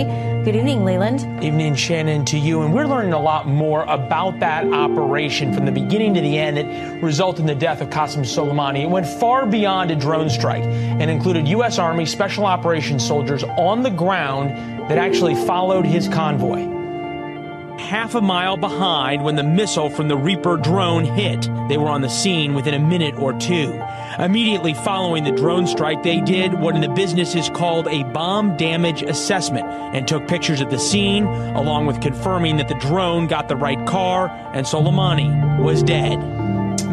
Good evening, Leland. Evening, Shannon, to you. And we're learning a lot more about that operation from the beginning to the end that resulted in the death of Qasem Soleimani. It went far beyond a drone strike and included U.S. Army Special Operations soldiers on the ground that actually followed his convoy half a mile behind when the missile from the Reaper drone hit. They were on the scene within a minute or two. Immediately following the drone strike, they did what in the business is called a bomb damage assessment and took pictures of the scene, along with confirming that the drone got the right car and Soleimani was dead.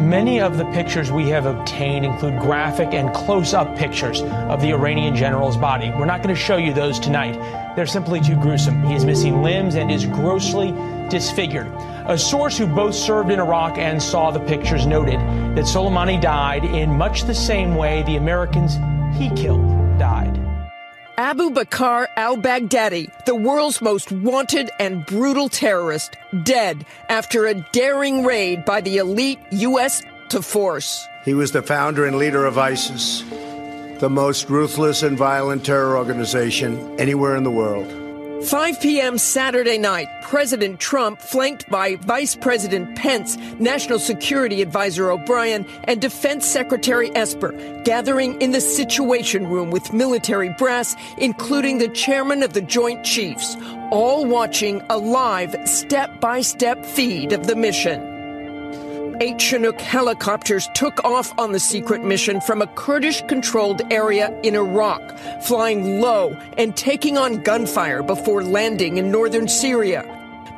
Many of the pictures we have obtained include graphic and close up pictures of the Iranian general's body. We're not going to show you those tonight. They're simply too gruesome. He is missing limbs and is grossly disfigured. A source who both served in Iraq and saw the pictures noted that Soleimani died in much the same way the Americans he killed died. Abu Bakr al Baghdadi, the world's most wanted and brutal terrorist, dead after a daring raid by the elite U.S. Delta Force. He was the founder and leader of ISIS, the most ruthless and violent terror organization anywhere in the world. 5 p.m. Saturday night, President Trump, flanked by Vice President Pence, National Security Advisor O'Brien, and Defense Secretary Esper, gathering in the Situation Room with military brass, including the chairman of the Joint Chiefs, all watching a live step by step feed of the mission. Eight Chinook helicopters took off on the secret mission from a Kurdish controlled area in Iraq, flying low and taking on gunfire before landing in northern Syria.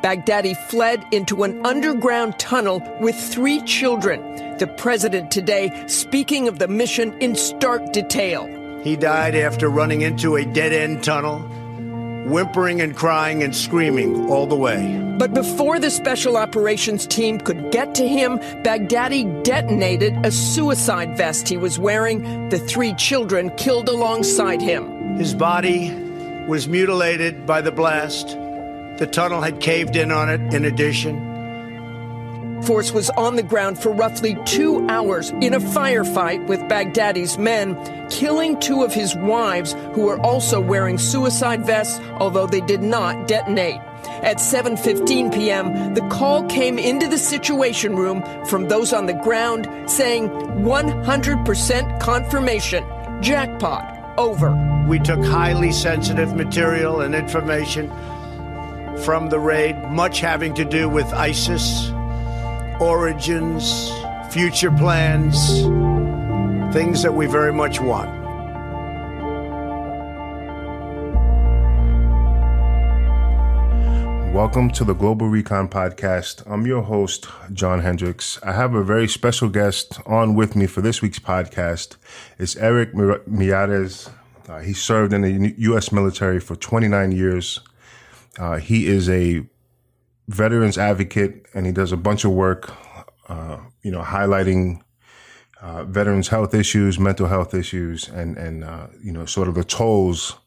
Baghdadi fled into an underground tunnel with three children. The president today speaking of the mission in stark detail. He died after running into a dead end tunnel whimpering and crying and screaming all the way. But before the special operations team could get to him, Baghdadi detonated a suicide vest he was wearing. The three children killed alongside him. His body was mutilated by the blast. The tunnel had caved in on it, in addition force was on the ground for roughly two hours in a firefight with Baghdadi's men, killing two of his wives who were also wearing suicide vests, although they did not detonate. At 7:15 p.m., the call came into the situation room from those on the ground saying 100% confirmation. Jackpot. Over. We took highly sensitive material and information from the raid, much having to do with ISIS, origins, future plans, things that we very much want. Welcome to the Global Recon Podcast. I'm your host, John Hendricks. I have a very special guest on with me for this week's podcast. It's Eric Miyares. Uh, he served in the U.S. military for 29 years. Uh, he is a veterans advocate, and he does a bunch of work, uh, you know, highlighting uh, veterans' health issues, mental health issues, and and uh, you know, sort of the tolls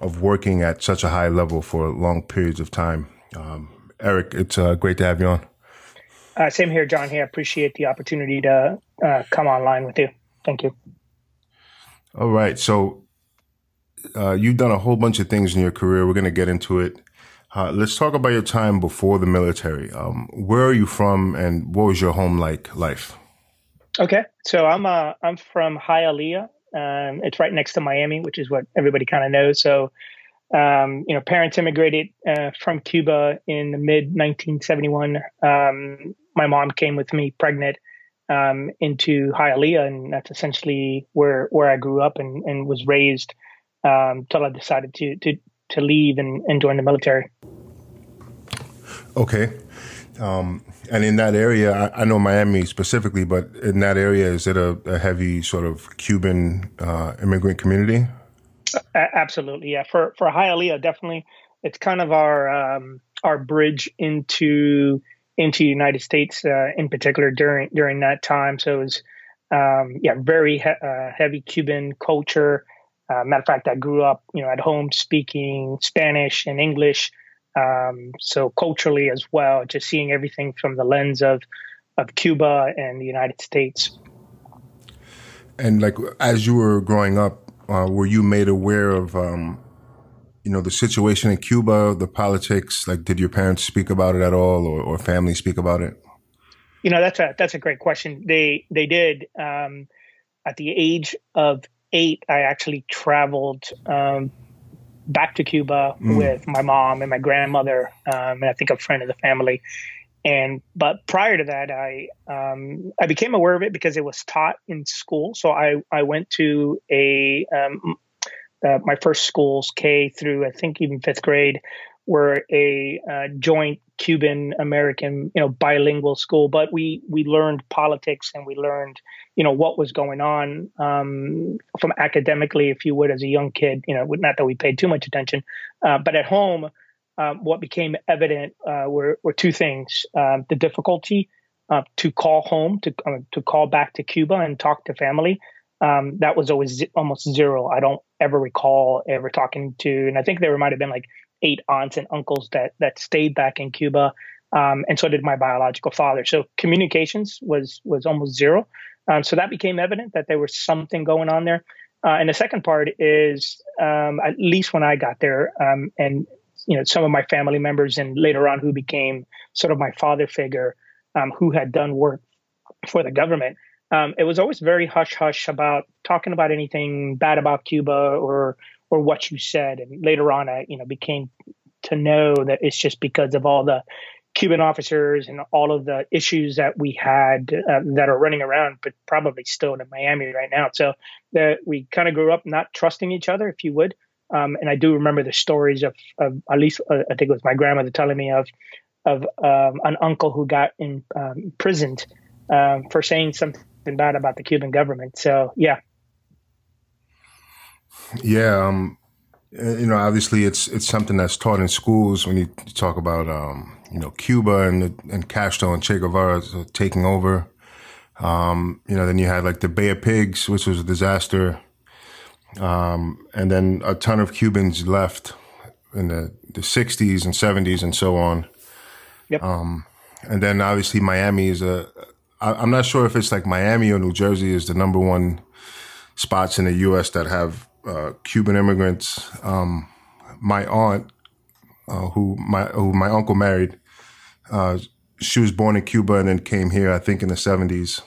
of working at such a high level for long periods of time. Um, Eric, it's uh, great to have you on. Uh, same here, John. Here, appreciate the opportunity to uh, come online with you. Thank you. All right, so you've done a whole bunch of things in your career. We're going to get into it. Uh, let's talk about your time before the military. Um, where are you from, and what was your home like life? Okay, so I'm uh, I'm from Hialeah. Um, it's right next to Miami, which is what everybody kind of knows. So, um, you know, parents immigrated uh, from Cuba in the mid 1971. Um, my mom came with me pregnant um, into Hialeah, and that's essentially where where I grew up and, and was raised until um, I decided to to to leave and, and join the military. Okay. Um, and in that area, I, I, know Miami specifically, but in that area, is it a, a heavy sort of Cuban uh, immigrant community? absolutely, yeah. For for Hialeah, definitely, it's kind of our um, our bridge into into the United States, uh, in particular during during that time. So it was, um, yeah, very he- uh, heavy Cuban culture. Uh, matter of fact, I grew up, you know, at home speaking Spanish and English. Um, so culturally as well, just seeing everything from the lens of of Cuba and the United States. And like as you were growing up, uh, were you made aware of um, you know, the situation in Cuba, the politics? Like, did your parents speak about it at all, or, or family speak about it? You know, that's a that's a great question. They they did. Um, at the age of eight, I actually traveled um, back to Cuba mm. with my mom and my grandmother, um, and I think a friend of the family. And but prior to that, I um, I became aware of it because it was taught in school. So I I went to a um, uh, my first schools K through I think even fifth grade were a uh, joint Cuban American, you know, bilingual school. But we we learned politics and we learned, you know, what was going on um, from academically, if you would, as a young kid. You know, not that we paid too much attention, uh, but at home, um, what became evident uh, were were two things: um, the difficulty uh, to call home, to uh, to call back to Cuba and talk to family. Um, that was always almost zero. I don't ever recall ever talking to, and I think there might have been like eight aunts and uncles that that stayed back in Cuba, um, and so did my biological father. So communications was was almost zero. Um, so that became evident that there was something going on there. Uh, and the second part is, um, at least when I got there, um, and you know, some of my family members, and later on, who became sort of my father figure, um, who had done work for the government. Um, it was always very hush hush about talking about anything bad about Cuba or or what you said. And later on, I you know became to know that it's just because of all the Cuban officers and all of the issues that we had uh, that are running around, but probably still in Miami right now. So that we kind of grew up not trusting each other, if you would. Um, and I do remember the stories of, of at least uh, I think it was my grandmother telling me of of um, an uncle who got um, imprisoned um, for saying something bad about the Cuban government. So yeah, yeah, um, eh, you know, obviously it's it's something that's taught in schools when you talk about um, you know Cuba and and Castro and Che Guevara taking over. Um, you know, then you had like the Bay of Pigs, which was a disaster, um, and then a ton of Cubans left in the the '60s and '70s and so on. Yep. Um, and then obviously Miami is a. I, I'm not sure if it's like Miami or New Jersey is the number one spots in the U.S. that have uh, Cuban immigrants. Um, my aunt, uh, who my who my uncle married, uh, she was born in Cuba and then came here, I think, in the seventies.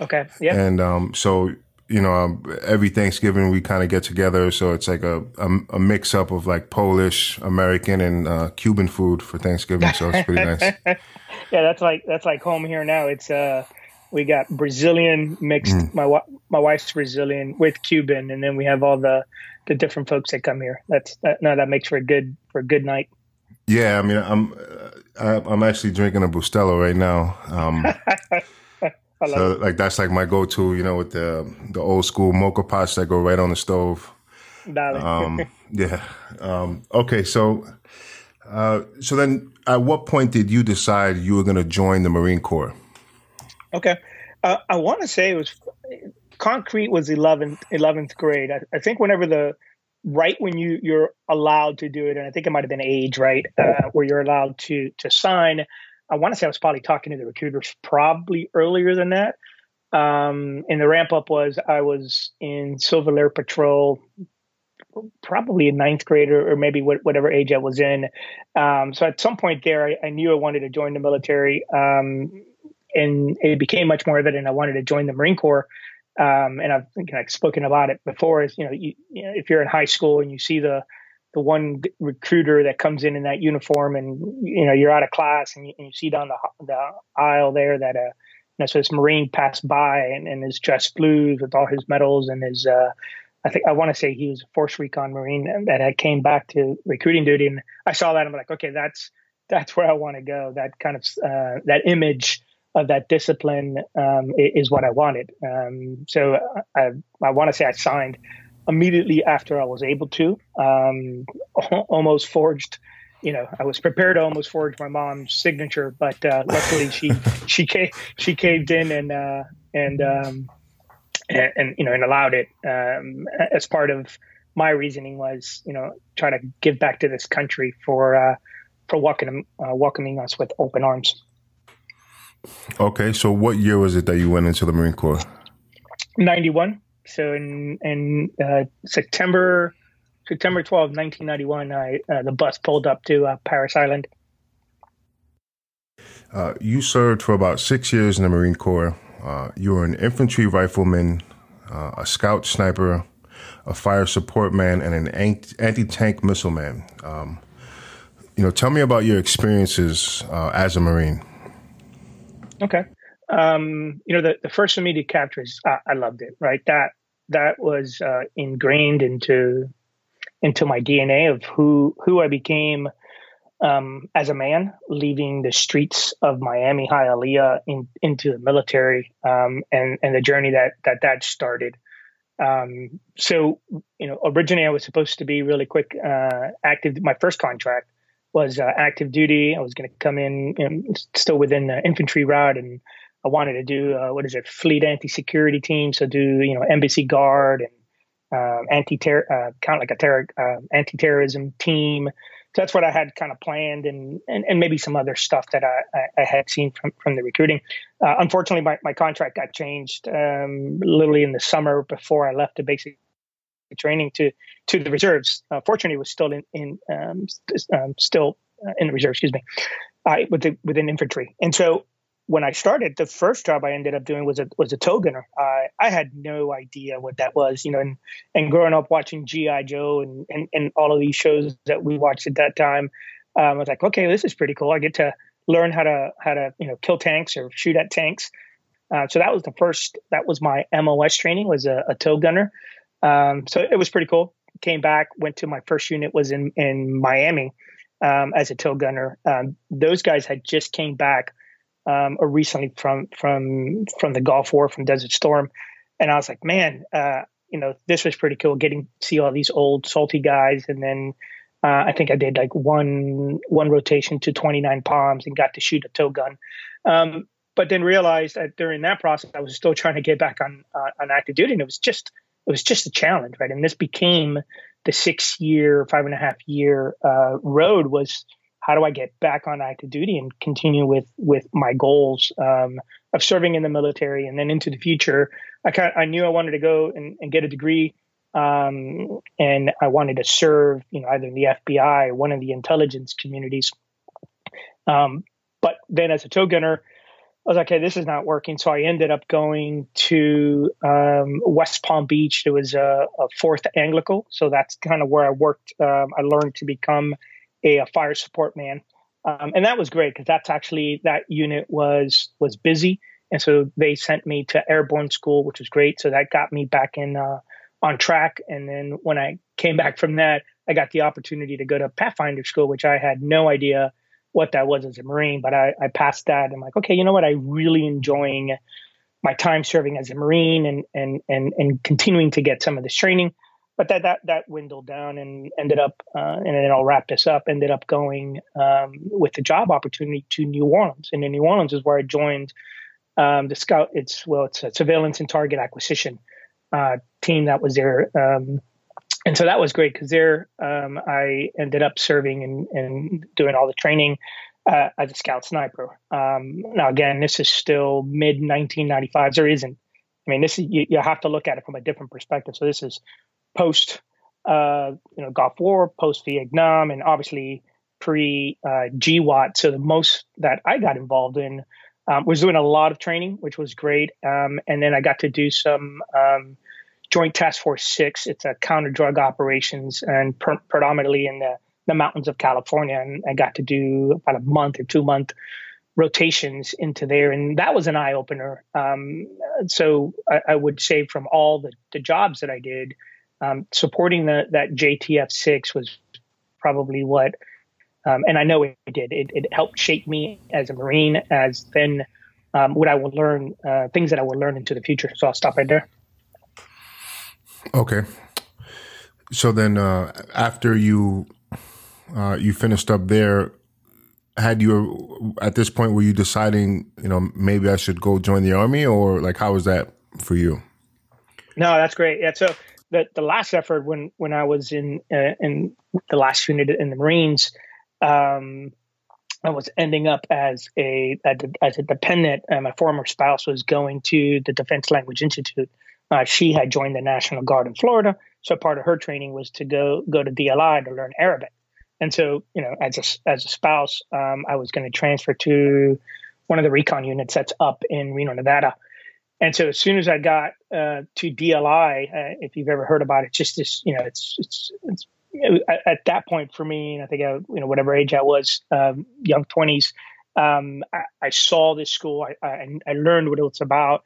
Okay. Yeah. And um, so you know, um, every Thanksgiving we kind of get together, so it's like a, a, a mix up of like Polish, American, and uh, Cuban food for Thanksgiving. So it's pretty nice. yeah, that's like that's like home here now. It's uh we got Brazilian mixed. Mm. My my wife's Brazilian with Cuban, and then we have all the the different folks that come here. That's that, no, that makes for a good for a good night. Yeah, I mean, I'm I'm actually drinking a Bustelo right now. Um, so like that's like my go-to, you know, with the the old school moka pots that go right on the stove. Um, yeah. Um, okay, so uh, so then, at what point did you decide you were going to join the Marine Corps? Okay. Uh, I want to say it was concrete was 11th 11th grade. I, I, think whenever the right when you you're allowed to do it, and I think it might have been age right uh, where you're allowed to to sign. I want to say I was probably talking to the recruiters probably earlier than that. Um, and the ramp up was I was in Civil Air Patrol, probably a ninth grade or, or maybe whatever age I was in. Um, so at some point there, I, I, knew I wanted to join the military. Um, and it became much more evident I wanted to join the Marine Corps. Um, and I've, you know, spoken about it before. Is you know, you, you know, if you're in high school and you see the the one recruiter that comes in in that uniform, and you know you're out of class, and you, and you see down the the aisle there that uh, you know, so this Marine passed by and, and is dressed blue with all his medals and his. Uh, I think I want to say he was a Force Recon Marine that had came back to recruiting duty, and I saw that and I'm like, okay, that's that's where I want to go. That kind of uh, that image of that discipline um, is what I wanted. Um, so I, I want to say I signed immediately after I was able to, um, almost forged. You know, I was prepared to almost forge my mom's signature, but uh, luckily she she caved, she caved in and uh, and, um, and, and you know and allowed it um, as part of my reasoning was you know try to give back to this country for uh, for welcoming uh, welcoming us with open arms. Okay, so what year was it that you went into the Marine Corps? Ninety one. So in in uh, September September 12, 1991, I, uh, the bus pulled up to uh, Parris Island. Uh, you served for about six years in the Marine Corps. Uh, you were an infantry rifleman, uh, a scout sniper, a fire support man, and an anti tank missile man. Um, you know, tell me about your experiences uh, as a Marine. Okay. Um, you know, the, the first immediate captures, I, I loved it. Right, that that was uh, ingrained into into my DNA of who who I became um, as a man, leaving the streets of Miami, Hialeah, in, into the military, um, and and the journey that that that started. Um, so, you know, originally I was supposed to be really quick uh, active. My first contract was uh, active duty. I was going to come in, still within the infantry route, and I wanted to do uh, what is it, fleet anti-security team. So do you know embassy guard and uh, anti-terror, uh, kind of like a terror uh, anti-terrorism team. So that's what I had kind of planned, and and, and maybe some other stuff that I, I, I had seen from from the recruiting. Uh, unfortunately, my, my contract got changed um, literally in the summer before I left the basic training to to the reserves. Uh, fortunately, was still in in um, um, still in the reserves. Excuse me, with the, within infantry, and so when I started, the first job I ended up doing was a was a tow gunner. Uh, I had no idea what that was, you know, and, and growing up watching GI Joe and, and and all of these shows that we watched at that time, um, I was like, okay, this is pretty cool. I get to learn how to how to you know kill tanks or shoot at tanks. Uh, so that was the first. That was my MOS training was a, a tow gunner. Um, so it was pretty cool. Came back, went to my first unit was in in Miami um, as a tow gunner. Um, those guys had just came back um, or recently from from from the Gulf War from Desert Storm, and I was like, man, uh, you know, this was pretty cool. Getting to see all these old salty guys, and then uh, I think I did like one one rotation to 29 palms and got to shoot a tow gun. Um, but then realized that during that process, I was still trying to get back on uh, on active duty, and it was just it was just a challenge, right? And this became the six year, five and a half year uh, road was how do I get back on active duty and continue with with my goals um, of serving in the military and then into the future? I kind I knew I wanted to go and, and get a degree, um, and I wanted to serve, you know, either in the FBI or one of the intelligence communities. Um, but then as a tow gunner, I was like, okay, this is not working. So I ended up going to um, West Palm Beach. There was a, a, fourth ANGLICO. So that's kind of where I worked. Um, I learned to become a, a fire support man, um, and that was great because that's actually that unit was was busy, and so they sent me to airborne school, which was great. So that got me back in uh, on track. And then when I came back from that, I got the opportunity to go to Pathfinder school, which I had no idea what that was as a Marine, but I, I passed that. And I'm like, okay, you know what? I really enjoying my time serving as a Marine and and and and continuing to get some of this training but that that that dwindled down and ended up uh, and then I'll wrap this up. Ended up going um, with the job opportunity to New Orleans, and in New Orleans is where I joined um, the scout. It's well, it's a surveillance and target acquisition uh, team that was there, um, and so that was great because there um, I ended up serving and, and doing all the training. Uh, as a scout sniper. Um, now, again, this is still mid 1995s. There isn't I mean, this is you, you, have to look at it from a different perspective. So this is post uh, you know Gulf War, post Vietnam, and obviously pre uh, GWOT. So the most that I got involved in um, was doing a lot of training, which was great. Um, and then I got to do some um, Joint Task Force Six. It's a counter drug operations and per- predominantly in the the mountains of California, and I got to do about a month or two month rotations into there, and that was an eye opener. Um, so I, I, would say from all the, the jobs that I did, um, supporting the, that JTF six was probably what, um, and I know it did. It, it, helped shape me as a Marine, as then um, what I will learn, uh, things that I will learn into the future. So I'll stop right there. Okay. So then, uh, after you uh, you finished up there, had you at this point were you deciding, you know, maybe I should go join the army, or like how was that for you? No, that's great. Yeah, so the the last effort when when I was in uh, in the last unit in the Marines, um, I was ending up as a as a dependent. Uh, my former spouse was going to the Defense Language Institute. Uh, she had joined the National Guard in Florida, So part of her training was to go go to DLI to learn Arabic. And so, you know, as a, as a spouse, um, I was going to transfer to one of the recon units that's up in Reno, Nevada. And so as soon as I got uh, to DLI, uh, if you've ever heard about it, just this, you know, it's, it's, it's at, at that point for me, and I think, I, you know, whatever age I was, um, young 20s, um, I, I, saw this school. I, I, I, learned what it was about.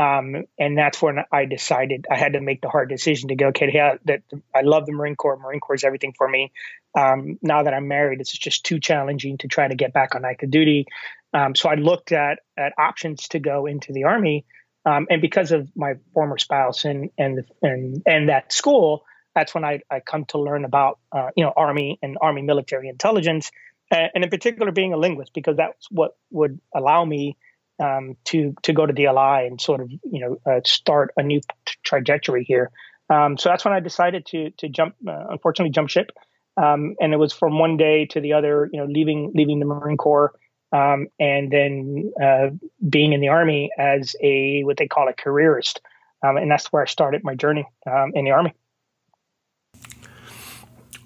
Um, and that's when I decided I had to make the hard decision to go, okay, yeah, that I love the Marine Corps. Marine Corps is everything for me. Um, now that I'm married, it's just too challenging to try to get back on active duty. Um, so I looked at at options to go into the Army. Um, and because of my former spouse and and and and that school, that's when I, I come to learn about uh, you know Army and Army military intelligence, and in particular being a linguist because that's what would allow me um, to to go to DLI and sort of you know uh, start a new trajectory here. Um, so that's when I decided to to jump, uh, unfortunately, jump ship, um, and it was from one day to the other. You know, leaving leaving the Marine Corps um, and then uh, being in the Army as a what they call a careerist, um, and that's where I started my journey um, in the Army.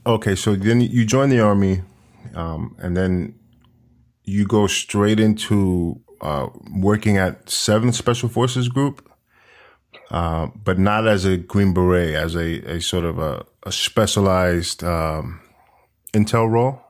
Okay, so then you join the Army, and then you go straight into uh, working at Seventh Special Forces Group, uh, but not as a Green Beret, as a, a sort of a, a specialized um, intel role.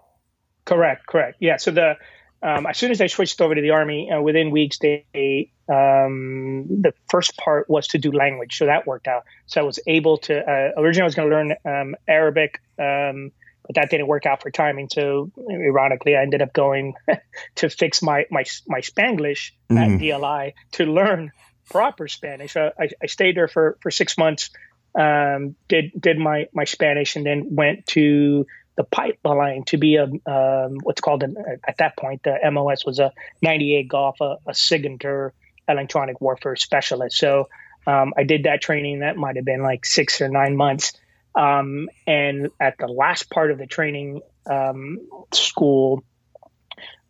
Correct, correct. Yeah. So the um, as soon as I switched over to the army, uh, within weeks, they um, the first part was to do language, so that worked out. So I was able to. Uh, originally, I was going to learn um, Arabic, um, but that didn't work out for timing. So ironically, I ended up going to fix my my my Spanglish mm-hmm. at DLI to learn proper Spanish. So I, I stayed there for for six months, um, did did my my Spanish, and then went to the pipeline to be a um, what's called an, at that point the MOS was a 98 Golf, a, a SIGINT electronic warfare specialist. So um, I did that training. That might have been like six or nine months. Um, and at the last part of the training um, school,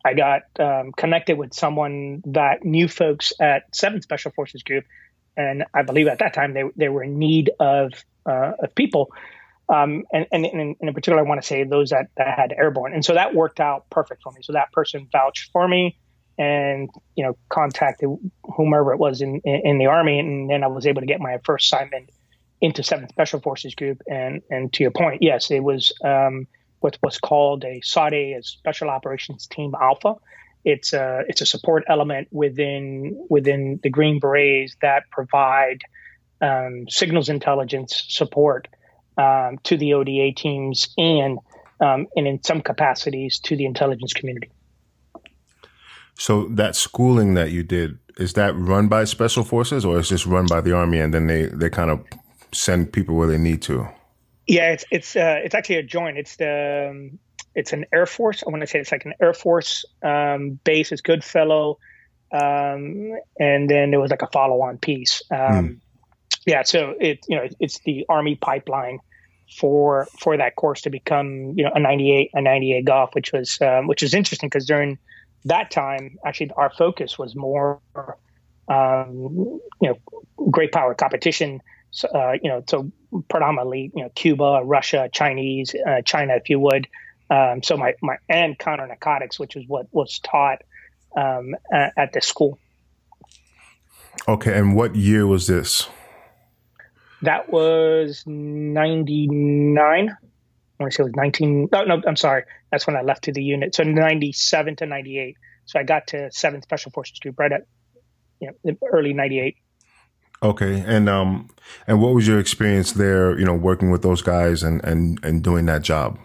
I got um, connected with someone that knew folks at Seven Special Forces Group, and I believe at that time they they were in need of uh, of people. Um, and, and, and, in particular, I want to say those that, that had airborne. And so that worked out perfect for me. So that person vouched for me and, you know, contacted whomever it was in, in, in the Army. And then I was able to get my first assignment into 7th Special Forces Group. And, and to your point, yes, it was um, what was called a SOT-A, a Special Operations Team Alpha. It's a, it's a support element within, within the Green Berets that provide um, signals intelligence support um, to the ODA teams and um, and in some capacities to the intelligence community. So that schooling that you did is that run by special forces or is just run by the army and then they they kind of send people where they need to? Yeah, it's it's uh, it's actually a joint. It's the um, it's an Air Force. I want to say it's like an Air Force um, base. It's Goodfellow, um, and then there was like a follow-on piece. Mm yeah, so it you know it's the Army pipeline for for that course to become you know a 98 a 98 golf, which was um, which is interesting because during that time actually our focus was more um, you know great power competition. So, uh, you know, so predominantly you know Cuba, Russia, Chinese, uh, China, if you would. Um, so my my and counter narcotics, which is what was taught um, at, at the school. Okay, and what year was this? That was 99. I want to say it was 19. No, no, I'm sorry. That's when I left to the unit. So 97 to 98. So I got to 7th Special Forces Group right at you know, early 98. Okay. And um and what was your experience there, you know, working with those guys and and and doing that job?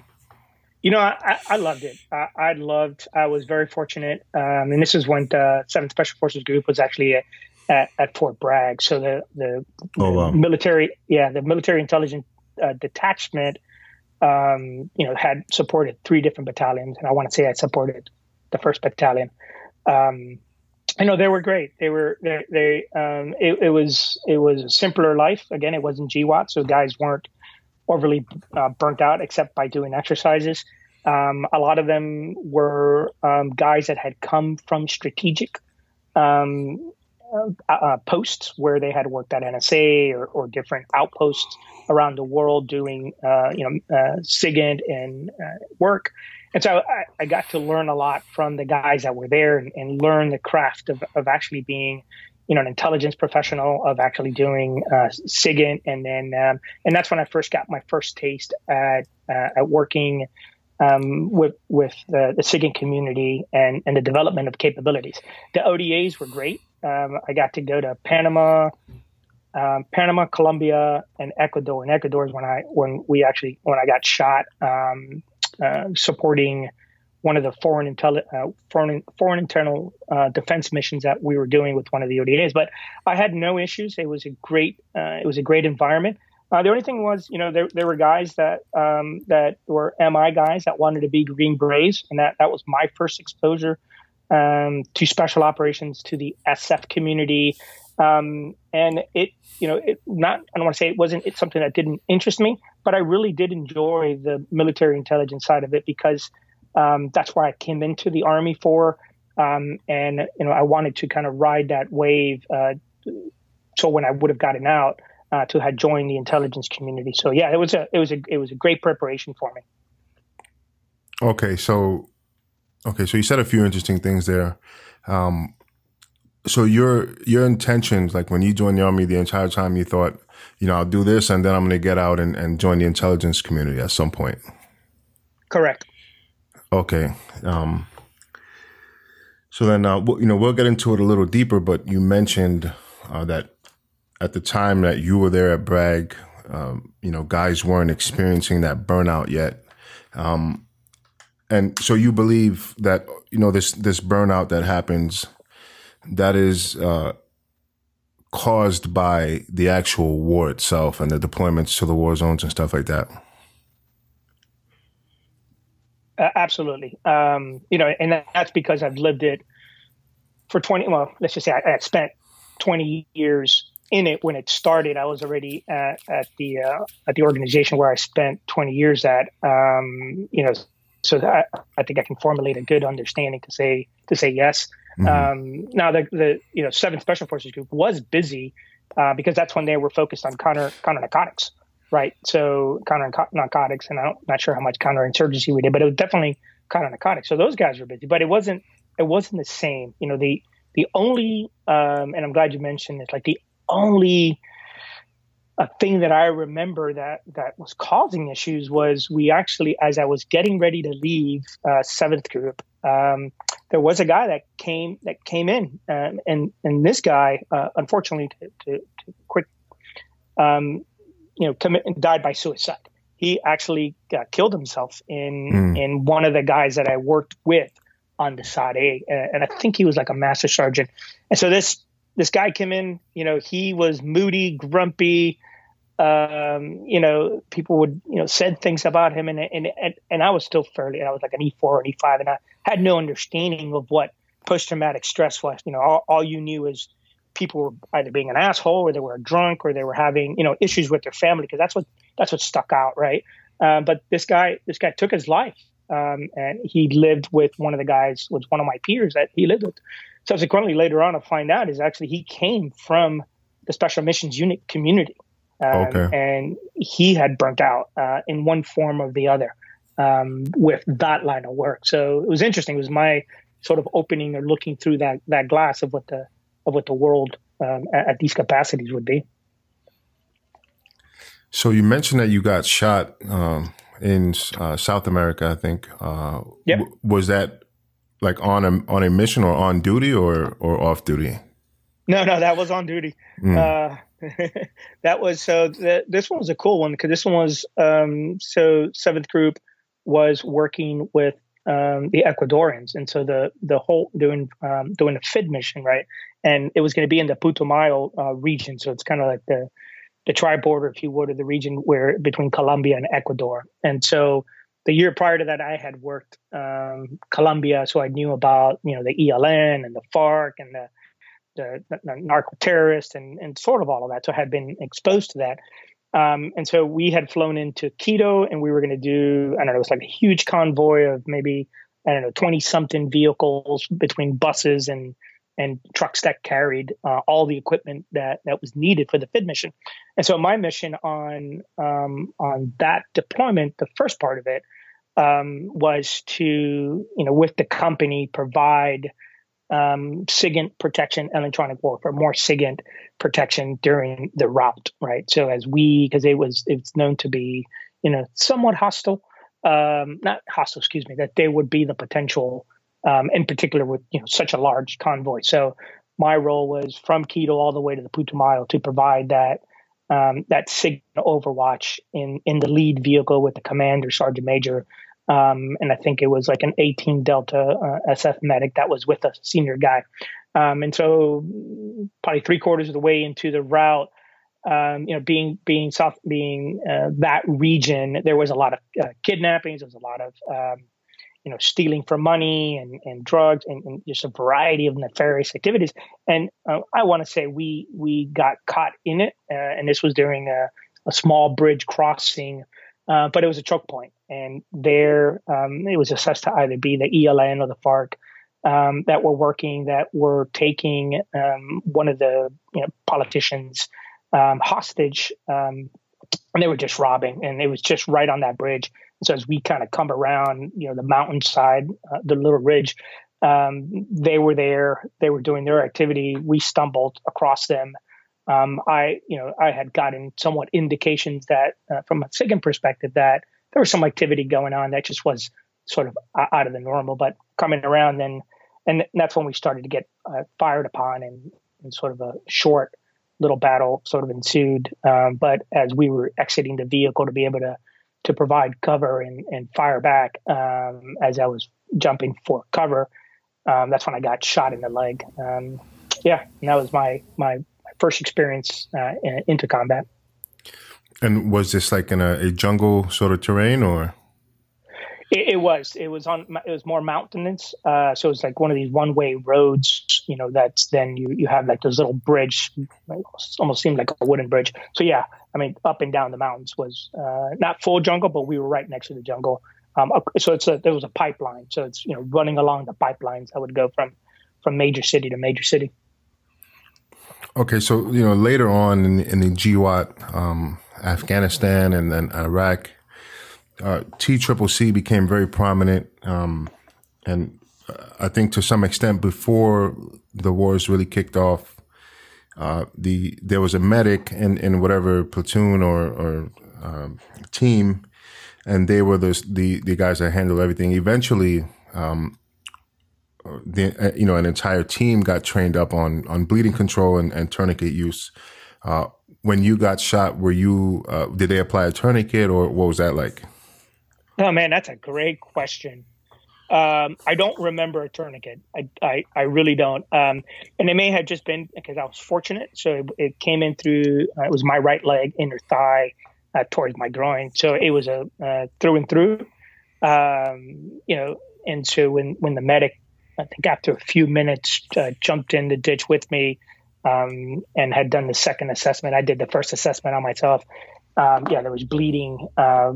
You know, I, I loved it. I, I loved. I was very fortunate, um, and this is when the Seventh Special Forces Group was actually a, at, at Fort Bragg. So the the, oh, wow. military, yeah, the military intelligence uh, detachment, um, you know, had supported three different battalions, and I want to say I supported the first battalion. Um, I know they were great. They were they, they um, it, it, was it was a simpler life. Again, it wasn't GWOT, so guys weren't overly uh, burnt out except by doing exercises. Um, a lot of them were um, guys that had come from strategic um, uh, uh, posts where they had worked at NSA or, or different outposts around the world doing uh, you know uh, SIGINT and uh, work. And so I, I, got to learn a lot from the guys that were there and, and learn the craft of, of actually being you know, an intelligence professional of actually doing uh, SIGINT, and then um, and that's when I first got my first taste at uh, at working um, with with the, the SIGINT community and and the development of capabilities. The ODAs were great. Um, I got to go to Panama, um, Panama, Colombia, and Ecuador. And Ecuador is when I when we actually when I got shot um, supporting one of the foreign intel uh, foreign foreign internal uh, defense missions that we were doing with one of the ODAs. But I had no issues. It was a great uh, it was a great environment. Uh, the only thing was, you know, there, there were guys that um, that were MI guys that wanted to be Green Berets, and that that was my first exposure um, to special operations to the SF community. Um, and it, you know, it not I don't want to say it wasn't it's something that didn't interest me, but I really did enjoy the military intelligence side of it because um, that's why I came into the army for. Um, and you know, I wanted to kind of ride that wave. Uh, so when I would have gotten out, uh, to have joined the intelligence community. So yeah, it was a it was a it was a great preparation for me. Okay, so okay, so you said a few interesting things there. Um, so your your intentions, like when you joined the army, the entire time you thought, you know, I'll do this, and then I'm going to get out and, and join the intelligence community at some point. Correct. Okay. Um, so then, uh, you know, we'll get into it a little deeper, but you mentioned uh, that at the time that you were there at Bragg, um, you know, guys weren't experiencing that burnout yet. Um, and so you believe that, you know, this, this burnout that happens, that is, uh, caused by the actual war itself and the deployments to the war zones and stuff like that. Uh, absolutely. Um, you know, and that's because I've lived it for 20, well, let's just say I, I spent 20 years in it when it started. I was already at, at the uh, at the organization where I spent 20 years at. Um, you know, so that, I think I can formulate a good understanding to say to say yes. Mm-hmm. Um, now the the you know Seventh Special Forces Group was busy uh, because that's when they were focused on counter counter narcotics, right? So counter narcotics, and I'm not sure how much counterinsurgency we did, but it was definitely counter narcotics. So those guys were busy, but it wasn't it wasn't the same. You know the the only um, and I'm glad you mentioned it. Like the only a thing that I remember that that was causing issues was we actually, as I was getting ready to leave uh, seventh group, um, there was a guy that came that came in, um, and and this guy, uh, unfortunately, to, to, to quick, um, you know, commit, died by suicide. He actually uh, killed himself in mm. in one of the guys that I worked with on the SOT-A, and I think he was like a master sergeant. And so this this guy came in, you know, he was moody, grumpy. Um, you know, people would, you know, said things about him, and and and, and I was still fairly, I was like an E four or an E five, and I had no understanding of what post traumatic stress was. You know, all, all you knew is people were either being an asshole, or they were drunk, or they were having, you know, issues with their family, because that's what that's what stuck out, right? Uh, but this guy, this guy took his life, um, and he lived with one of the guys, was one of my peers that he lived with subsequently later on I find out is actually he came from the special missions unit community um, okay. and he had burnt out uh, in one form or the other um, with that line of work so it was interesting it was my sort of opening or looking through that that glass of what the of what the world um, at, at, these capacities would be so you mentioned that you got shot um, in uh, South America, I think. Uh, yep. W- was that like on a on a mission or on duty or or off duty? No, no, that was on duty. Mm. Uh, that was so. The, this one was a cool one because this one was um, so seventh group was working with um, the Ecuadorians, and so the the whole doing um, doing a FID mission, right? And it was going to be in the Putumayo uh, region, so it's kind of like the the tri border, if you would, of the region where between Colombia and Ecuador, and so the year prior to that, I had worked um, Colombia, so I knew about you know the ELN and the FARC and the the narco terrorists and and sort of all of that. So I had been exposed to that. Um, and so we had flown into Quito, and we were going to do I don't know, it was like a huge convoy of maybe I don't know twenty something vehicles between buses and and trucks that carried uh, all the equipment that that was needed for the FID mission. And so my mission on um, on that deployment, the first part of it, um, was to you know with the company provide um, SIGINT protection, electronic warfare, more SIGINT protection during the route, right? So as we, because it was it's known to be you know somewhat hostile, um, not hostile, excuse me, that there would be the potential um, in particular with you know such a large convoy. So my role was from Quito all the way to the Putumayo to provide that um, that signal overwatch in in the lead vehicle with the commander, sergeant major, um, and I think it was like an 18 Delta uh, SF medic that was with a senior guy. Um, and so probably three quarters of the way into the route, um, you know, being being south, being uh, that region, there was a lot of uh, kidnappings. There was a lot of um, you know, stealing for money and, and drugs and, and just a variety of nefarious activities. And uh, I want to say we we got caught in it, uh, and this was during a, a small bridge crossing, uh, but it was a choke point, and there um, it was assessed to either be the ELN or the FARC. Um, that were working, that were taking um, one of the you know, politicians um, hostage, um, and they were just robbing, and it was just right on that bridge so as we kind of come around, you know, the mountainside, uh, the little ridge, um, they were there. They were doing their activity. We stumbled across them. Um, I, you know, I had gotten somewhat indications that, uh, from a SIGINT perspective, that there was some activity going on that just was sort of out of the normal. But coming around, then, and that's when we started to get uh, fired upon, and, and, sort of a short little battle sort of ensued. Um, but as we were exiting the vehicle to be able to to provide cover and, and fire back um, as I was jumping for cover. Um, that's when I got shot in the leg. Um, yeah, and that was my my first experience uh, in, into combat. And was this like in a, a jungle sort of terrain, or? It, it, was. It was on. It was more mountainous. Uh, so it's like one of these one-way roads. You know, that's then you you have like this little bridge, almost seemed like a wooden bridge. So yeah, I mean, up and down the mountains was uh, not full jungle, but we were right next to the jungle. Um, so it's a there was a pipeline. So it's you know running along the pipelines that would go from from major city to major city. Okay, so you know later on in, in the GWOT, um, Afghanistan and then Iraq uh, T Triple C became very prominent, um, and uh, I think to some extent before the wars really kicked off, uh, the there was a medic in, in whatever platoon or, or um, team, and they were the, the the guys that handled everything. Eventually, um, the uh, you know an entire team got trained up on on bleeding control and, and tourniquet use. Uh, when you got shot, were you uh, did they apply a tourniquet or what was that like? Oh man, that's a great question. Um, I don't remember a tourniquet. I, I, I really don't. Um, and it may have just been because I was fortunate. So it, it came in through, uh, it was my right leg, inner thigh, uh, towards my groin. So it was a uh, through and through. Um, you know, and so when, when the medic, I think after a few minutes, uh, jumped in the ditch with me um, and had done the second assessment, I did the first assessment on myself. Um, yeah, there was bleeding uh,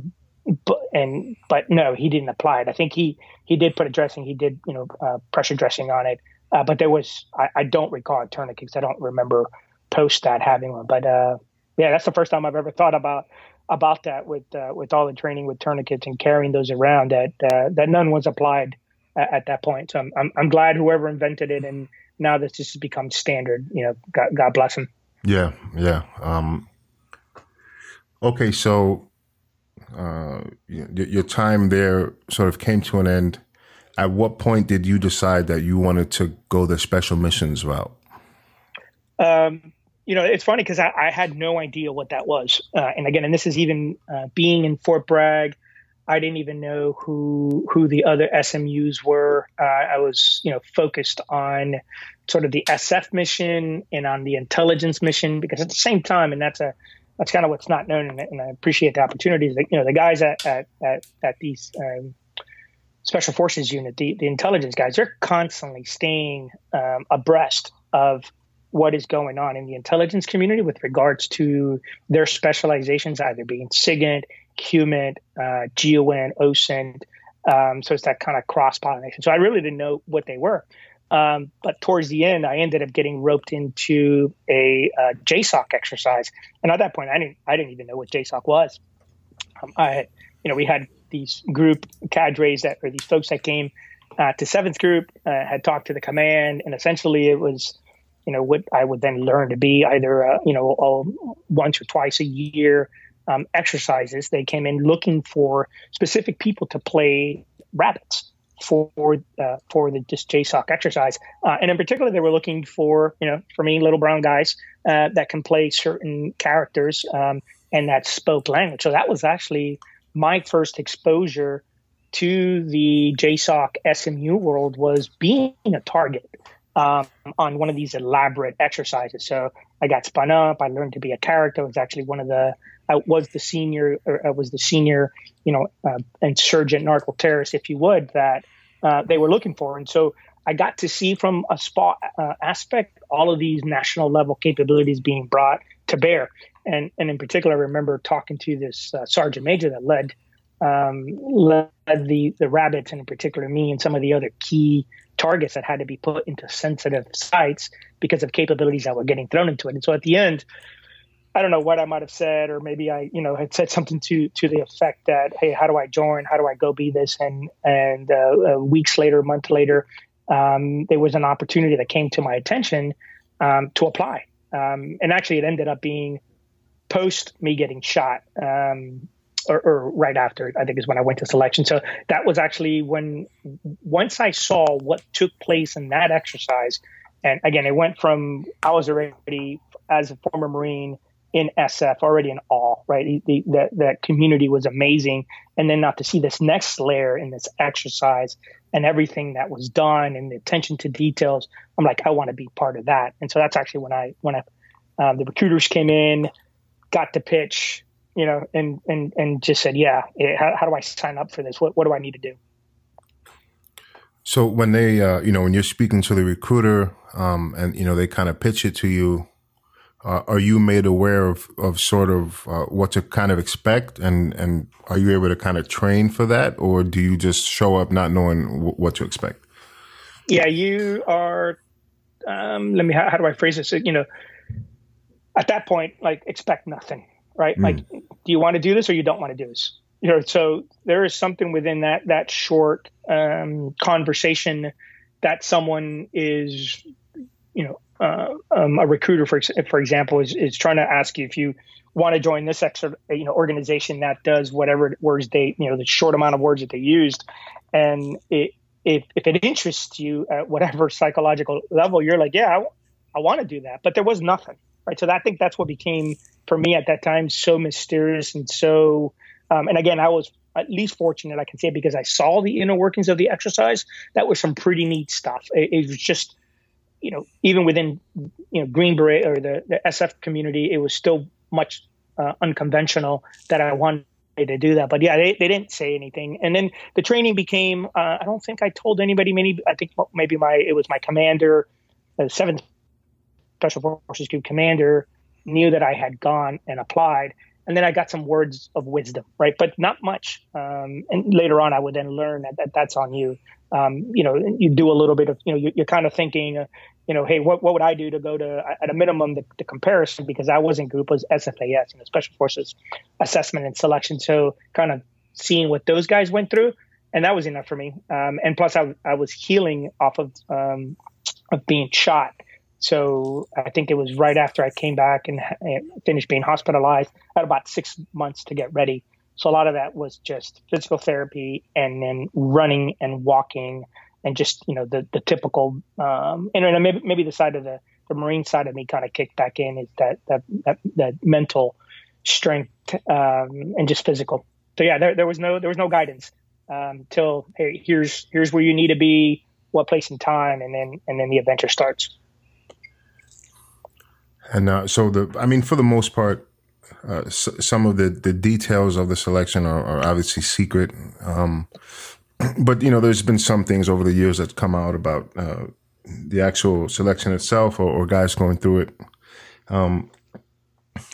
but and but no, he didn't apply it. I think he he did put a dressing. He did you know uh, pressure dressing on it, uh, but there was I, I, don't recall a tourniquet because I don't remember post that having one. But uh, yeah, that's the first time I've ever thought about about that with uh, with all the training with tourniquets and carrying those around that that none was applied at, at that point. So I'm, I'm, I'm glad whoever invented it and now this just has become standard. You know, God, God bless him. Yeah, yeah. Um, okay, so uh, your time there sort of came to an end. At what point did you decide that you wanted to go the special missions route? Um, you know, it's funny because I, I, had no idea what that was. Uh, and again, and this is even uh, being in Fort Bragg. I didn't even know who who the other SMUs were. Uh, I was, you know, focused on sort of the SF mission and on the intelligence mission because at the same time, and that's a that's kind of what's not known, and, and I appreciate the opportunities. That, you know, the guys at at at, at these um, special forces unit, the the intelligence guys, they're constantly staying um, abreast of what is going on in the intelligence community with regards to their specializations, either being SIGINT, HUMINT, uh, OSINT. Um, so it's that kind of cross pollination. So I really didn't know what they were. Um, but towards the end, I ended up getting roped into a uh, JSOC exercise, and at that point, I didn't I didn't even know what JSOC was. Um, I you know, we had these group cadres that or these folks that came uh, to seventh group uh, had talked to the command, and essentially it was, you know, what I would then learn to be either uh, you know all, once or twice a year um, exercises. They came in looking for specific people to play rabbits for uh, for the just JSOC exercise, uh, and in particular, they were looking for you know for me little brown guys uh, that can play certain characters um, and that spoke language. So that was actually my first exposure to the JSOC SMU world was being a target um, on one of these elaborate exercises. So I got spun up. I learned to be a character. I was actually one of the I was the senior, or I was the senior, you know, uh, insurgent narco terrorist, if you would, that uh, they were looking for. And so I got to see from a spot uh, aspect all of these national level capabilities being brought to bear. And and in particular, I remember talking to this uh, sergeant major that led um, led the the rabbits, and in particular me and some of the other key targets that had to be put into sensitive sites because of capabilities that were getting thrown into it. And so at the end, I don't know what I might have said, or maybe I, you know, had said something to to the effect that, "Hey, how do I join? How do I go be this?" And and uh, weeks later, a month later, um, there was an opportunity that came to my attention um, to apply, um, and actually, it ended up being post me getting shot, um, or, or, right after. I think is when I went to selection. So that was actually when once I saw what took place in that exercise, and again, it went from I was already as a former Marine in SF already in awe, right? The, that that community was amazing, and then not to see this next layer in this exercise and everything that was done and the attention to details, I'm like, I want to be part of that. And so that's actually when I when I um, the recruiters came in, got to pitch, you know, and and and just said, yeah, eh, how, how do I sign up for this? What what do I need to do? So when they, uh, you know, when you're speaking to the recruiter, um, and you know they kind of pitch it to you, uh, are you made aware of, of sort of uh, what to kind of expect? And, and are you able to kind of train for that? Or do you just show up not knowing w- what to expect? Yeah you are um, let me how, how, do i phrase this? You know at that point like expect nothing right? Mm. like do you want to do this or you don't want to do this? You know so there is something within that that short um, conversation that someone is you know uh, um, a recruiter, for for example, is, is trying to ask you if you want to join this extra you know organization that does whatever words they you know the short amount of words that they used, and it, if if it interests you at whatever psychological level, you're like, yeah, I, I want to do that, but there was nothing, right? So that, I think that's what became for me at that time so mysterious and so. Um, and again, I was at least fortunate, I can say, because I saw the inner workings of the exercise. That was some pretty neat stuff. It, it was just you know, even within you know Green Beret or the, the SF community, it was still much uh, unconventional that I wanted to do that. But yeah, they, they didn't say anything. And then the training became. Uh, I don't think I told anybody. Maybe I think maybe my it was my commander, the Seventh Special Forces Group commander, knew that I had gone and applied. And then I got some words of wisdom, right? But not much. Um, and later on, I would then learn that, that that's on you. Um, you know, you do a little bit of, you know, you're, you're kind of thinking, uh, you know, hey, what, what would I do to go to, at a minimum, the, the comparison, because I was in group was SFAS, you know, Special Forces Assessment and Selection. So kind of seeing what those guys went through, and that was enough for me. Um, and plus, I, I was healing off of, um, of being shot. So I think it was right after I came back and, and finished being hospitalized. I had about six months to get ready. So a lot of that was just physical therapy and then running and walking and just you know the the typical um, and maybe maybe the side of the the marine side of me kind of kicked back in is that that that, that mental strength um, and just physical. So yeah, there, there was no there was no guidance um, till hey here's here's where you need to be, what place and time, and then and then the adventure starts. And uh, so the I mean for the most part. Uh, some of the, the details of the selection are, are obviously secret. Um, but you know, there's been some things over the years that come out about uh, the actual selection itself, or, or guys going through it. Um,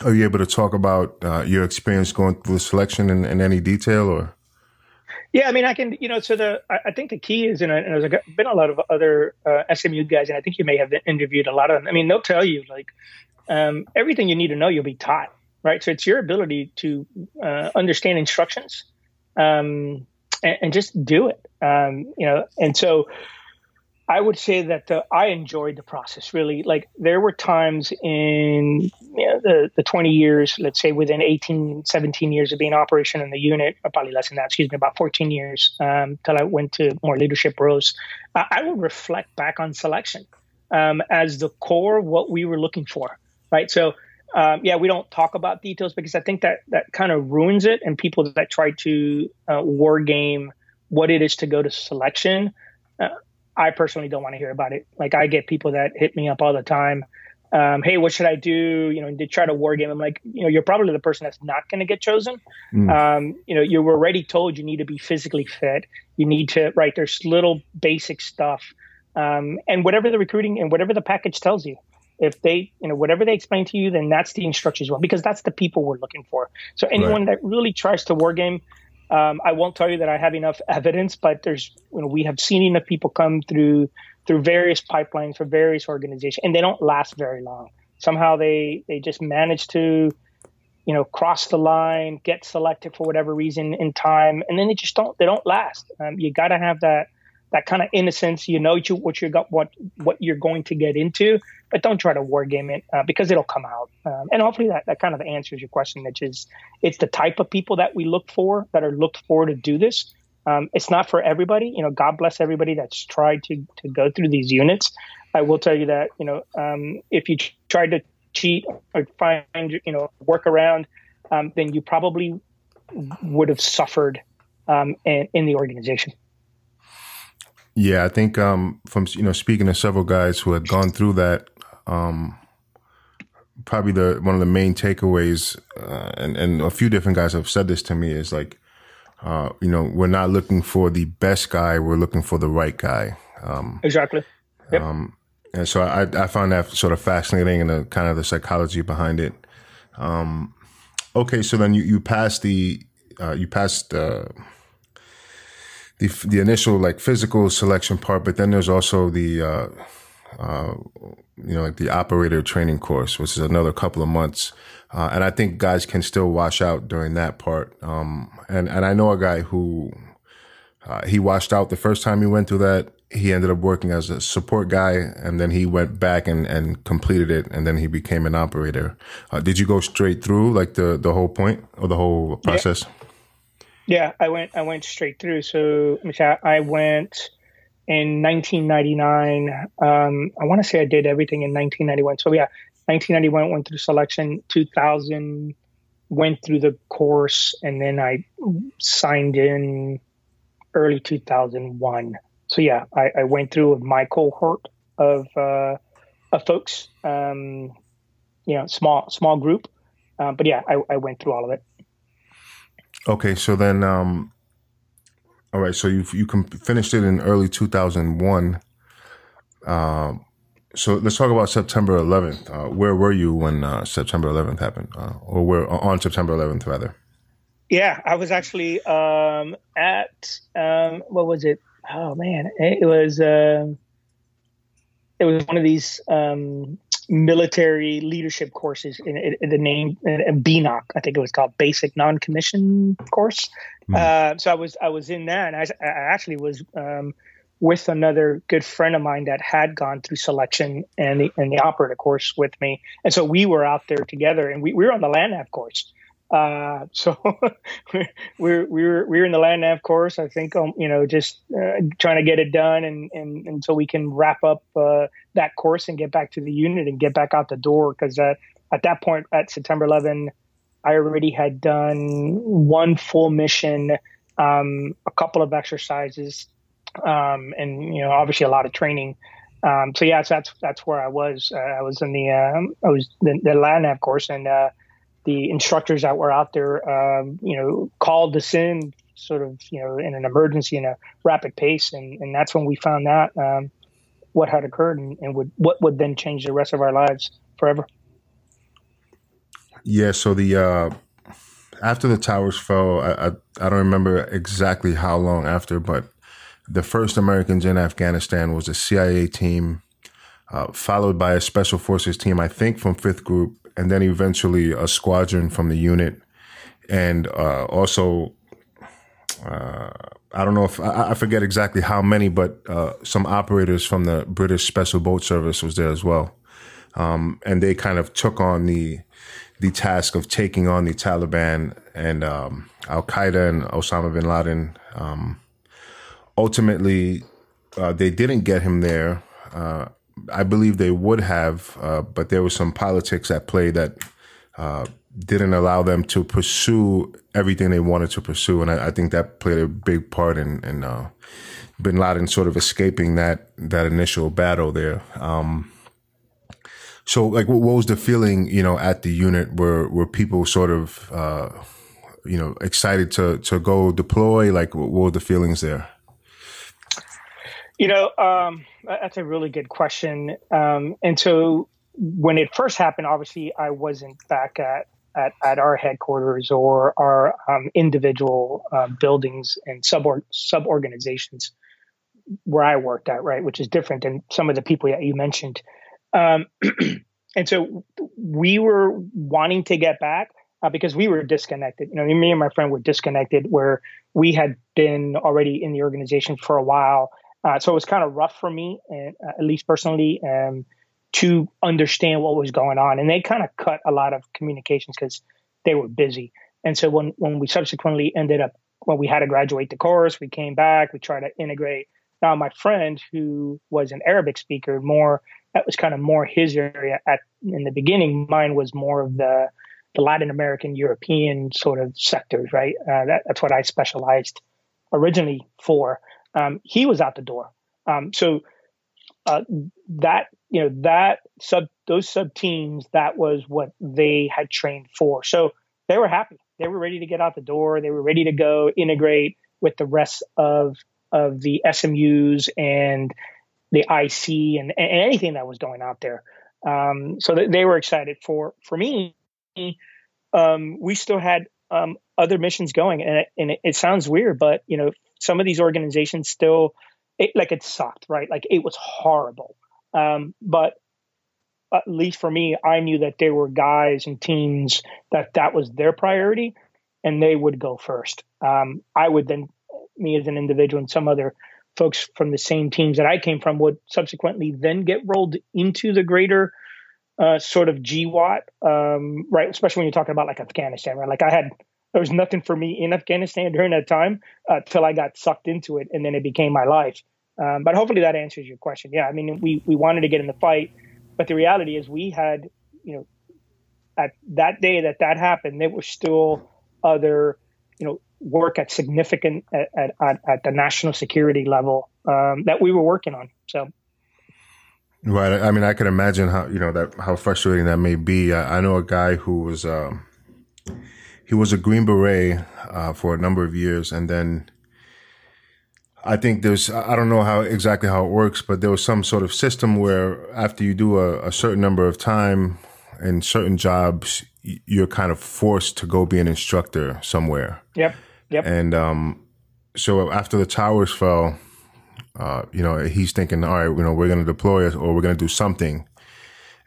are you able to talk about uh, your experience going through the selection in, in any detail, or? Yeah, I mean, I can, you know, so the, I think the key is, and, and there's been a lot of other uh, SMU guys, and I think you may have interviewed a lot of them. I mean, they'll tell you like um, everything you need to know, you'll be taught, right? So it's your ability to uh, understand instructions um, and, and, just do it, um, you know. And so I would say that the, I enjoyed the process really. Like there were times in you know, the, the 20 years, let's say within 18, 17 years of being operation in the unit, or probably less than that, excuse me, about 14 years um, till I went to more leadership roles. I would reflect back on selection um, as the core what we were looking for, right? So, um, yeah, we don't talk about details because I think that that kind of ruins it. And people that try to uh, war game what it is to go to selection, uh, I personally don't want to hear about it. Like I get people that hit me up all the time. Um, hey, what should I do? You know, they try to war game. I'm like, you know, you're probably the person that's not going to get chosen. Mm. Um, you know, you were already told you need to be physically fit. You need to, right? There's little basic stuff. Um, and whatever the recruiting and whatever the package tells you, if they, you know, whatever they explain to you, then that's the instructions well, because that's the people we're looking for. So anyone right. that really tries to war game, um, I won't tell you that I have enough evidence, but there's you know we have seen enough people come through through various pipelines for various organizations, and they don't last very long. Somehow they they just manage to you know cross the line, get selected for whatever reason in time, and then they just don't they don't last. Um, you got to have that that kind of innocence. You know what you got what what you're going to get into, but don't try to war game it uh, because it'll come out. Um, and hopefully that, that kind of answers your question, which is it's the type of people that we look for that are looked for to do this. Um, it's not for everybody. You know, God bless everybody that's tried to to go through these units. I will tell you that you know um, if you try to cheat or find you know work around, um, then you probably would have suffered um, in, in the organization. Yeah, I think um, from you know speaking to several guys who had gone through that, um, probably the one of the main takeaways, uh, and and a few different guys have said this to me is like, uh, you know, we're not looking for the best guy, we're looking for the right guy. Um, exactly. Yep. Um, and so I I found that sort of fascinating and the kind of the psychology behind it. Um, okay, so then you you passed the uh, you passed. Uh, the the initial like physical selection part, but then there's also the uh, uh, you know, like the operator training course, which is another couple of months. Uh, and I think guys can still wash out during that part. Um, and, and I know a guy who, uh, he washed out the first time he went through that. He ended up working as a support guy and then he went back and, and completed it. And then he became an operator. Uh, did you go straight through like the, the whole point or the whole process? Yeah. Yeah I went, I went straight through. So I went, in 1999. Um, I want to say I did everything in 1991. So yeah, 1991 went through selection. 2000 went through the course, and then I signed in early 2001. So yeah, I, I went through with my cohort of uh, of folks. Um, you know, small small group, uh, but yeah, I, I went through all of it. Okay, so then um, all right, so you you can finished it in early 2001. Um, so let's talk about September 11th. Uh, where were you when uh, September 11th happened, uh, or where on September 11th rather? Yeah, I was actually um, at um, what was it? Oh man, it was um, it was one of these um, military leadership courses in, in, the name in BNOC, I think it was called Basic Non-Commissioned Course. Mm. Uh, so I was I was in that, and I, I actually was um, with another good friend of mine that had gone through selection and the and the operator course with me, and so we were out there together, and we, we were on the land nav course. Uh, so we're, we're, we're, in the land nav course. I think, um, you know, just uh, trying to get it done and, and, so we can wrap up uh, that course and get back to the unit and get back out the door. Cause uh, at that point at September 11, I already had done one full mission, um, a couple of exercises, um, and, you know, obviously a lot of training. Um, so yeah, so that's, that's where I was. Uh, I was in the, um, I was the, the land nav course and, uh, the instructors that were out there, um, you know, called us in sort of, you know, in an emergency in a rapid pace. And, and that's when we found out um, what had occurred and, and would, what would then change the rest of our lives forever. Yeah. So the, uh, after the towers fell, I, I, I don't remember exactly how long after, but the first Americans in Afghanistan was a CIA team, uh, followed by a special forces team, I think from Fifth Group, and then eventually a squadron from the unit, and uh, also. Uh, I don't know if I, I, forget exactly how many, but uh, some operators from the British Special Boat Service was there as well, um, and they kind of took on the the task of taking on the Taliban and um, Al Qaeda and Osama bin Laden. Um, ultimately, uh, they didn't get him there. I believe they would have, uh, but there was some politics at play that uh, didn't allow them to pursue everything they wanted to pursue, and I, I think that played a big part in, in uh, Bin Laden sort of escaping that that initial battle there. Um, so, like, what, what was the feeling, you know, at the unit? Were were people sort of, uh, you know, excited to to go deploy? Like, what were the feelings there? You know, um, that's a really good question. Um, and so, when it first happened, obviously, I wasn't back at at, at our headquarters or our um, individual uh, buildings and sub sub organizations where I worked at, right, which is different than some of the people that you mentioned. Um, and so we were wanting to get back uh, because we were disconnected. You know, me and my friend were disconnected where we had been already in the organization for a while. Uh, so it was kind of rough for me, and uh, at least personally, um, to understand what was going on. And they kind of cut a lot of communications because they were busy. And so when when we subsequently ended up when we had to graduate the course, we came back. We tried to integrate. Now my friend who was an Arabic speaker, more that was kind of more his area at in the beginning. Mine was more of the the Latin American, European sort of sectors, right? Uh, that, that's what I specialized originally for. Um, he was out the door, um, so uh, that you know that sub those sub teams that was what they had trained for. So they were happy. They were ready to get out the door. They were ready to go integrate with the rest of of the SMUs and the IC and, and anything that was going out there. Um, so they were excited for for me. Um, we still had um, other missions going, and, it, and it, it, sounds weird, but you know, some of these organizations still it, like it sucked, right? Like it was horrible. Um, but at least for me, I knew that there were guys and teams that that was their priority, and they would go first. Um, I would then, me as an individual, and some other folks from the same teams that I came from would subsequently then get rolled into the greater uh, sort of GWOT, um, right? Especially when you're talking about like Afghanistan, right? Like I had, there was nothing for me in Afghanistan during that time uh, till I got sucked into it, and then it became my life. Um, but hopefully that answers your question. Yeah, I mean, we we wanted to get in the fight, but the reality is we had, you know, at that day that that happened, there were still other, you know, work at significant at, at, at the national security level um, that we were working on. So. Right. I mean, I can imagine how you know that how frustrating that may be. I, I know a guy who was um, he was a Green Beret uh, for a number of years, and then I think there's I don't know how exactly how it works, but there was some sort of system where after you do a, a certain number of time in certain jobs, you're kind of forced to go be an instructor somewhere. Yep. Yep. And um, so after the towers fell, uh, you know, he's thinking, all right, you know, we're going to deploy it or we're going to do something.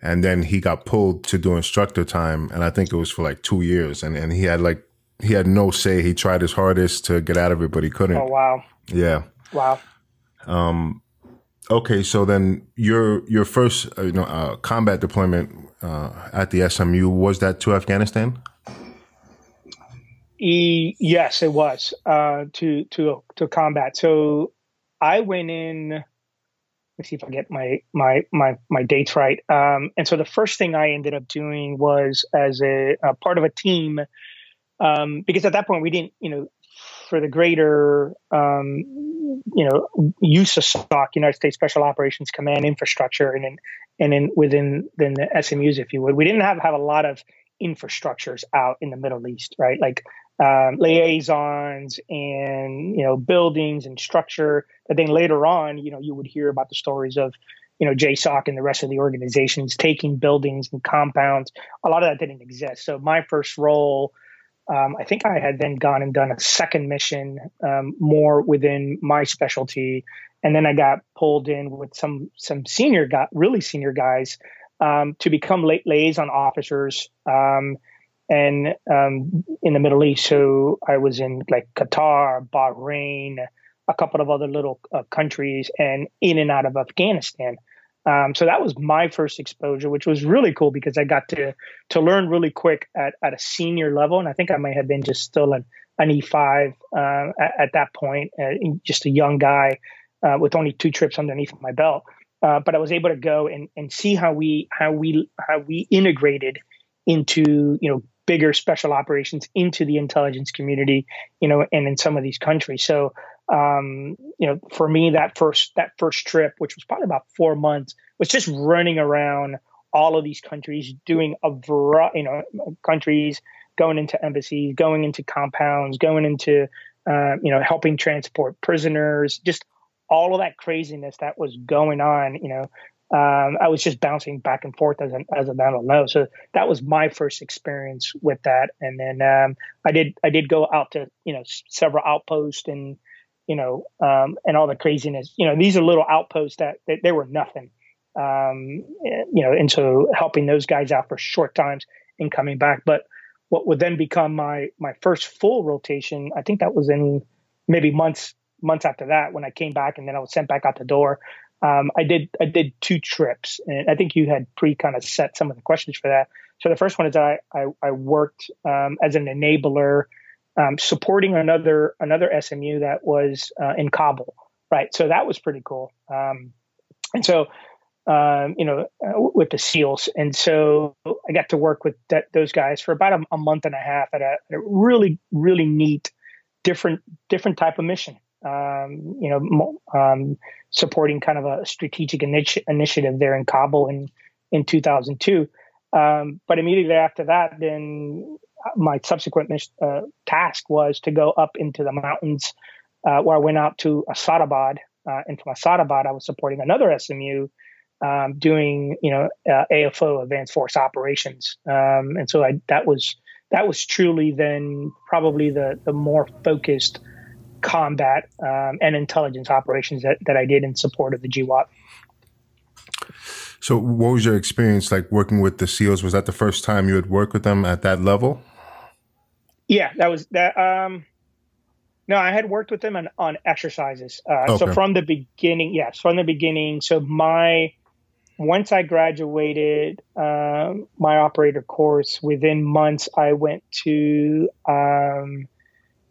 And then he got pulled to do instructor time. And I think it was for like two years. And, and he had like, he had no say. He tried his hardest to get out of it, but he couldn't. Oh, wow. Yeah. Wow. Um, okay. So then your, your first, uh, you know, uh, combat deployment, uh, at the SMU, was that to Afghanistan? E, yes, it was uh, to to to combat. So I went in. Let's see if I get my my my my dates right. Um, and so the first thing I ended up doing was as a, a part of a team, um, because at that point we didn't, you know, for the greater, um, you know, use of SOC, United States Special Operations Command infrastructure, and in and in within then the SMUs, if you would, we didn't have have a lot of infrastructures out in the Middle East, right? Like um, liaisons and you know buildings and structure that then later on you know you would hear about the stories of you know JSOC and the rest of the organizations taking buildings and compounds. A lot of that didn't exist. So my first role um, I think I had then gone and done a second mission um, more within my specialty, and then I got pulled in with some some senior guy, really senior guys, um, to become late liaison officers, um, and um, in the Middle East. So I was in like Qatar, Bahrain, a couple of other little uh, countries, and in and out of Afghanistan. Um, so that was my first exposure, which was really cool because I got to to learn really quick at, at a senior level, and I think I might have been just still an an E5 uh, at, at, that point, uh, just a young guy uh, with only two trips underneath my belt. Uh, but I was able to go and, and see how we how we how we integrated into you know bigger special operations into the intelligence community, you know, and in some of these countries. So um, you know, for me, that first that first trip, which was probably about four months, was just running around all of these countries, doing a variety, you know, countries, going into embassies, going into compounds, going into, uh, you know, helping transport prisoners, just all of that craziness that was going on. You know, um, I was just bouncing back and forth as an as a mental note. So that was my first experience with that, and then um, I did I did go out to you know several outposts and you know, um, and all the craziness. You know, these are little outposts that, that they were nothing. Um, you know, and so helping those guys out for short times and coming back. But what would then become my my first full rotation, I think that was in maybe months months after that when I came back and then I was sent back out the door. Um, I did I did two trips, and I think you had pre kind of set some of the questions for that. So the first one is I I, I worked um, as an enabler um, supporting another another SMU that was uh, in Kabul, right? So that was pretty cool. Um, and so, um, you know, uh, with the SEALs, and so I got to work with that, those guys for about a, a month and a half at a, at a, really really neat, different different type of mission. Um, you know, um, supporting kind of a strategic initi- initiative there in Kabul in in 2002. Um, but immediately after that, then my subsequent uh, task was to go up into the mountains uh, where I went out to Asadabad. Uh, and from Asadabad, I was supporting another SMU um, doing, you know, uh, AFO, Advanced Force Operations. Um, and so I, that was that was truly then probably the the more focused combat um, and intelligence operations that, that I did in support of the GWOT. So, what was your experience like working with the SEALs? Was that the first time you had worked with them at that level? Yeah, that was that. Um, no, I had worked with them on, on exercises. Uh, okay. So from the beginning, yes, from the beginning. So my once I graduated um, my operator course, within months I went to um,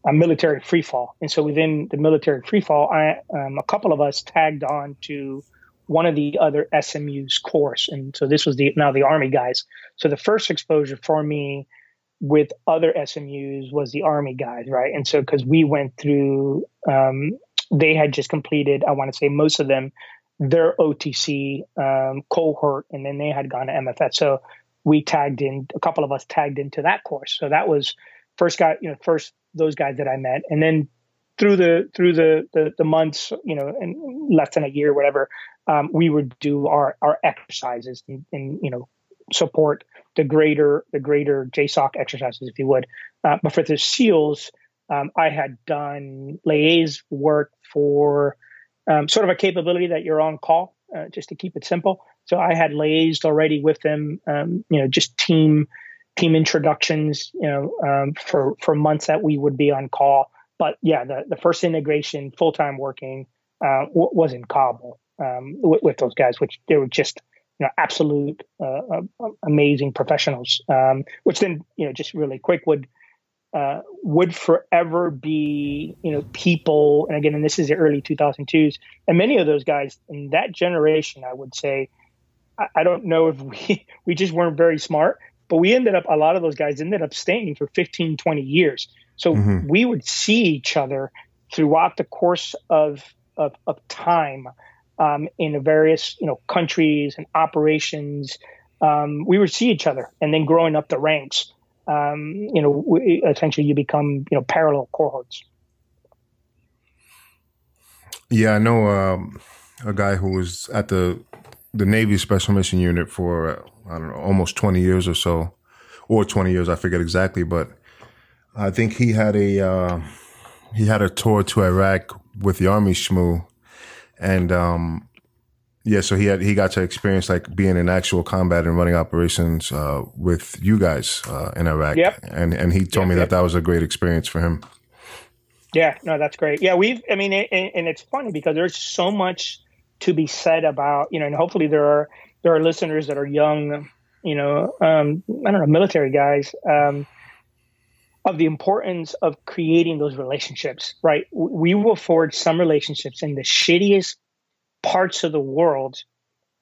a military free fall, and so within the military free fall, I um, a couple of us tagged on to one of the other SMU's course, and so this was the now the Army guys. So the first exposure for me with other SMUs was the Army guys, right? And so because we went through, um, they had just completed, I want to say most of them, their OTC um, cohort, and then they had gone to MFS. So we tagged in, a couple of us tagged into that course. So that was first got you know, first those guys that I met, and then through the through the the, the months, you know, and less than a year, whatever, um, we would do our our exercises and, and you know support the greater the greater JSOC exercises, if you would. Uh, but for the SEALs, um, I had done liaise work for um, sort of a capability that you're on call, uh, just to keep it simple. So I had liaised already with them, um, you know, just team team introductions, you know, um, for for months that we would be on call. But yeah, the the first integration, full time working, uh, w- was in Kabul um, with, with those guys, which they were just you know, absolute uh, uh, amazing professionals, um, which then, you know, just really quick would uh, would forever be, you know, people. And again, and this is the early 2002s, and many of those guys in that generation, I would say, I, I don't know if we we just weren't very smart, but we ended up a lot of those guys ended up staying for 15, 20 years. So mm-hmm. we would see each other throughout the course of of, of time um, in the various you know countries and operations. Um, we would see each other, and then growing up the ranks, um, you know, we, essentially you become you know parallel cohorts. Yeah, I know um, a guy who was at the the Navy Special Mission Unit for I don't know almost twenty years or so, or twenty years, I forget exactly, but I think he had a uh, he had a tour to Iraq with the Army Shmoo, and um, yeah, so he had he got to experience like being in actual combat and running operations uh, with you guys uh, in Iraq. Yep. and and he told yep, me that that was a great experience for him. Yeah, no, that's great. Yeah, we've. I mean, and, and it's funny because there's so much to be said about you know, and hopefully there are there are listeners that are young, you know, um, I don't know, military guys. Um, of the importance of creating those relationships, right? We will forge some relationships in the shittiest parts of the world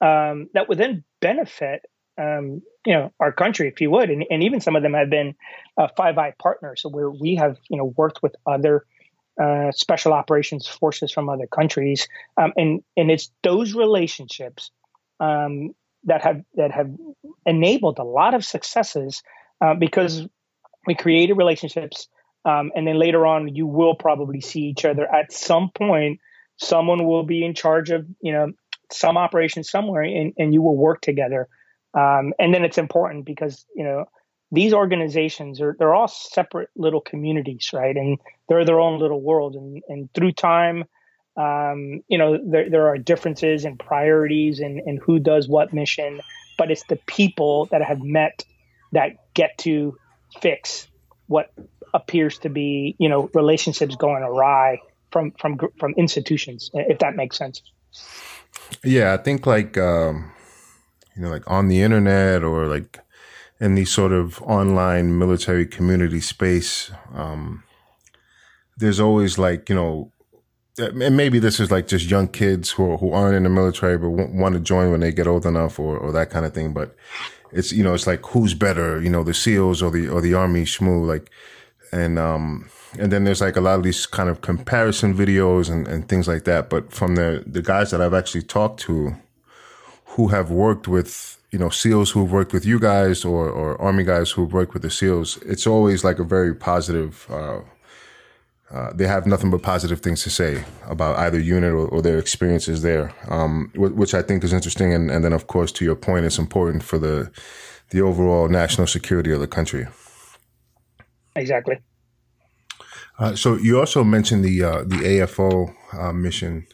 um, that would then benefit um, you know our country if you would and, and even some of them have been uh, five eye partners so where we have you know worked with other uh, special operations forces from other countries. Um, and and it's those relationships um, that have that have enabled a lot of successes uh, because we created relationships um, and then later on you will probably see each other. At some point someone will be in charge of you know some operation somewhere and, and you will work together. Um, and then it's important because you know these organizations are they're all separate little communities right and they're their own little world and, and through time um, you know there, there are differences and priorities and, and who does what mission but it's the people that have met that get to fix what appears to be you know relationships going awry from from from institutions, if that makes sense. Yeah, I think like um, you know, like on the internet or like in these sort of online military community space, um, there's always like you know, and maybe this is like just young kids who who aren't in the military but want to join when they get old enough or or that kind of thing, but. It's you know it's like who's better you know the SEALs or the or the Army Shmoo like and um and then there's like a lot of these kind of comparison videos and, and things like that. But from the the guys that I've actually talked to, who have worked with you know SEALs who've worked with you guys or or Army guys who've worked with the SEALs, it's always like a very positive. Uh, uh, they have nothing but positive things to say about either unit or, or their experiences there, um, which I think is interesting. And, and then, of course, to your point, it's important for the the overall national security of the country. Exactly. Uh, so you also mentioned the uh, the AFO uh, mission.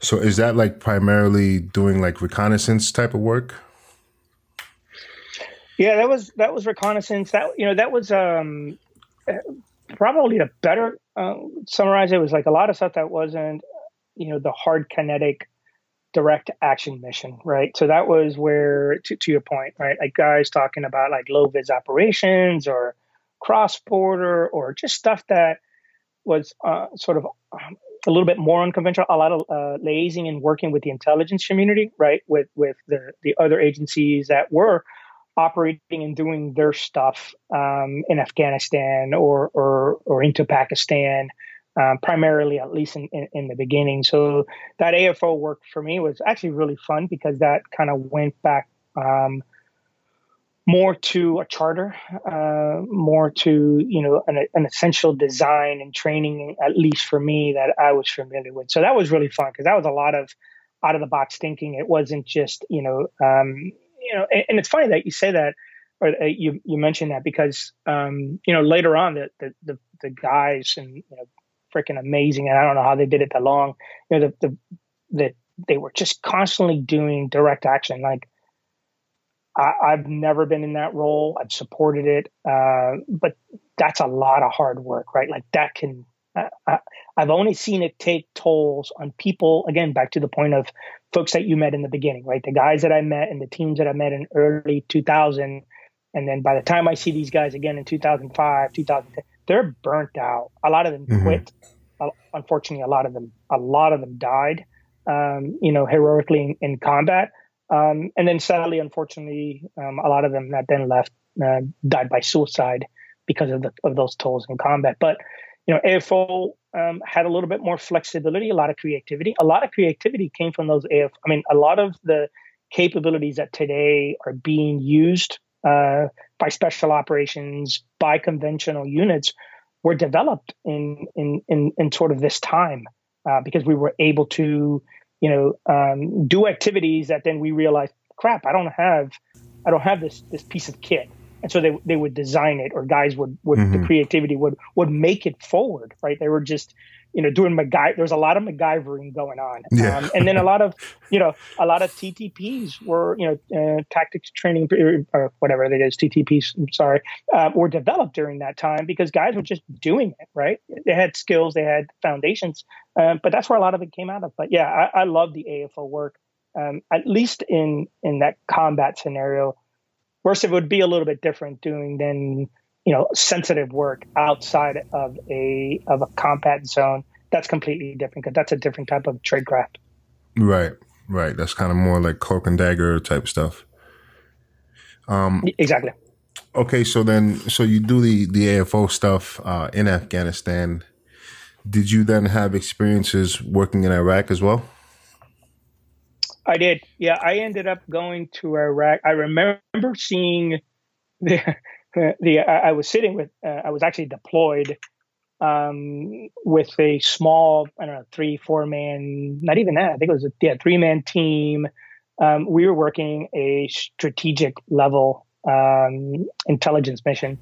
So is that like primarily doing like reconnaissance type of work? Yeah, that was that was reconnaissance. That you know that was um, probably a better uh, summarize. It was like a lot of stuff that wasn't you know the hard kinetic direct action mission, right? So that was where to, to your point, right? Like guys talking about like low vis operations or cross border or just stuff that was uh, sort of um, a little bit more unconventional. A lot of uh, liaising and working with the intelligence community, right? With with the the other agencies that were operating and doing their stuff um, in Afghanistan or or or into Pakistan. Um, primarily, at least in, in, in, the beginning. So that AFO work for me was actually really fun because that kind of went back um, more to a charter, uh, more to you know an, an, essential design and training, at least for me that I was familiar with. So that was really fun because that was a lot of out of the box thinking. It wasn't just you know um, you know, and, and, it's funny that you say that or uh, you you mentioned that because um, you know later on the the the, the guys and you know freaking amazing and I don't know how they did it that long. You know the the that they were just constantly doing direct action like I, have never been in that role. I've supported it, uh, but that's a lot of hard work, right? Like that can. I, I've only seen it take tolls on people. Again, back to the point of folks that you met in the beginning, right? The guys that I met and the teams that I met in early 2000, and then by the time I see these guys again in 2005, 2010, they're burnt out. A lot of them mm-hmm. quit. Unfortunately, a lot of them, a lot of them died. Um, you know, heroically in, in combat um, and then sadly, unfortunately, um, a lot of them that then left uh, died by suicide because of the, of those tolls in combat. But you know, AFO um, had a little bit more flexibility, a lot of creativity. A lot of creativity came from those AF. I mean, a lot of the capabilities that today are being used uh, by special operations, by conventional units, were developed in in in, in sort of this time uh, because we were able to you know, um, do activities that then we realized, crap, I don't have, I don't have this this piece of kit. And so they they would design it, or guys would would mm-hmm. the creativity would would make it forward, right? They were just you know, doing MacGyver. There was a lot of MacGyvering going on, yeah. Um, and then a lot of, you know, a lot of TTPs were, you know, uh, tactics training or whatever it is, TTPs. I'm sorry, uh, were developed during that time because guys were just doing it. Right? They had skills, they had foundations, um, but that's where a lot of it came out of. But yeah, I, I love the AFO work, um, at least in in that combat scenario. Worse, it would be a little bit different doing than you know sensitive work outside of a of a combat zone. That's completely different because that's a different type of trade craft. Right right. That's kind of more like cloak and dagger type stuff. Um exactly. okay so then so you do the the afo stuff uh in afghanistan. Did you then have experiences working in iraq as well i did yeah i ended up going to iraq i remember seeing the the I, I was sitting with uh, I was actually deployed um, with a small I don't know three four man not even that I think it was a yeah three man team. Um, we were working a strategic level um, intelligence mission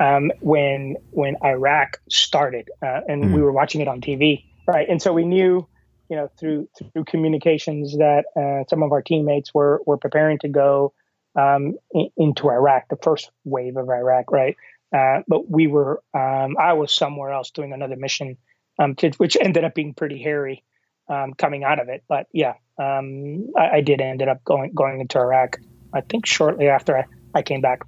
um, when when Iraq started, uh, and mm. we were watching it on TV, right? And so we knew, you know, through through communications that uh, some of our teammates were were preparing to go um, in, into Iraq, the first wave of Iraq, right? Uh, but we were, um, I was somewhere else doing another mission, um, to, which ended up being pretty hairy um, coming out of it. But yeah, um, I, I, did ended up going going into Iraq. I think shortly after I, I came back.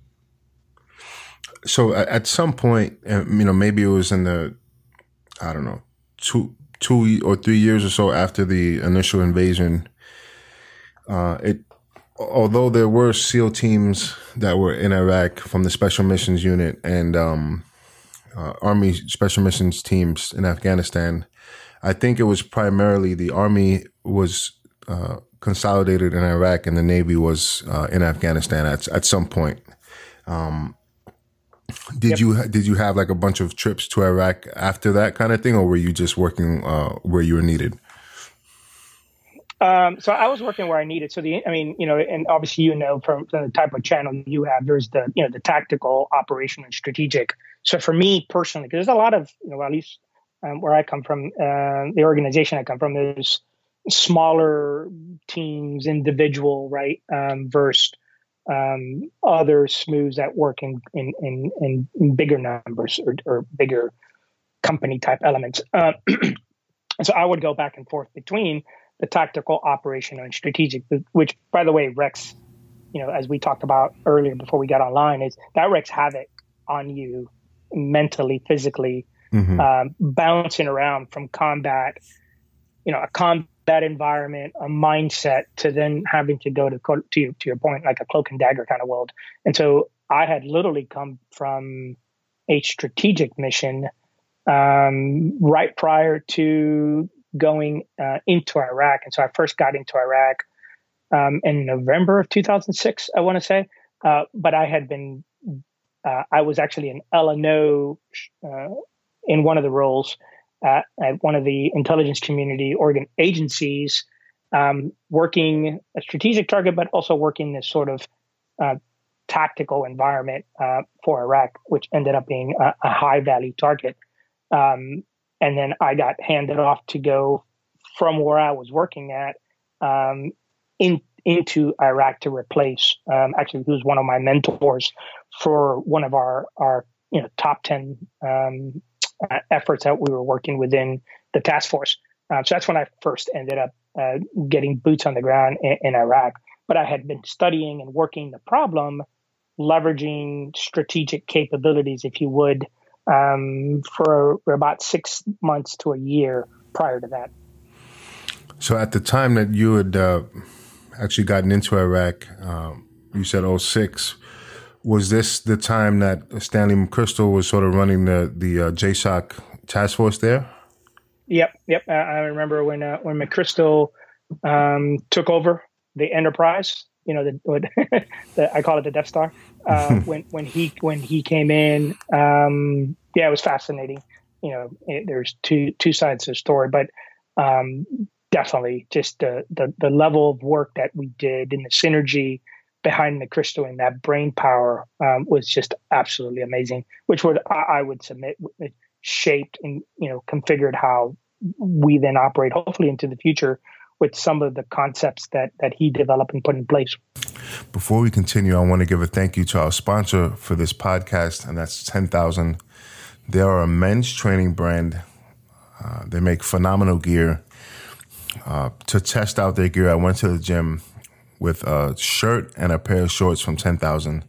So at some point, uh, you know, maybe it was in the, I don't know, two two or three years or so after the initial invasion. Uh, it although there were SEAL teams that were in Iraq from the Special Missions Unit and um, uh, Army Special Missions teams in Afghanistan, I think it was primarily the Army was uh, consolidated in Iraq and the Navy was uh, in Afghanistan at at some point. Um, did yep. you did you have like a bunch of trips to Iraq after that kind of thing, or were you just working uh, where you were needed? Um, so I was working where I needed. So the, I mean, you know, and obviously you know from, from, the type of channel you have, there's the, you know, the tactical, operational, and strategic. So for me personally, because there's a lot of, you know, at least um, where I come from, uh, the organization I come from, there's smaller teams, individual, right, um, versus um, other SMUs that work in in, in, in bigger numbers or, or, bigger company type elements. Uh, so I would go back and forth between the tactical, operational, and strategic. Which, by the way, Rex, you know, as we talked about earlier before we got online, is that wreaks havoc on you mentally, physically, mm-hmm. um, bouncing around from combat, you know, a combat environment, a mindset, to then having to go to to your, to your point, like a cloak and dagger kind of world. And so I had literally come from a strategic mission um, right prior to going uh, into Iraq. And so I first got into Iraq um, in November of 2006, I want to say. Uh, but I had been, uh, I was actually an LNO uh, in one of the roles at, at, one of the intelligence community organ agencies, um, working a strategic target, but also working this sort of uh, tactical environment uh, for Iraq, which ended up being a, a high value target. Um, and then I got handed off to go from where I was working at um, in into Iraq to replace. Um, actually, was one of my mentors for one of our our you know top ten um, uh, efforts that we were working within the task force. Uh, so that's when I first ended up uh, getting boots on the ground in, in Iraq. But I had been studying and working the problem, leveraging strategic capabilities, if you would, um, for, about six months to a year prior to that. So at the time that you had uh, actually gotten into Iraq, um, you said 06. Was this the time that Stanley McChrystal was sort of running the the uh, JSOC task force there? Yep, yep. I remember when uh, when McChrystal um, took over the Enterprise. You know, the, the I call it the Death Star. Uh, when when he when he came in. Um, yeah, it was fascinating. You know, it, there's two two sides to the story, but um, definitely just the, the, the level of work that we did and the synergy behind McChrystal that brain power um, was just absolutely amazing, which would I, I would submit shaped and you know configured how we then operate, hopefully into the future with some of the concepts that that he developed and put in place. Before we continue, I want to give a thank you to our sponsor for this podcast, and that's 10,000. They are a men's training brand. Uh, they make phenomenal gear. Uh, to test out their gear, I went to the gym with a shirt and a pair of shorts from 10,000.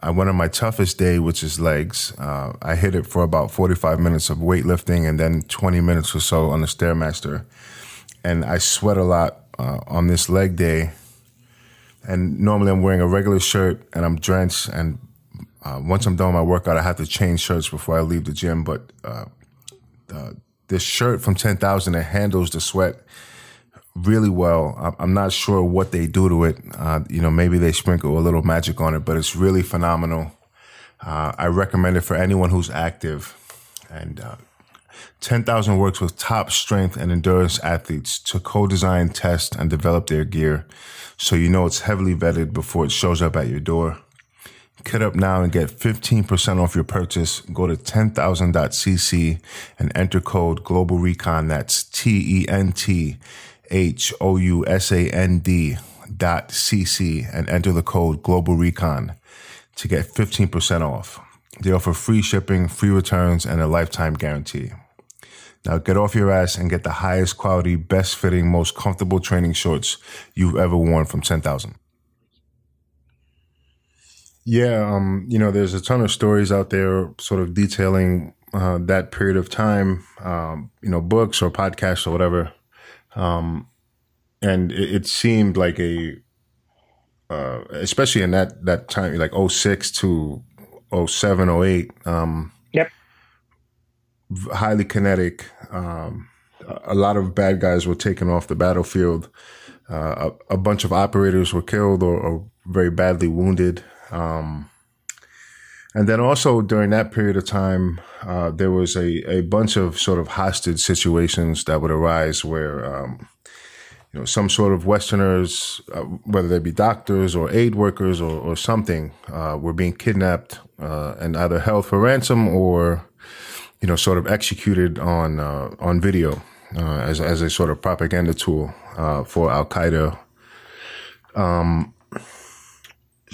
I went on my toughest day, which is legs. Uh, I hit it for about 45 minutes of weightlifting and then 20 minutes or so on the Stairmaster. And I sweat a lot uh, on this leg day. And normally I'm wearing a regular shirt and I'm drenched. And uh, once I'm done my workout, I have to change shirts before I leave the gym. But uh, this shirt from 10,000, it handles the sweat really well. I'm not sure what they do to it. Uh, you know, maybe they sprinkle a little magic on it, but it's really phenomenal. Uh, I recommend it for anyone who's active. And uh, 10,000 works with top strength and endurance athletes to co-design, test, and develop their gear, so you know it's heavily vetted before it shows up at your door. Kit up now and get 15% off your purchase. Go to 10,000.cc and enter code Global Recon. That's T E N T H O U S A N D dot CC and enter the code Global Recon to get 15% off. They offer free shipping, free returns, and a lifetime guarantee. Now get off your ass and get the highest quality, best fitting, most comfortable training shorts you've ever worn from 10,000. Yeah, um, you know, there's a ton of stories out there sort of detailing uh, that period of time, um, you know, books or podcasts or whatever. Um, and it, it, seemed like a, uh, especially in that, that time, like 06 to 07, 08. Um, yep. Highly kinetic. Um, a lot of bad guys were taken off the battlefield. Uh, a, a, bunch of operators were killed or, or very badly wounded. Um, and then also during that period of time, uh, there was a, a bunch of sort of hostage situations that would arise where, um, you know, some sort of Westerners, uh, whether they be doctors or aid workers or, or something, uh, were being kidnapped uh, and either held for ransom or, you know, sort of executed on uh, on video uh, as as a sort of propaganda tool for Al Qaeda. Um,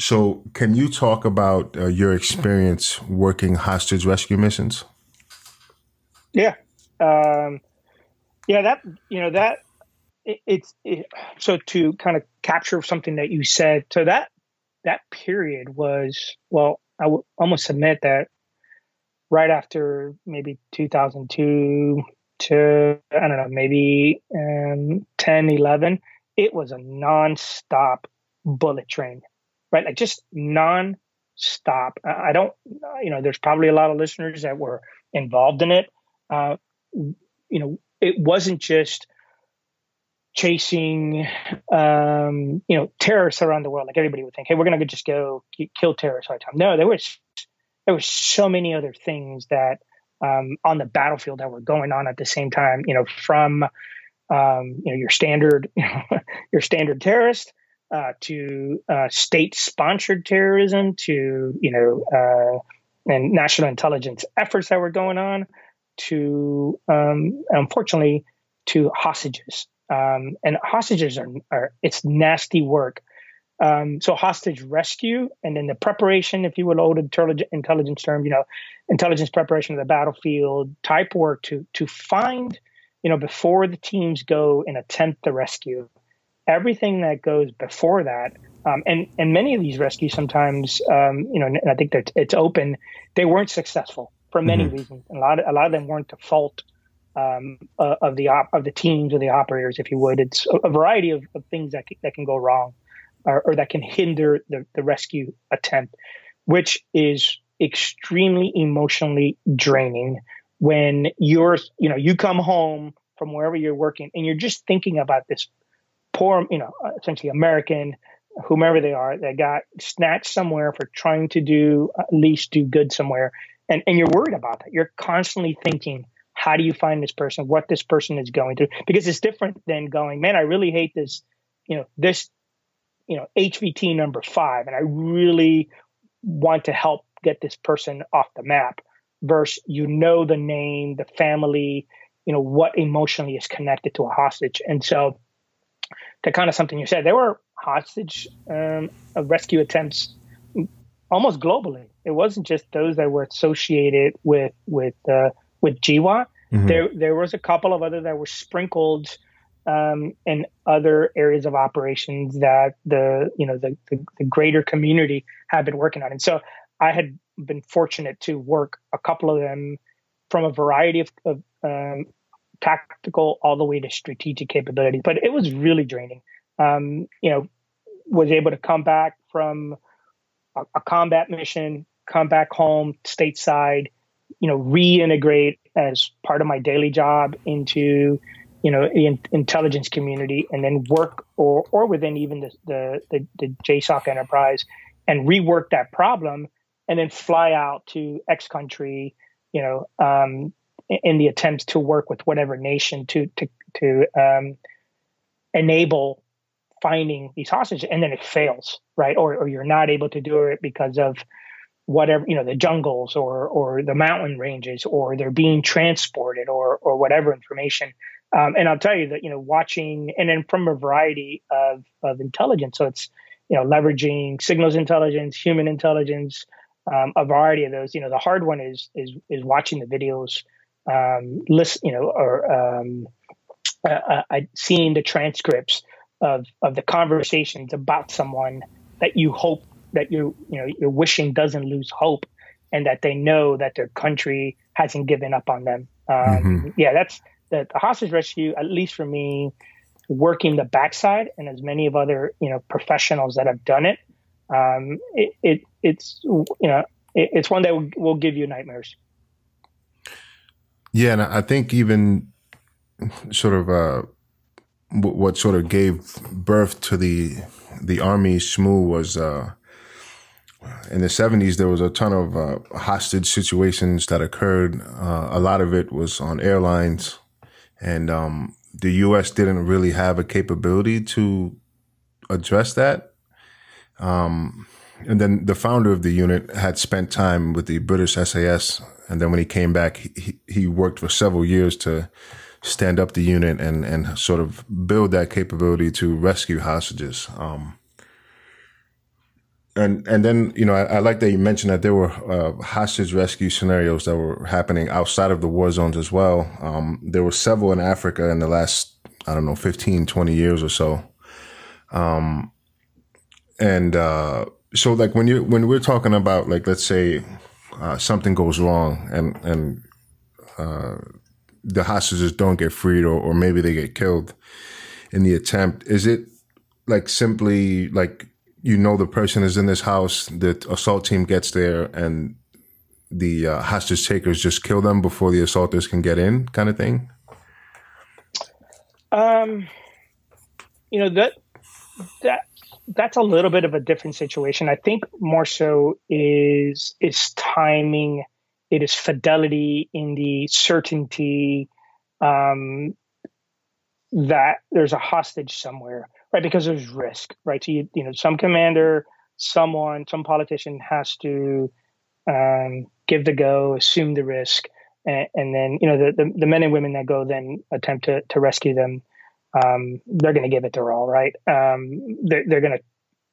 so, can you talk about uh, your experience working hostage rescue missions? Yeah, um, yeah. That you know that it, it's it, so to kind of capture something that you said. So that that period was well. I would almost submit that right after maybe 2002 to I don't know maybe um, 10, 11, it was a nonstop bullet train right? Like just non-stop. I don't, you know, there's probably a lot of listeners that were involved in it. Uh, you know, it wasn't just chasing, um, you know, terrorists around the world. Like everybody would think, hey, we're going to just go kill terrorists all the time. No, there was there was so many other things that um, on the battlefield that were going on at the same time. You know, from um, you know your standard your standard terrorist uh, to uh, state-sponsored terrorism, to you know, uh, and national intelligence efforts that were going on, to um, unfortunately to hostages. Um, and hostages are, are it's nasty work. Um, so hostage rescue, and then the preparation, if you will, old intelligence term, you know, intelligence preparation of the battlefield type work to to find, you know, before the teams go and attempt the rescue everything that goes before that, um, and and many of these rescues sometimes, um, you know, and I think that it's open, they weren't successful for many mm-hmm. reasons. A lot of, a lot of them weren't the fault um, uh, of the op- of the teams or the operators, if you would. It's a, a variety of, of, things that can, that can go wrong, or, or that can hinder the, the rescue attempt, which is extremely emotionally draining when you're you know you come home from wherever you're working and you're just thinking about this poor, you know, essentially American, whomever they are, that got snatched somewhere for trying to do at least do good somewhere. And, and you're worried about that. You're constantly thinking, how do you find this person, what this person is going through? Because it's different than going, man, I really hate this, you know, this you know HVT number five, and I really want to help get this person off the map. Versus you know the name, the family, you know what emotionally is connected to a hostage, and so to kind of something you said, there were hostage um, rescue attempts almost globally. It wasn't just those that were associated with with uh, with GWOT. Mm-hmm. There there was a couple of other that were sprinkled um, in other areas of operations that the you know the, the, the greater community had been working on. And so I had been fortunate to work a couple of them from a variety of, of um, tactical all the way to strategic capability. But it was really draining. Um, you know, was able to come back from a, a combat mission, come back home stateside, you know, reintegrate as part of my daily job into, you know, the in, intelligence community, and then work or or within even the the, the, the JSOC enterprise, and rework that problem, and then fly out to X country, you know, um, in the attempts to work with whatever nation to to to um, enable finding these hostages, and then it fails, right? Or or you're not able to do it because of whatever you know the jungles or or the mountain ranges or they're being transported or or whatever information. Um, and i'll tell you that you know watching and then from a variety of of intelligence. So it's you know leveraging signals intelligence human intelligence um, a variety of those. You know the hard one is is is watching the videos um, list, you know, or um, uh, uh, seeing the transcripts of of the conversations about someone that you hope that you you know you're wishing doesn't lose hope, and that they know that their country hasn't given up on them. Um, mm-hmm. Yeah, that's the, the hostage rescue. At least for me, working the backside, and as many of other you know professionals that have done it, um, it, it it's you know it, it's one that will, will give you nightmares. Yeah, and I think even sort of uh, what sort of gave birth to the the army SMU was uh, in the 70s there was a ton of uh, hostage situations that occurred. Uh, a lot of it was on airlines. And um, the us didn't really have a capability to address that. Um, and then the founder of the unit had spent time with the british sas and then when he came back, he, he worked for several years to stand up the unit and, and sort of build that capability to rescue hostages. Um, and and then you know I, I, like that you mentioned that there were uh, hostage rescue scenarios that were happening outside of the war zones as well. Um, there were several in Africa in the last I don't know 15, 20 years or so. Um, and uh, so like when you when we're talking about like let's say uh, something goes wrong and and uh, the hostages don't get freed or, or maybe they get killed in the attempt, is it like simply like you know the person is in this house, the assault team gets there, and the uh, hostage takers just kill them before the assaulters can get in, kind of thing? Um, you know that that that's a little bit of a different situation. I think more so is is timing. It is fidelity in the certainty um, that there's a hostage somewhere, right? Because there's risk, right? So you, you know, some commander, someone, some politician has to um, give the go, assume the risk, and, and then you know the, the, the men and women that go then attempt to to rescue them um, they're going to give it their all, right? Um, they're, they're going to,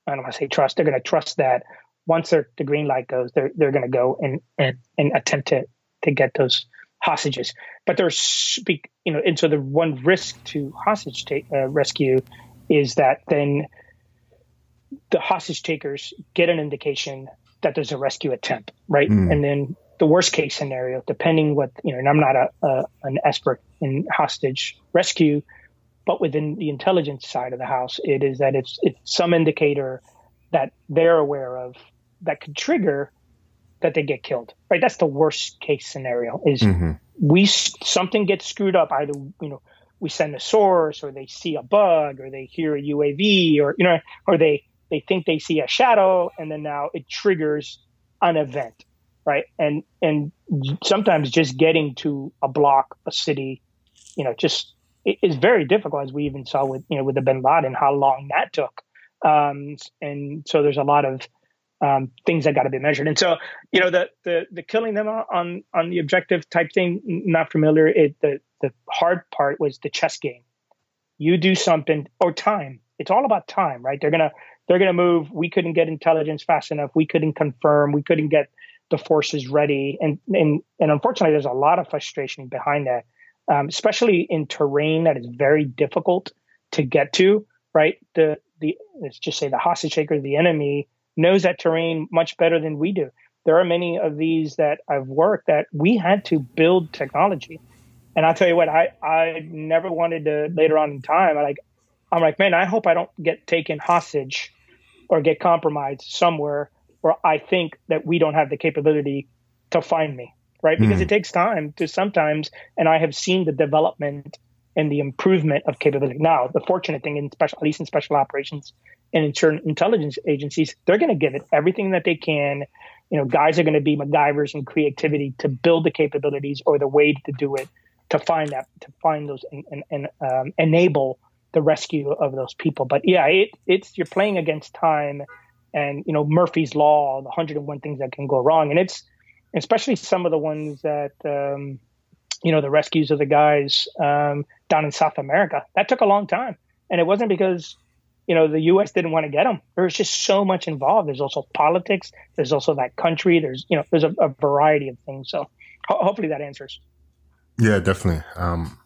I don't want to say trust, they're going to trust that once the green light goes, they're, they're going to go and, and, and attempt to, to get those hostages. But there's you know, and so the one risk to hostage take, uh, rescue is that then the hostage takers get an indication that there's a rescue attempt, right? Mm. And then the worst case scenario, depending what you know, and I'm not a, a an expert in hostage rescue, but within the intelligence side of the house, it is that it's it's some indicator that they're aware of that could trigger that they get killed. Right? That's the worst case scenario. Is mm-hmm. we something gets screwed up either you know we send a source or they see a bug or they hear a UAV or you know or they they think they see a shadow and then now it triggers an event right and and sometimes just getting to a block a city you know just is very difficult, as we even saw with you know with the Bin Laden, how long that took. um, and so there's a lot of um, things that got to be measured. And so, you know, the the the killing them on on the objective type thing, not familiar. It the the hard part was the chess game. You do something or time. It's all about time, right? They're gonna they're gonna move. We couldn't get intelligence fast enough. We couldn't confirm. We couldn't get the forces ready. And and and unfortunately, there's a lot of frustration behind that, um, especially in terrain that is very difficult to get to. Right? The the let's just say the hostage taker, the enemy knows that terrain much better than we do. There are many of these that I've worked that we had to build technology. And I'll tell you what, I, I never wanted to later on in time, I like I'm like, man, I hope I don't get taken hostage or get compromised somewhere where I think that we don't have the capability to find me. Right. Because mm. it takes time to sometimes and I have seen the development and the improvement of capability. Now, the fortunate thing in special, at least in special operations and in certain intelligence agencies, they're going to give it everything that they can. You know, guys are going to be MacGyvers and creativity to build the capabilities or the way to do it, to find that, to find those and, and, and um, enable the rescue of those people. But yeah, it, it's you're playing against time, and you know Murphy's law, the 101 things that can go wrong, and it's especially some of the ones that. Um, you know the rescues of the guys um, down in South America. That took a long time, and it wasn't because you know the U.S. didn't want to get them. There was just so much involved. There's also politics. There's also that country. There's you know there's a, a variety of things. So ho- hopefully that answers. Yeah, definitely. Um,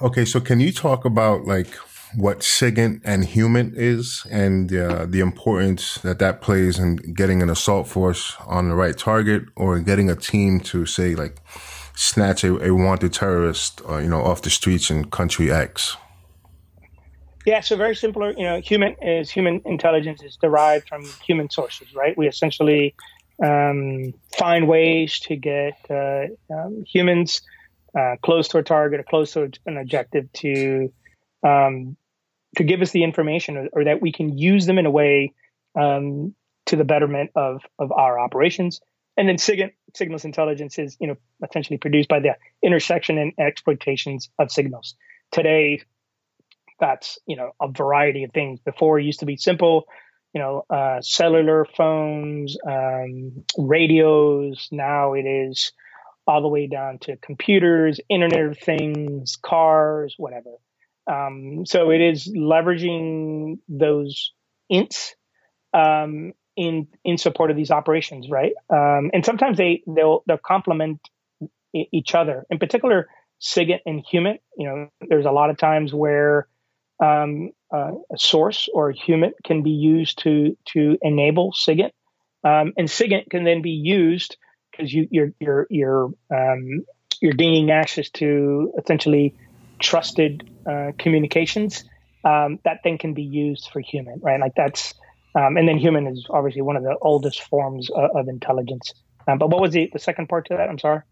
okay, so can you talk about like what SIGINT and HUMINT is and uh, the importance that that plays in getting an assault force on the right target or getting a team to say like snatch a, a wanted terrorist, uh, you know, off the streets in country X? Yeah, so very simple. You know, HUMINT is human intelligence is derived from human sources, right? We essentially um, find ways to get uh, um, humans uh, close to a target or close to an objective to um, to give us the information or, or, that we can use them in a way um, to the betterment of of our operations. And then SIGINT, signals intelligence is you know essentially produced by the intersection and exploitations of signals. Today, that's you know a variety of things. Before it used to be simple, you know, uh, cellular phones, um, radios. Now it is all the way down to computers, Internet of Things, cars, whatever. Um, so it is leveraging those ints um, in in support of these operations, right? Um, and sometimes they they'll they'll complement each other. In particular, SIGINT and HUMINT. You know, there's a lot of times where um, uh, a source or a HUMINT can be used to to enable SIGINT, um, and SIGINT can then be used because you, you're you're you're um, you're gaining access to essentially trusted uh, communications um, that then can be used for HUMINT, right? Like that's, um, and then HUMINT is obviously one of the oldest forms of, of intelligence. Um, but what was the, the second part to that? I'm sorry.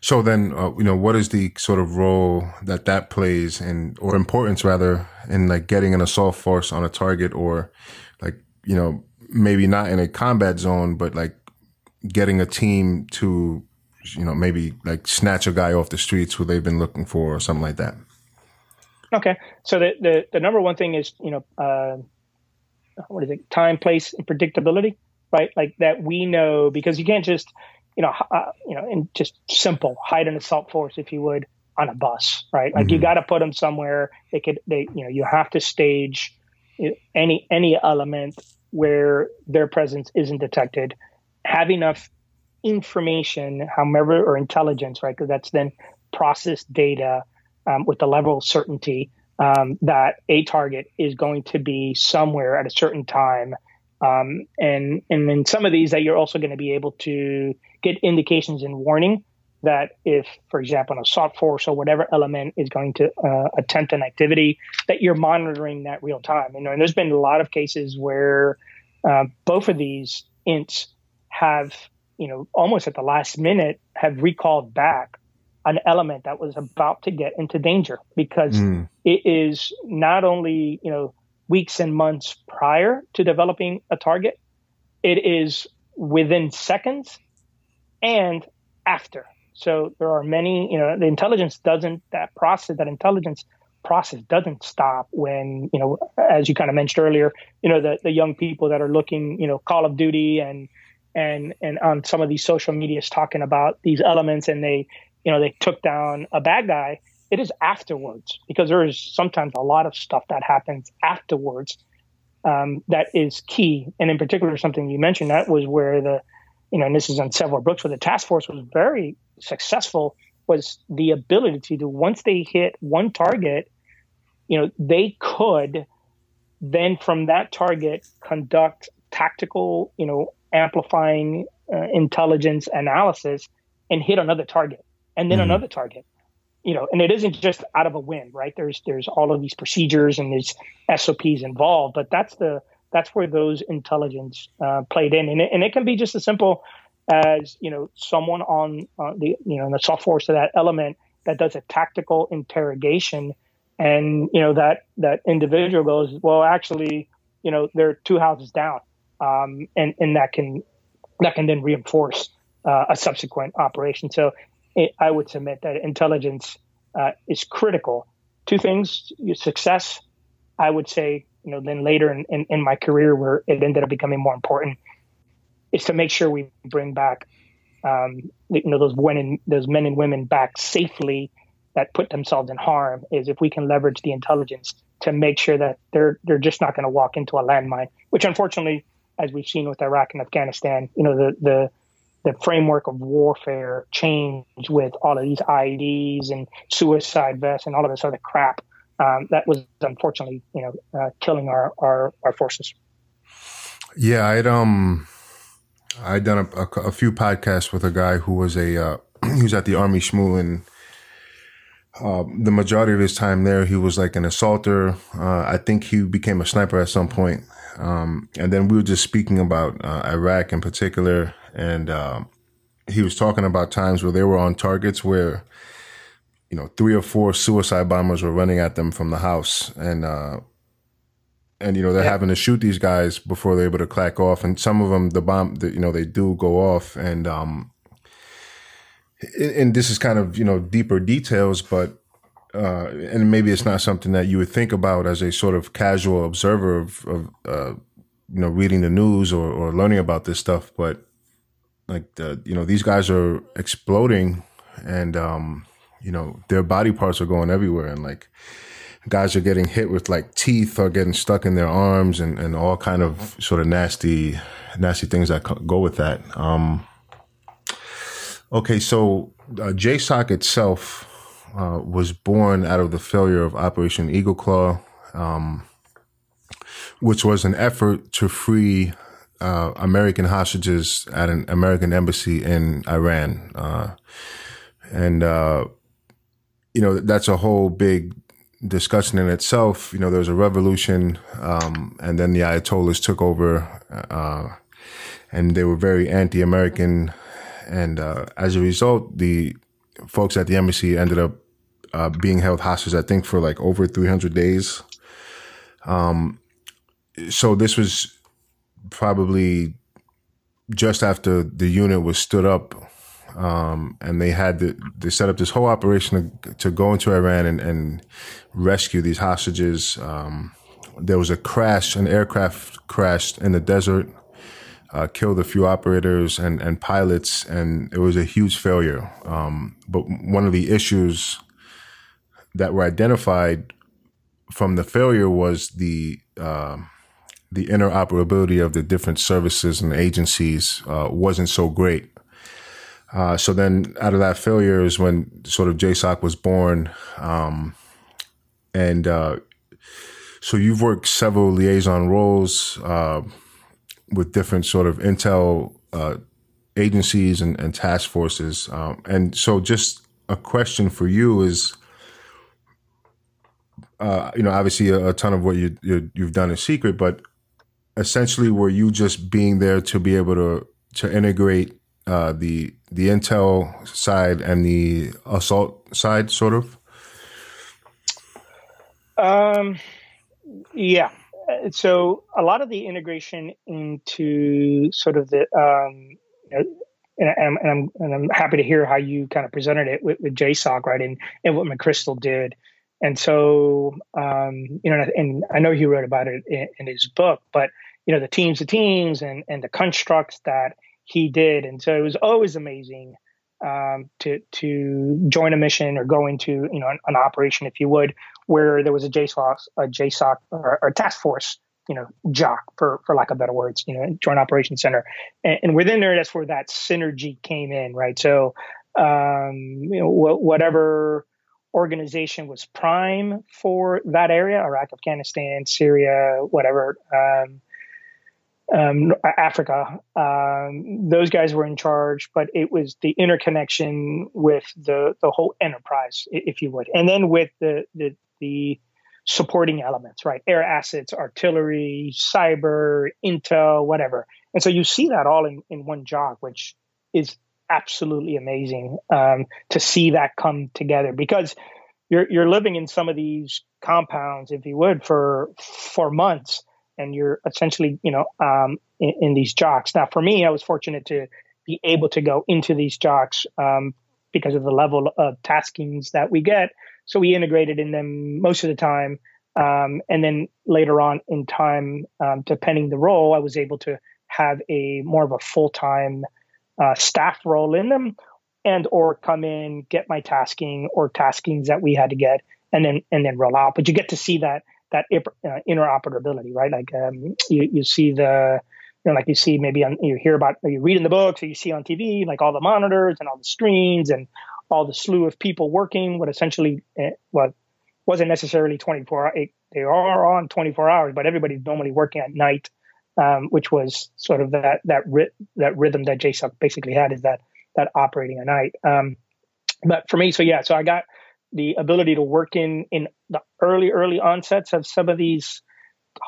So then, uh, you know, what is the sort of role that that plays in, or importance rather, in like getting an assault force on a target or like, you know, maybe not in a combat zone, but like getting a team to you know, maybe like snatch a guy off the streets who they've been looking for or something like that. Okay. So the, the, the number one thing is, you know, uh, what is it? Time, place, and predictability, right? Like that we know because you can't just, you know, uh, you know, and just simple hide an assault force, if you would, on a bus, right? Like mm-hmm. you got to put them somewhere. They could, they, you know, you have to stage any any element where their presence isn't detected. Have enough information, however, or intelligence, right? Because that's then processed data um, with the level of certainty um, that a target is going to be somewhere at a certain time. Um, and and then some of these that you're also going to be able to get indications and warning that if, for example, an assault force or whatever element is going to uh, attempt an activity, that you're monitoring that real time. You know, and there's been a lot of cases where uh, both of these ints have you know, almost at the last minute have recalled back an element that was about to get into danger because mm. it is not only, you know, weeks and months prior to developing a target, it is within seconds and after. So there are many, you know, the intelligence doesn't, that process, that intelligence process doesn't stop when you know, as you kind of mentioned earlier, you know, the the young people that are looking, you know, Call of Duty and and and on some of these social medias talking about these elements, and they, you know, they took down a bad guy. It is afterwards because there is sometimes a lot of stuff that happens afterwards um, that is key. And in particular, something you mentioned that was where the, you know, and this is on several books where the task force was very successful was the ability to do once they hit one target, you know, they could then from that target conduct tactical, you know, amplifying uh, intelligence analysis and hit another target and then mm-hmm. another target you know, and it isn't just out of a whim, right? There's there's all of these procedures and these SOPs involved, but that's the that's where those intelligence uh, played in, and it, and it can be just as simple as you know someone on uh, the you know the SOF force of that element that does a tactical interrogation, and you know that that individual goes, well, actually, you know, they're two houses down, um, and and that can that can then reinforce uh, a subsequent operation. So I would submit that intelligence uh, is critical. Two things: success. I would say, you know, then later in, in, in, my career, where it ended up becoming more important, is to make sure we bring back, um, you know, those women, those men and women back safely that put themselves in harm. Is if we can leverage the intelligence to make sure that they're they're just not going to walk into a landmine, which unfortunately, as we've seen with Iraq and Afghanistan, you know, the the the framework of warfare changed with all of these IEDs and suicide vests and all of this other crap um, that was unfortunately, you know, uh, killing our, our, our forces. Yeah, I'd um, I'd done a, a, a, few podcasts with a guy who was a uh, he was at the Army Shmoo and uh, the majority of his time there, he was like an assaulter. Uh, I think he became a sniper at some point. Um, and then we were just speaking about uh, Iraq in particular and um, he was talking about times where they were on targets where you know three or four suicide bombers were running at them from the house and uh, and you know they're yeah. having to shoot these guys before they're able to clack off and some of them the bomb the, you know they do go off and um and this is kind of you know deeper details but uh, and maybe it's not something that you would think about as a sort of casual observer of, of uh, you know reading the news or, or learning about this stuff but like the you know these guys are exploding and um you know their body parts are going everywhere and like guys are getting hit with like teeth or getting stuck in their arms and and all kind of sort of nasty nasty things that go with that. Um okay so uh, JSOC itself uh, was born out of the failure of Operation Eagle Claw um which was an effort to free uh, American hostages at an American embassy in Iran. Uh, and, uh, you know, that's a whole big discussion in itself. You know, there was a revolution, um, and then the Ayatollahs took over, uh, and they were very anti American. And uh, as a result, the folks at the embassy ended up uh, being held hostage, I think, for like over 300 days. Um, so this was probably just after the unit was stood up, um, and they had to, they set up this whole operation to, to go into Iran and, and rescue these hostages. Um, there was a crash, an aircraft crashed in the desert, uh, killed a few operators and, and pilots, and it was a huge failure. Um, but one of the issues that were identified from the failure was the uh, the interoperability of the different services and agencies uh, wasn't so great. Uh, so then, out of that failure is when sort of JSOC was born, um, and uh, so you've worked several liaison roles uh, with different sort of intel uh, agencies and, and, task forces, um, and so just a question for you is. Uh, you know, obviously, a, a ton of what you, you have done is secret, but essentially were you just being there to be able to to integrate uh, the the intel side and the assault side, sort of? Um, yeah. So a lot of the integration into sort of the um, and, and, and, I'm and I'm happy to hear how you kind of presented it with, with JSOC, right, and and what McChrystal did, And so, um, you know, and I know he wrote about it in, in, his book, but you know, the teams, the teams, and and the constructs that he did, and so it was always amazing um, to to join a mission or go into you know an, an, operation, if you would, where there was a JSOC, a JSOC or, or task force, you know, JOC for for lack of better words, you know, Joint Operations Center, and, and within there, that's where that synergy came in, right? So, um, you know, wh- whatever organization was prime for that area, Iraq, Afghanistan, Syria, whatever. Um, um, Africa. Um, those guys were in charge, but it was the interconnection with the the whole enterprise, if you would, and then with the the, the supporting elements, right? Air assets, artillery, cyber, intel, whatever. And so you see that all in, in one job, which is absolutely amazing um, to see that come together because you're you're living in some of these compounds, if you would, for for months and you're essentially, you know, um, in, in, these JOCs. Now, for me, I was fortunate to be able to go into these JOCs um, because of the level of taskings that we get. So we integrated in them most of the time. Um, and then later on in time, um, depending the role, I was able to have a more of a full time uh, staff role in them, and or come in, get my tasking or taskings that we had to get, and then and then roll out. But you get to see that that uh, interoperability, right? Like um, you, you see the, you know, like you see maybe on, you hear about, you read in the books or you see on TV, like all the monitors and all the screens and all the slew of people working, what essentially, uh, what wasn't necessarily 24, they are on 24 hours, but everybody's normally working at night, um, which was sort of that, that, ri- that rhythm that JSOC basically had is that, that operating at night. Um, but for me, so yeah, so I got, the ability to work in in the early early onsets of some of these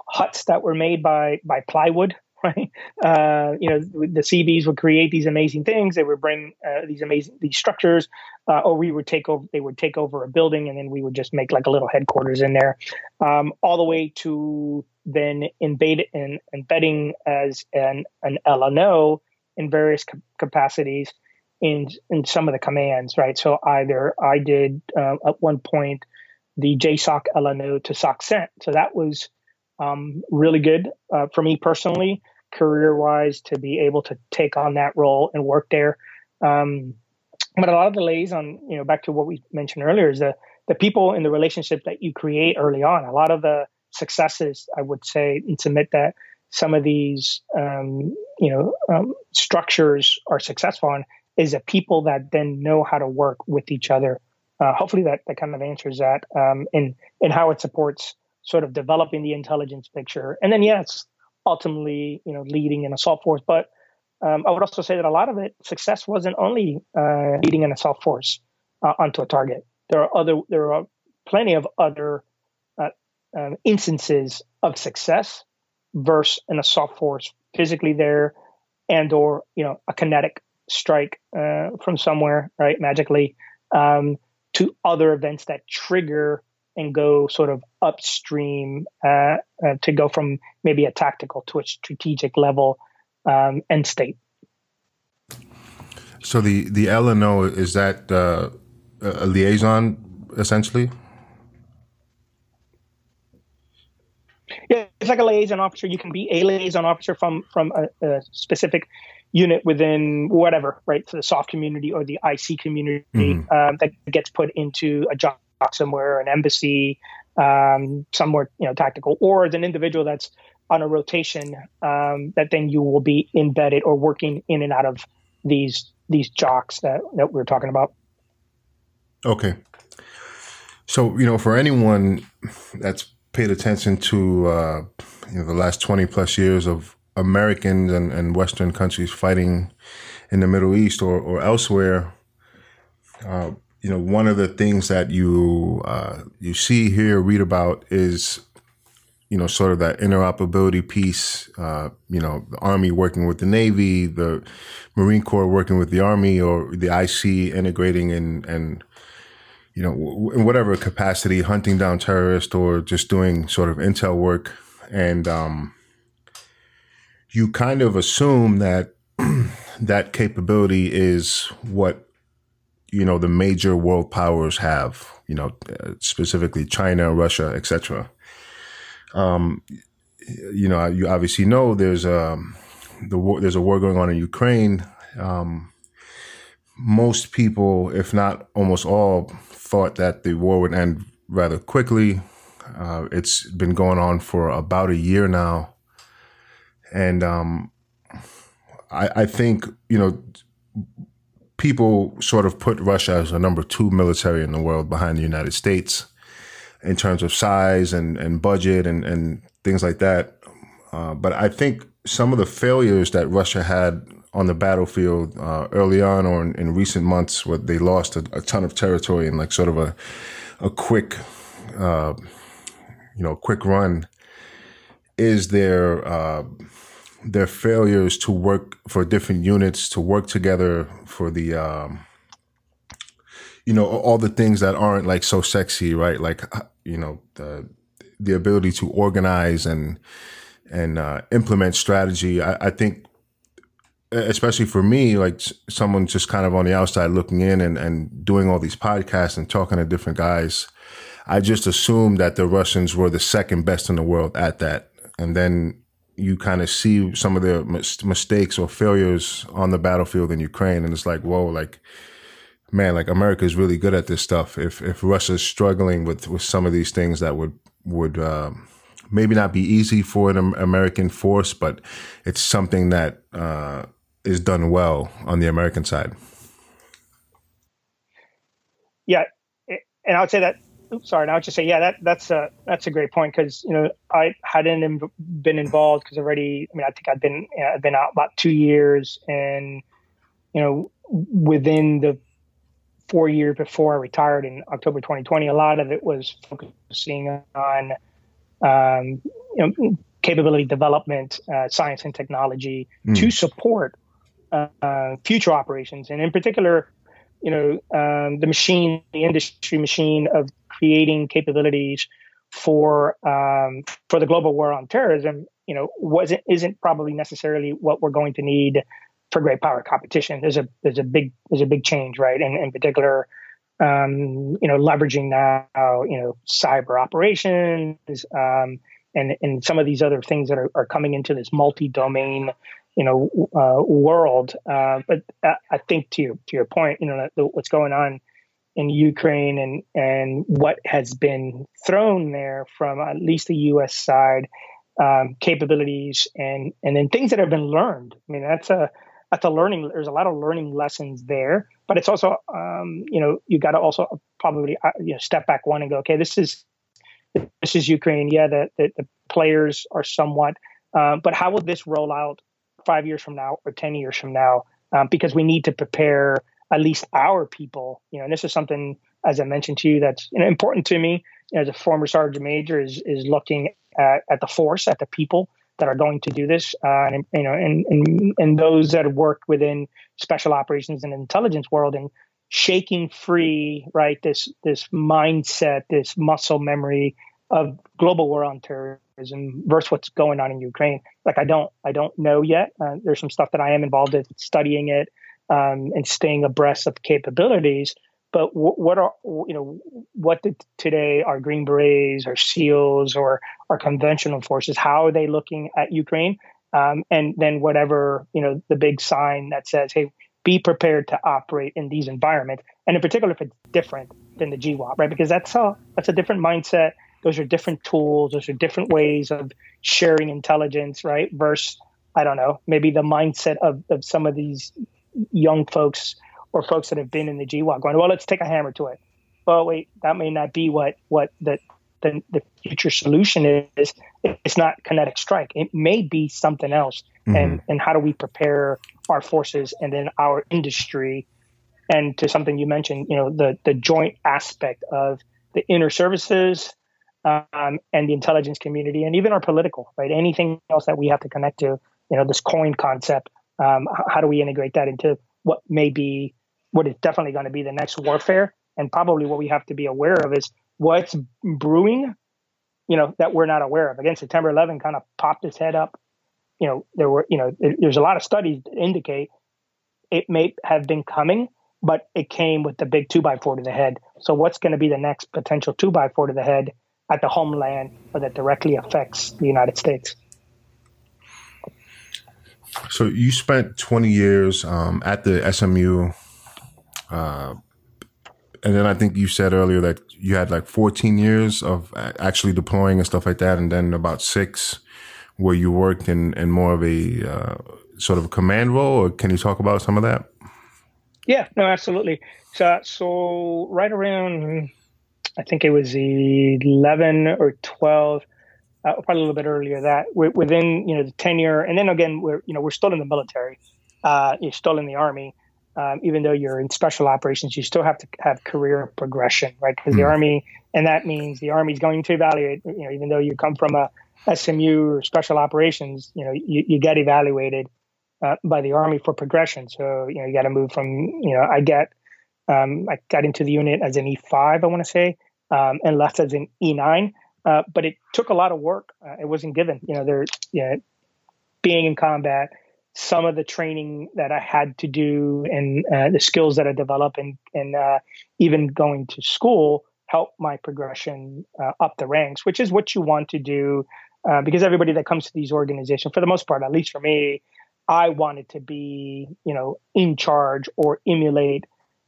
huts that were made by by plywood right? Uh, you know the Seabees would create these amazing things. They would bring uh, these amazing these structures. Uh, or we would take over they would take over a building and then we would just make like a little headquarters in there. Um, all the way to then embed and embedding as an an lno in various capacities in in some of the commands, right? So either I did uh, at one point the JSOC LNO to SOCCENT, so that was um, really good uh, for me personally, career wise, to be able to take on that role and work there. Um, but a lot of the delays on you know back to what we mentioned earlier is the the people in the relationship that you create early on. A lot of the successes, I would say, and submit that some of these um, you know um, structures are successful on is a people that then know how to work with each other. Uh, hopefully that, that kind of answers that um, and, and how it supports sort of developing the intelligence picture. And then, yes, ultimately, you know, leading an assault force. But um, I would also say that a lot of it, success wasn't only uh, leading an assault force uh, onto a target. There are other, there are plenty of other uh, um, instances of success versus an assault force physically there and or, you know, a kinetic strike uh, from somewhere, right, magically, um, to other events that trigger and go sort of upstream uh, uh, to go from maybe a tactical to a strategic level um, end state. So the the LNO is that uh, a liaison essentially? Yeah, it's like a liaison officer. You can be a liaison officer from from a, a specific unit within whatever, right? So the SOF community or the IC community um, that gets put into a JOC somewhere, an embassy, um, somewhere, you know, tactical, or as an individual that's on a rotation, um, that then you will be embedded or working in and out of these these JOCs that, that we are talking about. Okay. So, you know, for anyone that's paid attention to, uh, you know, the last 20 plus years of Americans and, and Western countries fighting in the Middle East or, or elsewhere, uh, you know, one of the things that you uh, you see here, read about is, you know, sort of that interoperability piece. Uh, you know, the Army working with the Navy, the Marine Corps working with the Army, or the IC integrating and and you know, in whatever capacity, hunting down terrorists or just doing sort of intel work. And um, you kind of assume that that capability is what you know the major world powers have. You know, uh, specifically China, Russia, etc. Um, you know, you obviously know there's a um, the war, there's a war going on in Ukraine. Um, most people, if not almost all, thought that the war would end rather quickly. Uh, it's been going on for about a year now, and um, I, I think you know people sort of put Russia as a number two military in the world behind the United States in terms of size and, and budget and, and things like that. Uh, but I think some of the failures that Russia had on the battlefield uh, early on or in, in, recent months, where they lost a, a, ton of territory in like sort of a a quick, uh, you know, quick run, is their uh, their failures to work for different units to work together for the. Um, you know all the things that aren't like so sexy, right? Like you know the the ability to organize and and uh, implement strategy. I, I, think, especially for me, like someone just kind of on the outside looking in and, and doing all these podcasts and talking to different guys, I just assumed that the Russians were the second best in the world at that. And then you kind of see some of their mis- mistakes or failures on the battlefield in Ukraine, and it's like, whoa, like, man, like America is really good at this stuff. If if Russia's struggling with with some of these things, that would would um, maybe not be easy for an American force, but it's something that uh, is done well on the American side. Yeah, and I would say that. Oops, sorry, and I would just say, yeah, that that's a that's a great point because you know I hadn't been involved because already. I mean, I think I've been I've been out about two years, and you know, within the four years before I retired in October 2020, a lot of it was focusing on um, you know, capability development, uh, science and technology mm. to support uh, future operations, and in particular, you know, um, the machine, the industry machine of creating capabilities for um, for the global war on terrorism. You know, wasn't isn't probably necessarily what we're going to need for great power competition. There's a there's a big there's a big change, right? And in particular, um, you know, leveraging now, you know, cyber operations, um, and and some of these other things that are, are coming into this multi-domain, you know, uh, world. Uh, but I think to your to your point, you know, what's going on in Ukraine and and what has been thrown there from at least the U.S. side, um, capabilities and and then things that have been learned. I mean, that's a that's a learning. There's a lot of learning lessons there, but it's also, um, you know, you got to also probably uh, you know step back one and go, okay, this is this is Ukraine. Yeah, the the, the players are somewhat, uh, but how will this roll out five years from now or ten years from now? Um, because we need to prepare at least our people. You know, and this is something, as I mentioned to you, that's you know, important to me as a former sergeant major is is looking at, at the force, at the people that are going to do this, uh, and you know, and, and and those that work within special operations and intelligence world, and shaking free, right? This this mindset, this muscle memory of global war on terrorism versus what's going on in Ukraine. Like I don't I don't know yet. Uh, there's some stuff that I am involved in studying it um, and staying abreast of capabilities. But w- what are you know what did today our Green Berets our SEALs or our conventional forces? How are they looking at Ukraine? Um, and then whatever you know the big sign that says, "Hey, be prepared to operate in these environments," and in particular if it's different than the GWOT, right? Because that's a that's a different mindset. Those are different tools. Those are different ways of sharing intelligence, right? Versus I don't know, maybe the mindset of, of some of these young folks or folks that have been in the GWOT going, well, let's take a hammer to it. Well, wait, that may not be what what the the, the future solution is. It's not kinetic strike. It may be something else. Mm-hmm. And and how do we prepare our forces and then our industry? And to something you mentioned, you know, the the joint aspect of the inner services um, and the intelligence community, and even our political, right? Anything else that we have to connect to, you know, this coin concept. Um, how do we integrate that into what may be what is definitely going to be the next warfare. And probably what we have to be aware of is what's brewing, you know, that we're not aware of. Again, September 11 kind of popped its head up. You know, there were, you know, there's a lot of studies that indicate it may have been coming, but it came with the big two by four to the head. So what's going to be the next potential two by four to the head at the homeland or that directly affects the United States? So you spent 20 years um, at the SMU, uh, and then I think you said earlier that you had like 14 years of actually deploying and stuff like that, and then about six where you worked in, in more of a uh, sort of a command role. Or can you talk about some of that? Yeah, no, absolutely. So, so right around, I think it was 11 or 12 uh, probably a little bit earlier that within you know the tenure, and then again we're you know we're still in the military, uh, you're still in the army. Um, even though you're in special operations, you still have to have career progression, right? Because mm. the hmm. army, and that means the army is going to evaluate. You know, even though you come from a SMU or special operations, you know, you, you get evaluated uh, by the army for progression. So you know, you got to move from. You know, I get, um, I got into the unit as an E5, I want to say, um, and left as an E9. Uh, but it took a lot of work. Uh, it wasn't given. You know, there, you know, being in combat, some of the training that I had to do and uh, the skills that I developed, and and uh, even going to school helped my progression uh, up the ranks, which is what you want to do. because everybody that comes to these organizations, for the most part, at least for me, I wanted to be, you know, in charge or emulate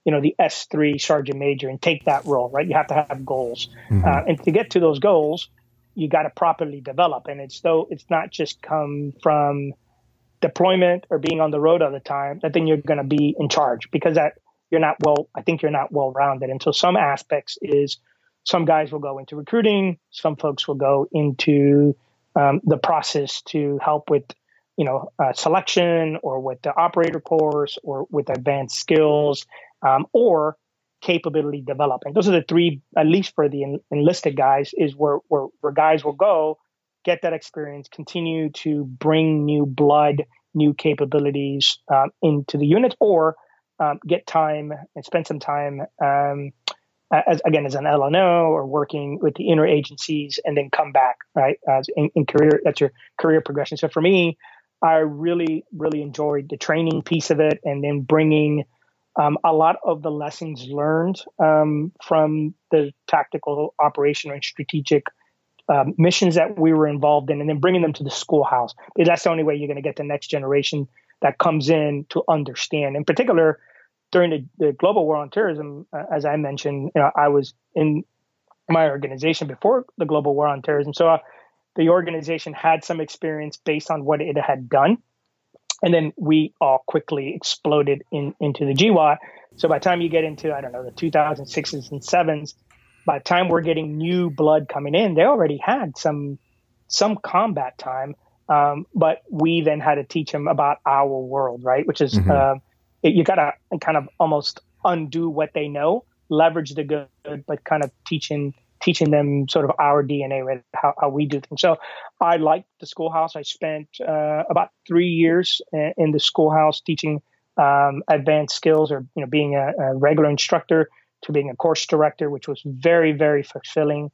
you know the S3 sergeant major and take that role, right? You have to have goals, mm-hmm. uh, and to get to those goals, you got to properly develop. And it's though it's not just come from deployment or being on the road all the time that then you're going to be in charge because that you're not well. I think you're not well rounded. And so some aspects is some guys will go into recruiting, some folks will go into um, the process to help with you know uh, selection or with the operator course or with advanced skills um, or capability development. Those are the three, at least for the en- enlisted guys, is where, where, where guys will go, get that experience, continue to bring new blood, new capabilities um, into the unit, or um, get time and spend some time um, as again as an LNO or working with the inner agencies, and then come back right in, in career. That's your career progression. So for me, I really really enjoyed the training piece of it, and then bringing um, a lot of the lessons learned um, from the tactical, operation, and strategic um, missions that we were involved in, and then bringing them to the schoolhouse. Because that's the only way you're going to get the next generation that comes in to understand. In particular, during the, the global war on terrorism, uh, as I mentioned, you know, I was in my organization before the global war on terrorism, so uh, the organization had some experience based on what it had done and then we all quickly exploded in, into the GWOT. So by the time you get into, I don't know, the 2006s and sevens, by the time we're getting new blood coming in, they already had some some combat time. Um, but we then had to teach them about our world, right? Which is mm-hmm. uh, it, you got to kind of almost undo what they know, leverage the good, but kind of teaching teaching them sort of our DNA, right? How, how we do things. So I liked the schoolhouse. I spent uh, about three years in the schoolhouse teaching um, advanced skills or, you know, being a, a, regular instructor to being a course director, which was very, very fulfilling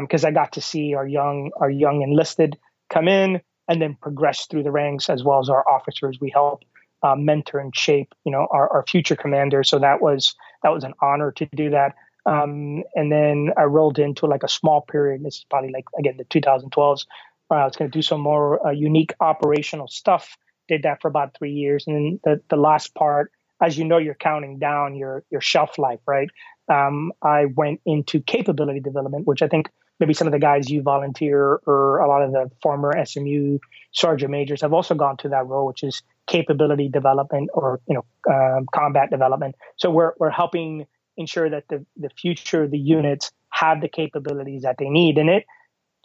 because um, I got to see our young, our young enlisted come in and then progress through the ranks as well as our officers. We help uh, mentor and shape, you know, our, our future commanders. So that was, that was an honor to do that. Um, and then I rolled into like a small period. This is probably like again the 2012s. Where I was going to do some more uh, unique operational stuff. Did that for about three years, and then the the last part, as you know, you're counting down your your shelf life, right? Um, I went into capability development, which I think maybe some of the guys you volunteer or a lot of the former SMU sergeant majors have also gone to that role, which is capability development or you know um, combat development. So we're we're helping ensure that the, the future the units have the capabilities that they need. And it,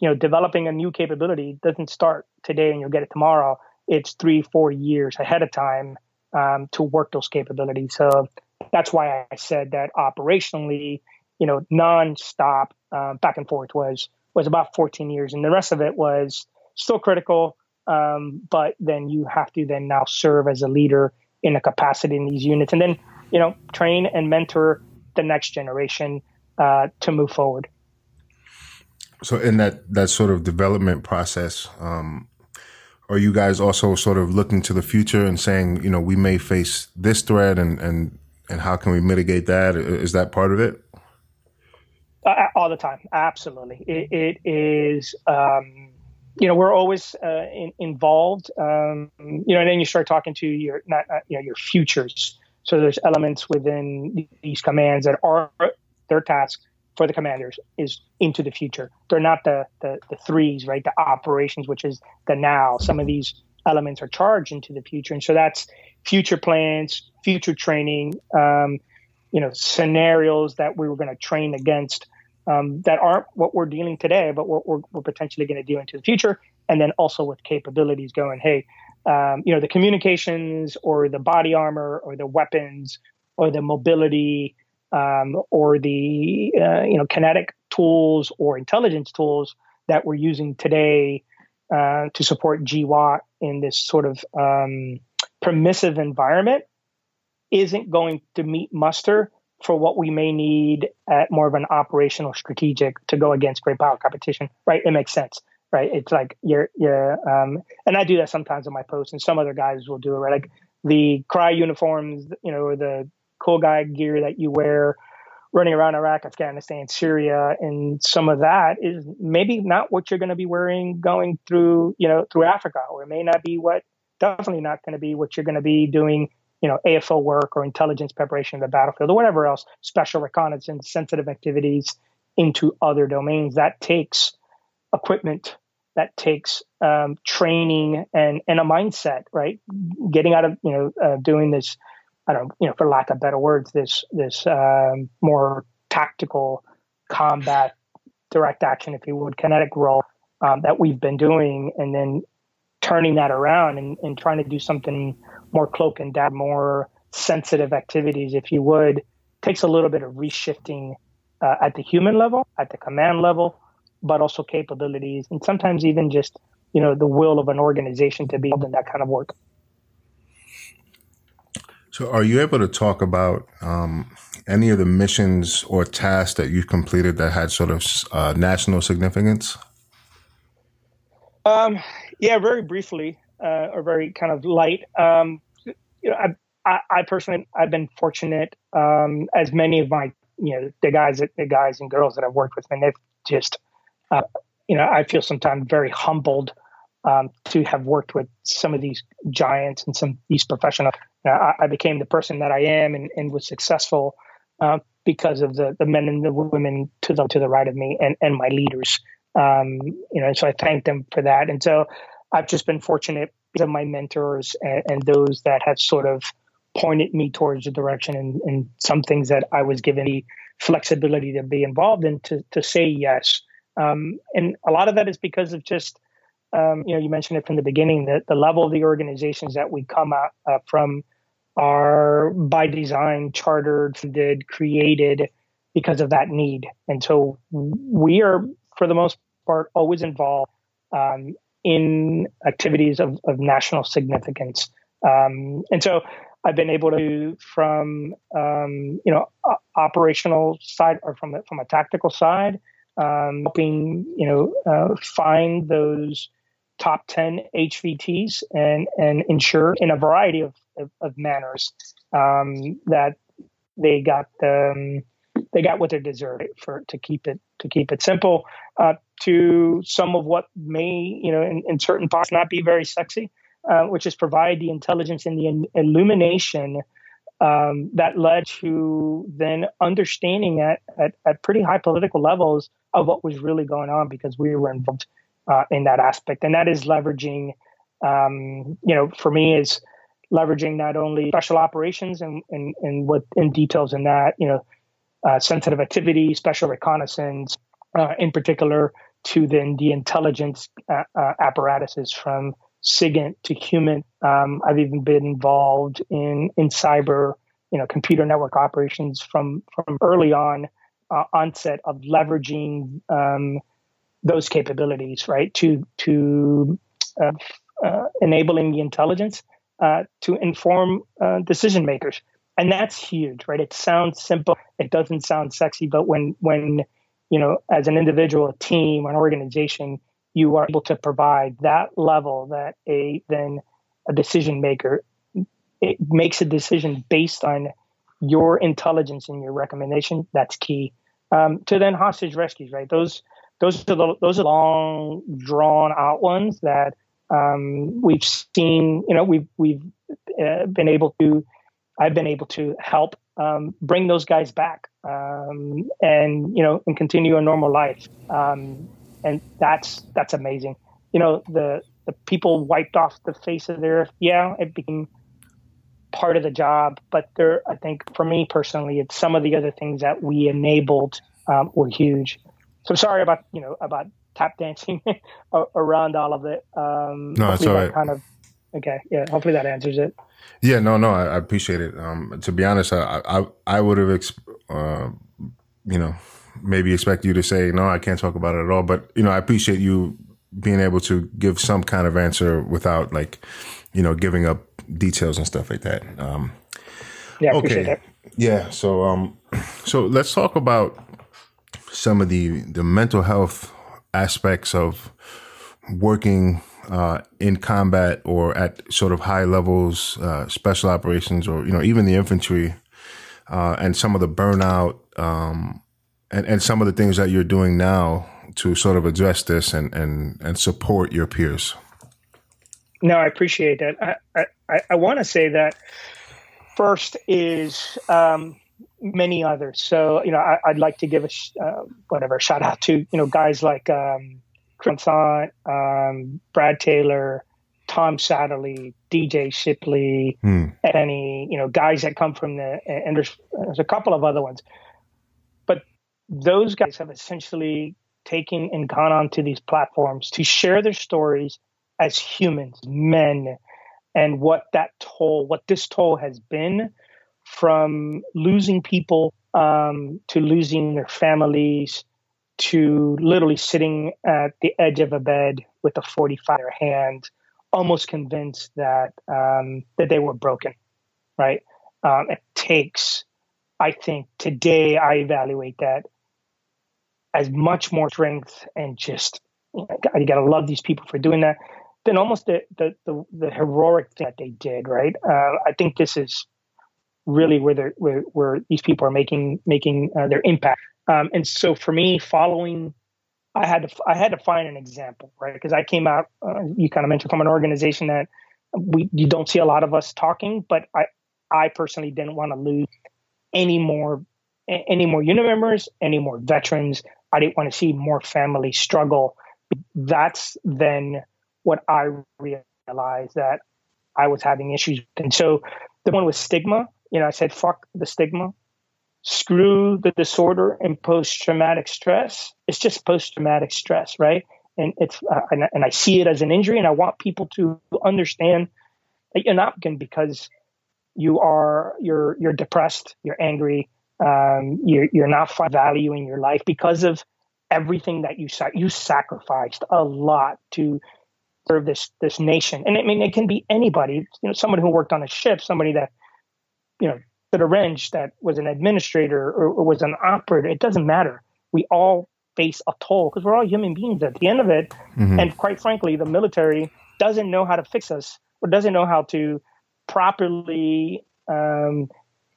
you know, developing a new capability doesn't start today and you'll get it tomorrow. It's three, four years ahead of time um, to work those capabilities. So that's why I said that operationally, you know, nonstop uh, back and forth was was about 14 years, and the rest of it was still critical. Um, but then you have to then now serve as a leader in a capacity in these units, and then you know train and mentor the next generation uh, to move forward. So, in that that sort of development process, um, are you guys also sort of looking to the future and saying, you know, we may face this threat, and and and how can we mitigate that? Is that part of it? Uh, all the time, absolutely. it, it is. Um, you know, we're always uh, in, involved. Um, you know, and then you start talking to your not, not, you know your futures. So there's elements within these commands that are their task for the commanders is into the future. They're not the, the the threes, right? The operations, which is the now. Some of these elements are charged into the future, and so that's future plans, future training. Um, you know, scenarios that we were going to train against um, that aren't what we're dealing today, but what we're, we're potentially going to do into the future. And then also with capabilities going, hey, um, you know, the communications or the body armor or the weapons or the mobility um, or the, uh, you know, kinetic tools or intelligence tools that we're using today uh, to support GWOT in this sort of um, permissive environment isn't going to meet muster for what we may need at more of an operational strategic to go against great power competition, right? It makes sense, right? It's like you're, you're, um, and I do that sometimes in my posts, and some other guys will do it, right? Like the Crye uniforms, you know, or the cool guy gear that you wear running around Iraq, Afghanistan, Syria, and some of that is maybe not what you're going to be wearing going through, you know, through Africa, or it may not be what, definitely not going to be what you're going to be doing you know, AFO work or intelligence preparation of the battlefield or whatever else, special reconnaissance, sensitive activities into other domains. That takes equipment, that takes um, training and, and a mindset, right? Getting out of, you know, uh, doing this, I don't you know, for lack of better words, this, this um, more tactical combat, direct action, if you would, kinetic role um, that we've been doing. And then turning that around and, and trying to do something more cloak and dab, more sensitive activities, if you would, takes a little bit of reshifting uh, at the human level, at the command level, but also capabilities, and sometimes even just you know the will of an organization to be able in that kind of work. So, are you able to talk about um, any of the missions or tasks that you've completed that had sort of uh, national significance? Um, yeah, very briefly, uh, or very kind of light. Um, you know, I, I, I, personally, I've been fortunate, um, as many of my, you know, the guys, the guys and girls that I've worked with, and they've just, uh, you know, I feel sometimes very humbled um, to have worked with some of these giants and some of these professionals. You know, I, I, became the person that I am and, and was successful uh, because of the the men and the women to the to the right of me and and my leaders. Um, you know, so I thank them for that. And so I've just been fortunate of my mentors and, and, those that have sort of pointed me towards the direction and, and, some things that I was given the flexibility to be involved in to, to say yes. Um, and a lot of that is because of just, um, you know, you mentioned it from the beginning that the level of the organizations that we come out uh, from are by design chartered, funded, created because of that need. And so we are, for the most part, always involved um, in activities of, of national significance. Um, and so I've been able to, from um, you know, operational side or from from a tactical side, um, helping you know uh, find those top ten HVTs and and ensure in a variety of of, of manners um, that they got the they got what they deserve for to keep it to keep it simple. Uh, to some of what may you know in, in certain parts not be very sexy, uh, which is provide the intelligence and the illumination um, that led to then understanding at, at, at pretty high political levels of what was really going on because we were involved uh, in that aspect, and that is leveraging. Um, you know, for me is leveraging not only special operations and, and, and what in details in that, you know, uh, sensitive activity, special reconnaissance, uh, in particular to then the intelligence uh, uh apparatuses from SIGINT to human. Um, I've even been involved in in cyber, you know, computer network operations from from early on uh, onset of leveraging um, those capabilities, right? To to uh, enabling the intelligence to inform decision makers and that's huge right it sounds simple it doesn't sound sexy but when when you know as an individual a team an organization you are able to provide that level that a then a decision maker it makes a decision based on your intelligence and your recommendation that's key. Um, to then hostage rescues, right? Those those are the, those are long drawn out ones that um, we've seen. You know, we've we've uh, been able to. I've been able to help um, bring those guys back um, and you know and continue a normal life um, and that's that's amazing. You know the the people wiped off the face of the earth. Yeah it became part of the job but there i think for me personally it's some of the other things that we enabled um, were huge. So i'm sorry about you know about tap dancing around all of it. Um, no it's all right kind of okay yeah hopefully that answers it. Yeah, no, no, I, I appreciate it. Um, to be honest, I I, I would have, exp- uh, you know, maybe expect you to say no, I can't talk about it at all. But you know, I appreciate you being able to give some kind of answer without like, you know, giving up details and stuff like that. Um, yeah, okay, yeah. So, um, so let's talk about some of the the mental health aspects of working uh, in combat or at sort of high levels, uh, special operations, or you know even the infantry, uh, and some of the burnout, um, and and some of the things that you're doing now to sort of address this and and and support your peers. No, I appreciate that. I I, I want to say that first is. Um, many others. So, you know, I, would like to give a uh, whatever shout out to you know guys like um, Crimson, um, Brad Taylor, Tom Satterly, DJ Shipley, hmm. any you know guys that come from the and there's there's a couple of other ones, those guys have essentially taken and gone onto these platforms to share their stories as humans, men, and what that toll, what this toll has been from losing people um, to losing their families to literally sitting at the edge of a bed with a 45 in hand, almost convinced that um, that they were broken. Right? Um, it takes, I think, today I evaluate that as much more strength and just you, got to love these people for doing that than almost the the, the, the heroic thing that they did. Right? Uh, I think this is really where, where where these people are making making uh, their impact um, and so for me, following, I had to I had to find an example, right? Because I came out, uh, you kind of mentioned from an organization that we you don't see a lot of us talking, but I I personally didn't want to lose any more any more unit members, any more veterans. I didn't want to see more families struggle. That's then what I realized that I was having issues. And so the one with stigma, you know, I said, fuck the stigma screw the disorder and post traumatic stress. It's just post traumatic stress, right? And it's uh, and, and, I see it as an injury, and I want people to understand that you're not because you are you're you're depressed, you're angry, um, you're you're not valuing your life because of everything that you you sacrificed a lot to serve this this nation. And I mean, it can be anybody. You know, someone who worked on a ship, somebody that you know the wrench that was an administrator or, or was an operator. It doesn't matter. We all face a toll because we're all human beings at the end of it. Mm-hmm. And quite frankly, the military doesn't know how to fix us or doesn't know how to properly um,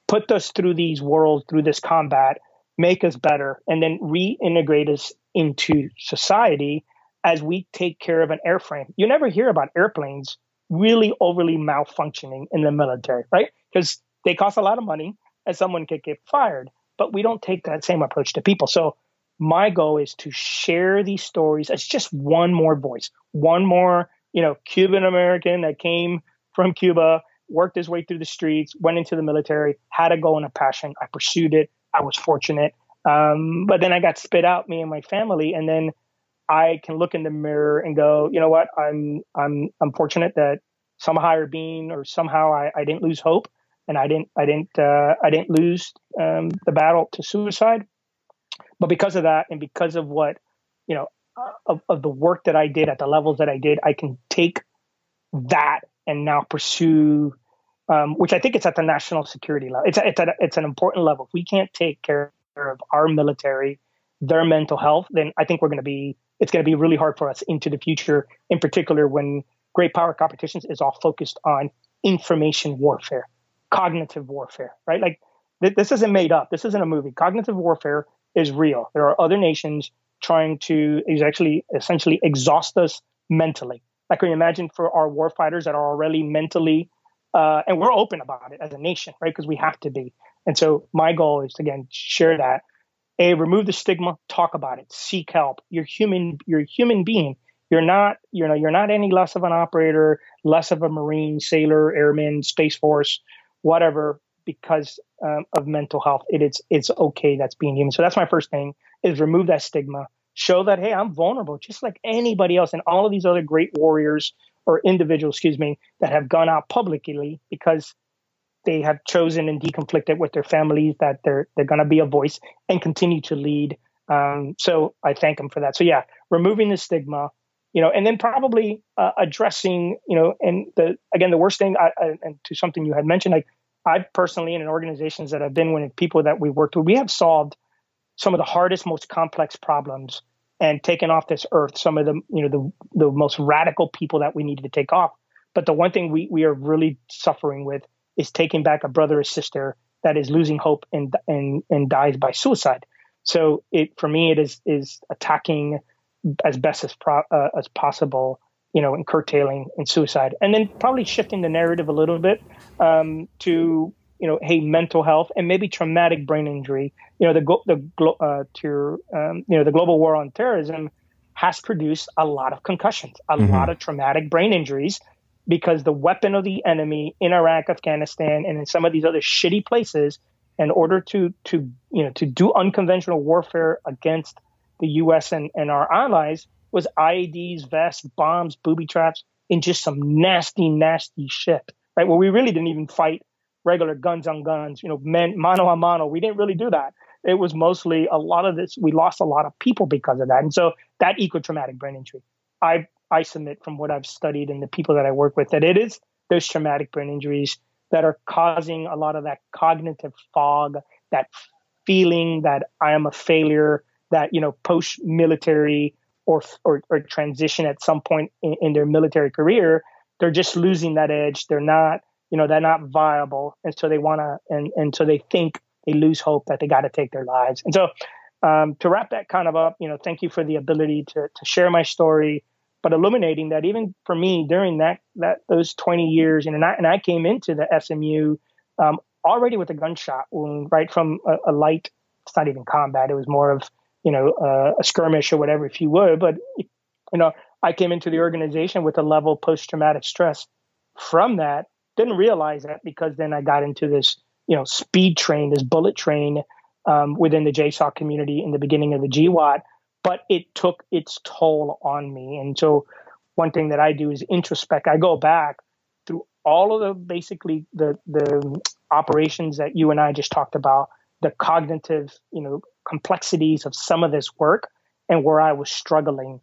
put us through these worlds, through this combat, make us better, and then reintegrate us into society as we take care of an airframe. You never hear about airplanes really overly malfunctioning in the military, right? Because they cost a lot of money and someone could get fired. But we don't take that same approach to people. So my goal is to share these stories as just one more voice, one more, you know, Cuban American that came from Cuba, worked his way through the streets, went into the military, had a goal and a passion. I pursued it. I was fortunate. Um, but then I got spit out, me and my family, and then I can look in the mirror and go, you know what? I'm I'm I'm fortunate that some higher being or somehow I, I didn't lose hope and I didn't I didn't uh, I didn't lose um, the battle to suicide. But because of that, and because of what you know of, of the work that I did at the levels that I did, I can take that and now pursue. Um, which I think it's at the national security level. It's a, it's, a, it's an important level. If we can't take care of our military, their mental health, then I think we're going to be it's going to be really hard for us into the future. In particular, when great power competitions is all focused on information warfare cognitive warfare, right? Like this isn't made up. This isn't a movie. Cognitive warfare is real. There are other nations trying to is actually essentially exhaust us mentally. I can imagine for our warfighters that are already mentally, uh, and we're open about it as a nation, right? Because we have to be. And so my goal is to, again share that. A remove the stigma, talk about it, seek help. You're human. You're a human being. You're not. You know. You're not any less of an operator, less of a marine, sailor, airman, space force, whatever because um, of mental health. It, it's it's okay that's being human. So that's my first thing is remove that stigma. Show that hey, I'm vulnerable, just like anybody else, and all of these other great warriors or individuals, excuse me, that have gone out publicly because they have chosen and deconflicted with their families that they're they're going to be a voice and continue to lead. Um, so I thank them for that. So yeah, removing the stigma, you know, and then probably uh, addressing, you know, and the again the worst thing, I, I, and to something you had mentioned, like I personally, in organizations that I've been with, people that we worked with, we have solved some of the hardest, most complex problems and taken off this earth some of the, you know, the the most radical people that we needed to take off. But the one thing we we are really suffering with is taking back a brother or sister that is losing hope and and and dies by suicide. So it for me it is is attacking as best as pro, uh, as possible you know, and curtailing and suicide, and then probably shifting the narrative a little bit um, to you know, hey, mental health and maybe traumatic brain injury. You know, the the uh, to um, you know the global war on terrorism has produced a lot of concussions, a mm-hmm. lot of traumatic brain injuries, because the weapon of the enemy in Iraq, Afghanistan, and in some of these other shitty places, in order to to you know to do unconventional warfare against the U.S. and, and our allies, was IEDs, vests, bombs, booby traps, in just some nasty, nasty shit, right? Where we really didn't even fight regular guns on guns, you know, men mano a mano. We didn't really do that. It was mostly a lot of this. We lost a lot of people because of that, and so that equal traumatic brain injury. I I submit from what I've studied and the people that I work with that it is those traumatic brain injuries that are causing a lot of that cognitive fog, that feeling that I am a failure, that you know post military or, or, or transition at some point in, in their military career, they're just losing that edge. They're not, you know, they're not viable, and so they want to, and and so they think they lose hope that they got to take their lives. And so, um, to wrap that kind of up, you know, thank you for the ability to to share my story, but illuminating that even for me during that that those 20 years, and I and I came into the SMU um, already with a gunshot wound, right from a, a light. It's not even combat; it was more of you know, uh, a skirmish or whatever, if you would. But, you know, I came into the organization with a level post traumatic stress from that. Didn't realize that because then I got into this, you know, speed train, this bullet train um, within the JSOC community in the beginning of the GWOT. But it took its toll on me. And so one thing that I do is introspect. I go back through all of the basically the the operations that you and I just talked about, the cognitive, you know, complexities of some of this work and where I was struggling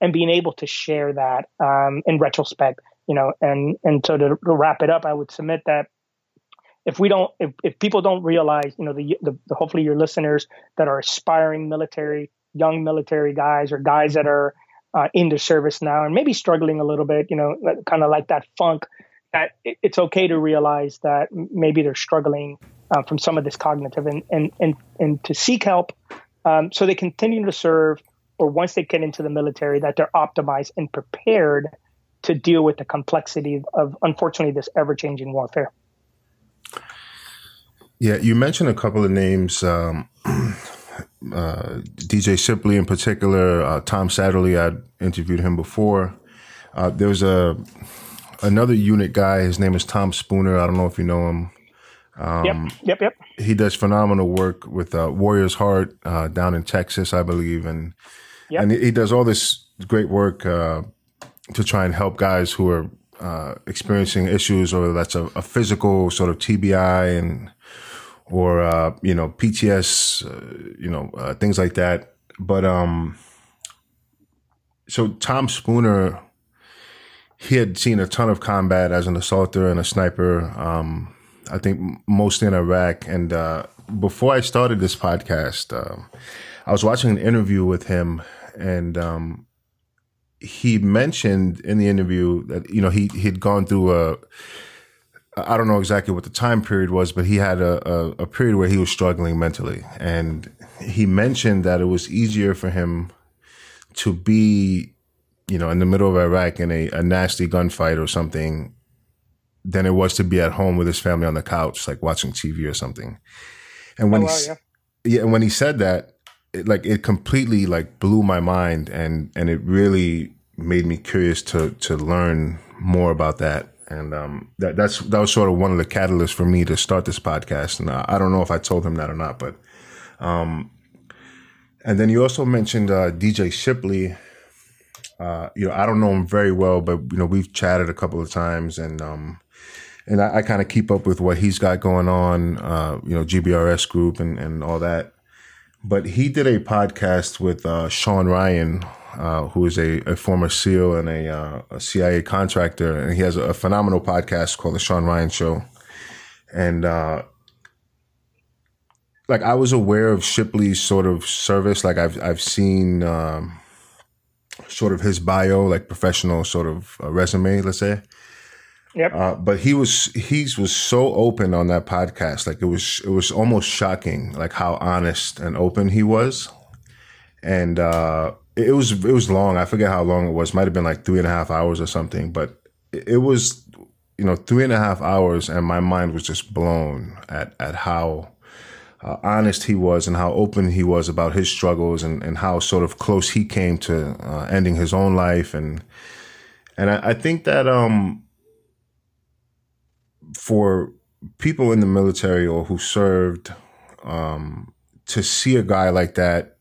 and being able to share that um, in retrospect, you know, and, and so to, to, wrap it up, I would submit that if we don't, if, if people don't realize, you know, the, the, the hopefully your listeners that are aspiring military, young military guys or guys that are uh, in the service now and maybe struggling a little bit, you know, kind of like that funk, that it, it's okay to realize that maybe they're struggling uh, from some of this cognitive and and and, and to seek help um, so they continue to serve or once they get into the military that they're optimized and prepared to deal with the complexity of unfortunately this ever-changing warfare yeah you mentioned a couple of names um, uh, dj shipley in particular uh, tom satterly i interviewed him before uh, there was a another unit guy his name is tom spooner i don't know if you know him um, yep, yep, yep. He does phenomenal work with uh, Warriors Heart uh, down in Texas, I believe, and yep. and he does all this great work uh, to try and help guys who are uh, experiencing issues, or that's a, a, physical sort of TBI and or uh, you know PTS, uh, you know things like that. But um, so Tom Spooner, he had seen a ton of combat as an assaulter and a sniper. Um, I think mostly in Iraq. And uh, before I started this podcast, uh, I was watching an interview with him, and um, he mentioned in the interview that you know he he'd gone through a I don't know exactly what the time period was, but he had a, a, a period where he was struggling mentally. And he mentioned that it was easier for him to be, you know, in the middle of Iraq in a, a nasty gunfight or something than it was to be at home with his family on the couch, like watching TV or something. And when oh, he, yeah. yeah, when he said that, it, like it completely like blew my mind, and and it really made me curious to to learn more about that. And um, that that's that was sort of one of the catalysts for me to start this podcast. And I, I don't know if I told him that or not, but um, and then you also mentioned uh, DJ Shipley. Uh, you know, I don't know him very well, but you know, we've chatted a couple of times, and um, and I, I kind of keep up with what he's got going on. Uh, you know, GBRS group and and all that. But he did a podcast with uh, Sean Ryan, uh, who is a, a, former SEAL and a, uh, a, CIA contractor, and he has a, phenomenal podcast called the Sean Ryan Show. And uh, like I was aware of Shipley's sort of service. Like I've I've seen um, sort of his bio, like professional sort of uh, resume, let's say. Yep. Uh, but he was he was so open on that podcast. Like it was it was almost shocking, like how honest and open he was. And uh, it was it was long. I forget how long it was. Might have been like three and a half hours or something. But it was you know three and a half hours, and my mind was just blown at at how uh, honest he was and how open he was about his struggles and, and how sort of close he came to uh, ending his own life and and I, I think that um, for people in the military or who served um, to see a guy like that,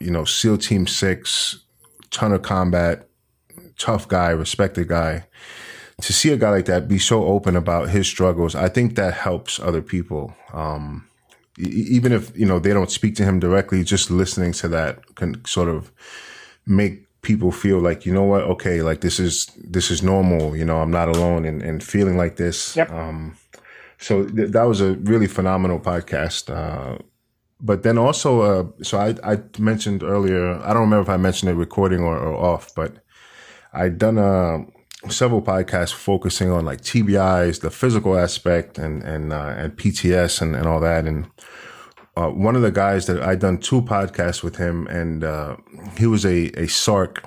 you know, SEAL Team Six, ton of combat, tough guy, respected guy, to see a guy like that be so open about his struggles, I think that helps other people. Um, even if you know they don't speak to him directly, just listening to that can sort of make people feel like you know what, okay, like this is this is normal. You know, I'm not alone in, in feeling like this. Yep. Um, so th- that was a really phenomenal podcast. Uh, but then also, uh, so I, I mentioned earlier, I don't remember if I mentioned it recording or, or off, but I'd done uh, several podcasts focusing on like TBIs, the physical aspect, and and uh, and PTS and, and all that. And uh, one of the guys that I'd done two podcasts with him, and uh, he was a a SARC,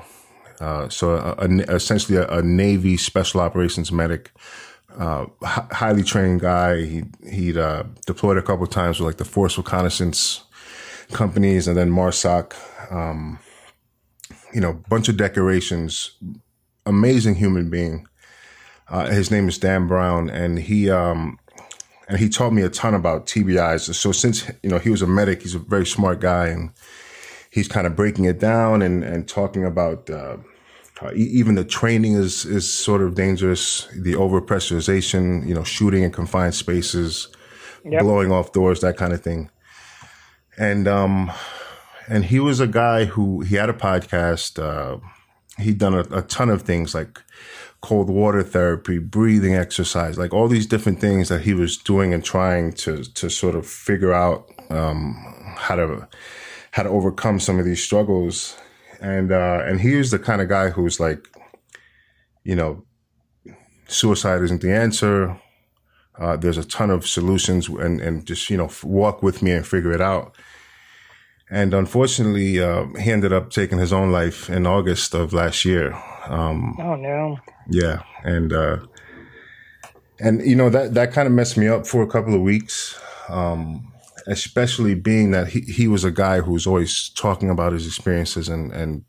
uh, so a, a, essentially a, a, Navy Special Operations medic, uh, highly trained guy. He he'd uh, deployed a couple of times with like the Force Reconnaissance companies, and then MARSOC. Um, you know, bunch of decorations, amazing human being. Uh, his name is Dan Brown, and he um, and he taught me a ton about TBIs. So since you know he was a medic, he's a very smart guy, and he's kind of breaking it down and and talking about uh, uh, even the training is is sort of dangerous. The overpressurization, you know, shooting in confined spaces, yep. blowing off doors, that kind of thing. And um, and he was a guy who he had a podcast. Uh, he'd done a, a ton of things like cold water therapy, breathing exercise, like all these different things that he was doing and trying to to sort of figure out um, how to how to overcome some of these struggles. And uh, and he was the kind of guy who's like, you know, suicide isn't the answer. Uh, there's a ton of solutions, and and just you know walk with me and figure it out. And unfortunately, uh, he ended up taking his own life in August of last year. Um, oh no! Yeah, and uh, and you know that that kind of messed me up for a couple of weeks, um, especially being that he he was a guy who was always talking about his experiences and and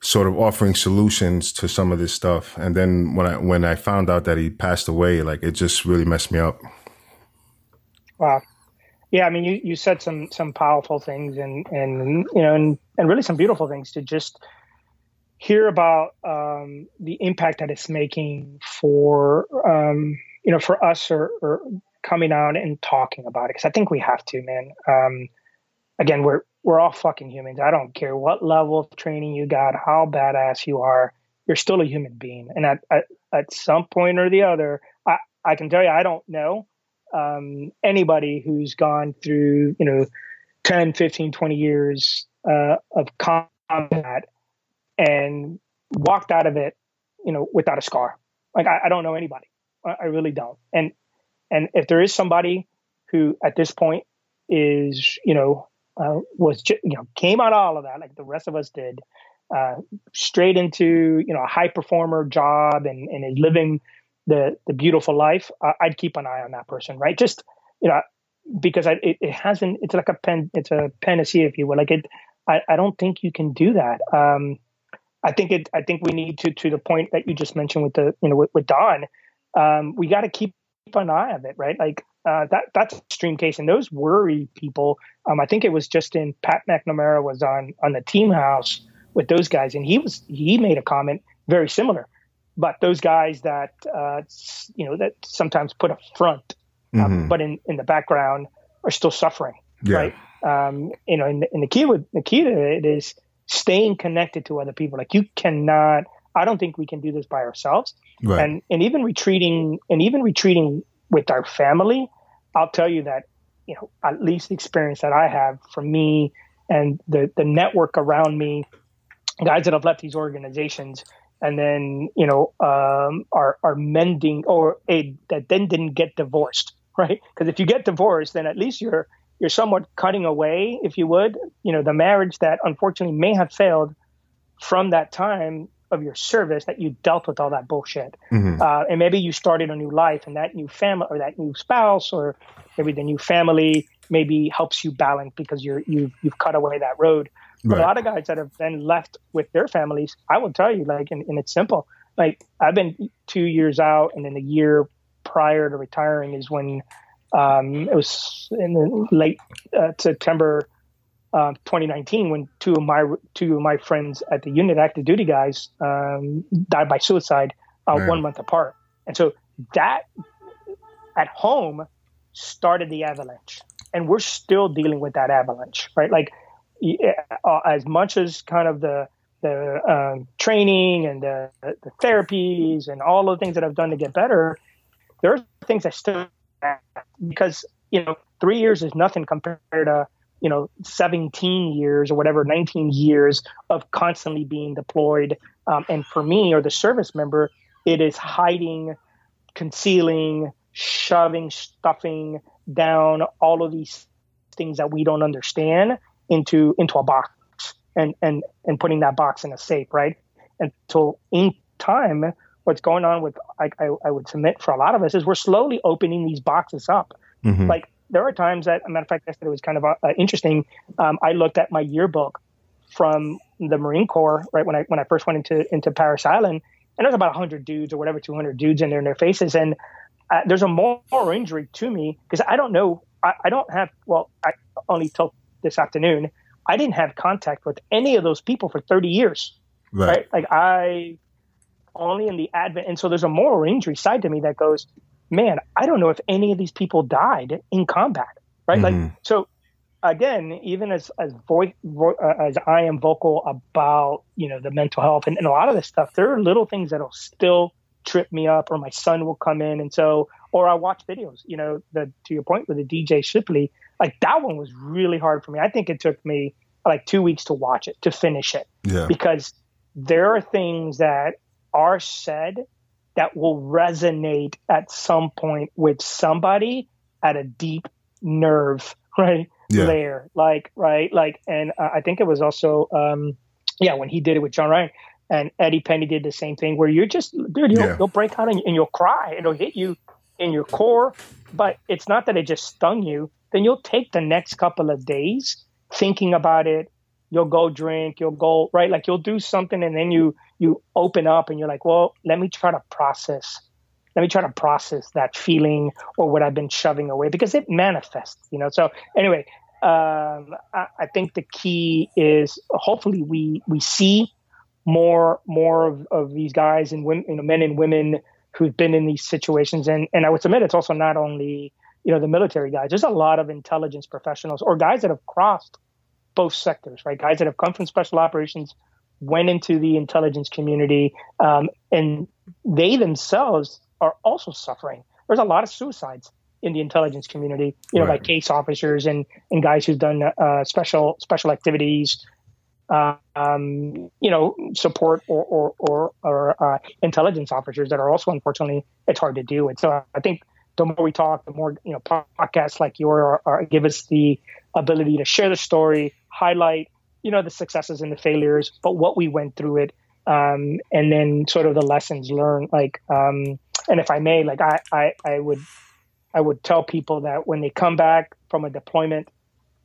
sort of offering solutions to some of this stuff. And then when I when I found out that he passed away, like it just really messed me up. Wow. Yeah, I mean, you, you said some some powerful things and and you know and, and really some beautiful things to just hear about um, the impact that it's making for um, you know for us or, or, coming out and talking about it because I think we have to, man. Um, again, we're we're all fucking humans. I don't care what level of training you got, how badass you are, you're still a human being, and at at, at some point or the other, I I can tell you I don't know um, anybody who's gone through you know 10, 15, 20 years uh, of combat and walked out of it, you know, without a scar. Like I, I don't know anybody. I, I, really don't. And And if there is somebody who at this point is, you know, uh, was you know came out of all of that like the rest of us did, uh, straight into you know a high performer job and and is living the the beautiful life, I'd keep an eye on that person, right? Just you know because I, it, it hasn't. It's like a pen. It's a panacea, if you will. Like it. I, I don't think you can do that. Um, I think it. I think we need to to the point that you just mentioned with the you know with, with Don. Um, we got to keep an eye of it, right? Like uh, that that's extreme case, and those worry people. Um, I think it was just in Pat McNamara was on on the team house with those guys, and he was he made a comment very similar. But those guys that uh, you know that sometimes put a front, um, mm-hmm. but in in the background are still suffering, yeah. right? Um, you know, and, and the key with the key to it is staying connected to other people. Like you cannot. I don't think we can do this by ourselves. Right. And and even retreating and even retreating with our family, I'll tell you that, you know, at least the experience that I have for me and the, the network around me, guys that have left these organizations and then, you know, um, are, are mending or a, that then didn't get divorced, right? Because if you get divorced, then at least you're, you're somewhat cutting away, if you would, you know, the marriage that unfortunately may have failed from that time of your service that you dealt with all that bullshit. Mm-hmm. Uh, and maybe you started a new life and that new family or that new spouse or maybe the new family maybe helps you balance because you're, you've, you've cut away that road. But right. a lot of guys that have then left with their families, I will tell you, like, and, and it's simple. Like I've been two years out and then the year prior to retiring is when um, it was in the late uh, September uh, 2019 when two of my two of my friends at the unit active duty guys um, died by suicide uh, one month apart. And so that at home started the avalanche. And we're still dealing with that avalanche right? Like uh, as much as kind of the the um, training and the, the therapies and all the things that I've done to get better, there are things I still because you know three years is nothing compared to you know 17 years or whatever 19 years of constantly being deployed. Um, and for me or the service member it is hiding concealing shoving stuffing down all of these things that we don't understand into into a box and and and putting that box in a safe right? Until in time what's going on with I, I, I would submit for a lot of us is we're slowly opening these boxes up. Mm-hmm. like there are times that, a matter of fact, yesterday was kind of uh, interesting. Um, I looked at my yearbook from the Marine Corps right when I when I first went into into Parris Island, and there's about 100 dudes or whatever, 200 dudes in there in their faces, and uh, there's a more, injury to me because I don't know. I, I, don't have. Well, I only till this afternoon. I didn't have contact with any of those people for 30 years. Right. right? Like I only in the advent, and so there's a moral injury side to me that goes, man, I don't know if any of these people died in combat, right? Mm-hmm. Like, so again, even as as voice vo- uh, as I am vocal about you know the mental health and, and a lot of this stuff, there are little things that'll still trip me up, or my son will come in, and so or I watch videos. You know, the to your point with the DJ Shipley, like that one was really hard for me. I think it took me like two weeks to watch it to finish it, yeah. because there are things that are said that will resonate at some point with somebody at a deep nerve right yeah. layer like right like and uh, i think it was also um yeah when he did it with sean ryan and eddie penney did the same thing where you're just dude you'll, yeah. you'll break out and, and you'll cry it'll hit you in your core but it's not that it just stung you then you'll take the next couple of days thinking about it you'll go drink, you'll go right, like you'll do something, and then you you open up and you're like, well, let me try to process, let me try to process that feeling or what I've been shoving away because it manifests, you know. So anyway, um, I, I think the key is hopefully we we see more more of, of these guys and women, you know, men and women who've been in these situations, and and I would submit it's also not only you know the military guys. There's a lot of intelligence professionals or guys that have crossed both sectors, right? Guys that have come from special operations, went into the intelligence community, um, and they themselves are also suffering. There's a lot of suicides in the intelligence community, you know, right. by case officers and and guys who've done uh, special special activities, uh, um, you know, support or or or, or uh, intelligence officers that are also unfortunately it's hard to do. And so I think the more we talk, the more you know podcasts like yours are, are, give us the ability to share the story, highlight you know the successes and the failures, but what we went through it, um, and then sort of the lessons learned. Like, um, and if I may, like I, I I would I would tell people that when they come back from a deployment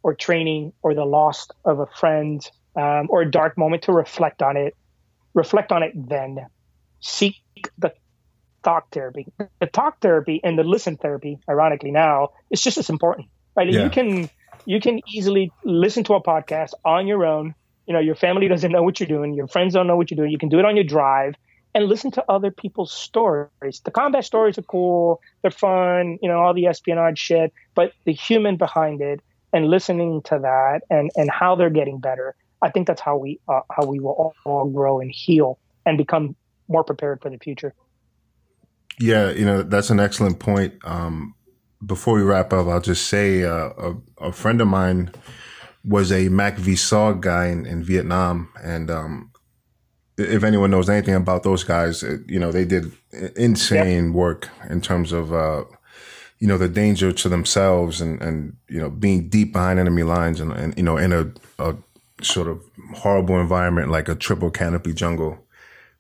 or training or the loss of a friend um, or a dark moment to reflect on it, reflect on it then. Seek the talk therapy. The talk therapy and the listen therapy, ironically now, is just as important. Right? Yeah. You can you can easily listen to a podcast on your own. You know, your family doesn't know what you're doing, your friends don't know what you're doing. You can do it on your drive and listen to other people's stories. The combat stories are cool, they're fun, you know, all the espionage shit, but the human behind it and listening to that and and how they're getting better. I think that's how we uh, how we will all, all grow and heal and become more prepared for the future. Yeah, you know, that's an excellent point. Um, before we wrap up, I'll just say uh, a, a, friend of mine was a MACV-SOG guy in, in Vietnam. And um, if anyone knows anything about those guys, you know, they did insane yep. work in terms of, uh, you know, the danger to themselves and, and, you know, being deep behind enemy lines and, and you know, in a, a sort of horrible environment like a triple canopy jungle.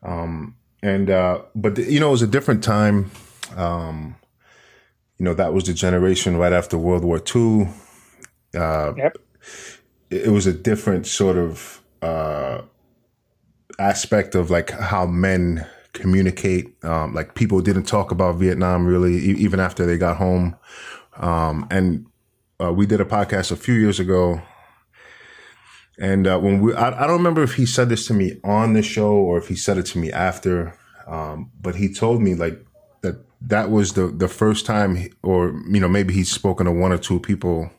Um, and, uh, but, you know, it was a different time. Um, you know, that was the generation right after World War II. Uh, yep. It was a different sort of uh, aspect of like how men communicate. Um, like people didn't talk about Vietnam really, e- even after they got home. Um, and uh, we did a podcast a few years ago. And uh, when we, I, I, don't remember if he said this to me on the show or if he said it to me after, um, but he told me like that was the the first time, or you know, maybe he's spoken to one or two people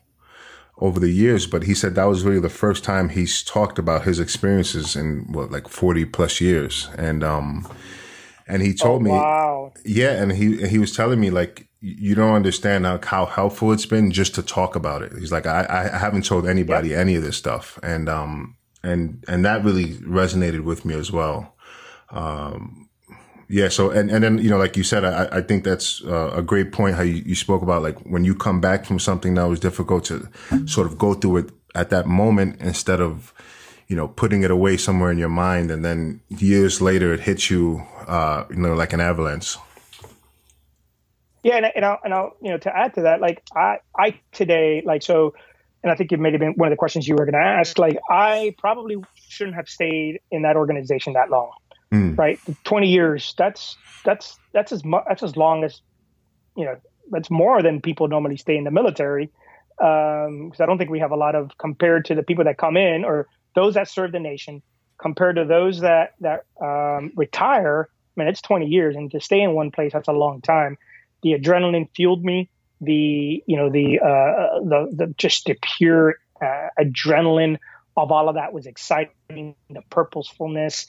over the years, but he said that was really the first time he's talked about his experiences in what like forty plus years, and um, and he told oh, wow. me, yeah, and he he was telling me like you don't understand how, how helpful it's been just to talk about it. He's like, I, I haven't told anybody yep. any of this stuff. And, um, and, and that really resonated with me as well. Um, yeah. So, and, and then, you know, like you said, I, I think that's uh, a great point how you, you spoke about like when you come back from something that was difficult to sort of go through it at that moment instead of, you know, putting it away somewhere in your mind. And then years later, it hits you, uh, you know, like an avalanche. Yeah. And, and I'll, and I'll, you know, to add to that, like I, I today, like, so, and I think it may have been one of the questions you were going to ask. Like, I probably shouldn't have stayed in that organization that long mm. right? Twenty years. That's that's that's as much that's as long as you know. That's more than people normally stay in the military. Because um, I don't think we have a lot of compared to the people that come in or those that serve the nation compared to those that that um, retire. I mean, it's twenty years, and to stay in one place that's a long time. The adrenaline fueled me. The you know the uh, the, the just the pure uh, adrenaline of all of that was exciting. The purposefulness,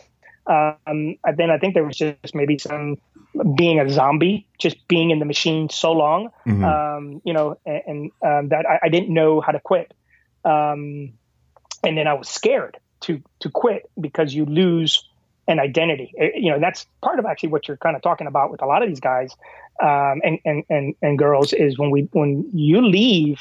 um, then I think there was just maybe some being a zombie, just being in the machine so long, mm-hmm. um, you know, and, and um, that I, I, didn't know how to quit. Um, and then I was scared to to quit because you lose an identity. It, you know, that's part of actually what you're kind of talking about with a lot of these guys um, and, and and and girls is when we when you leave,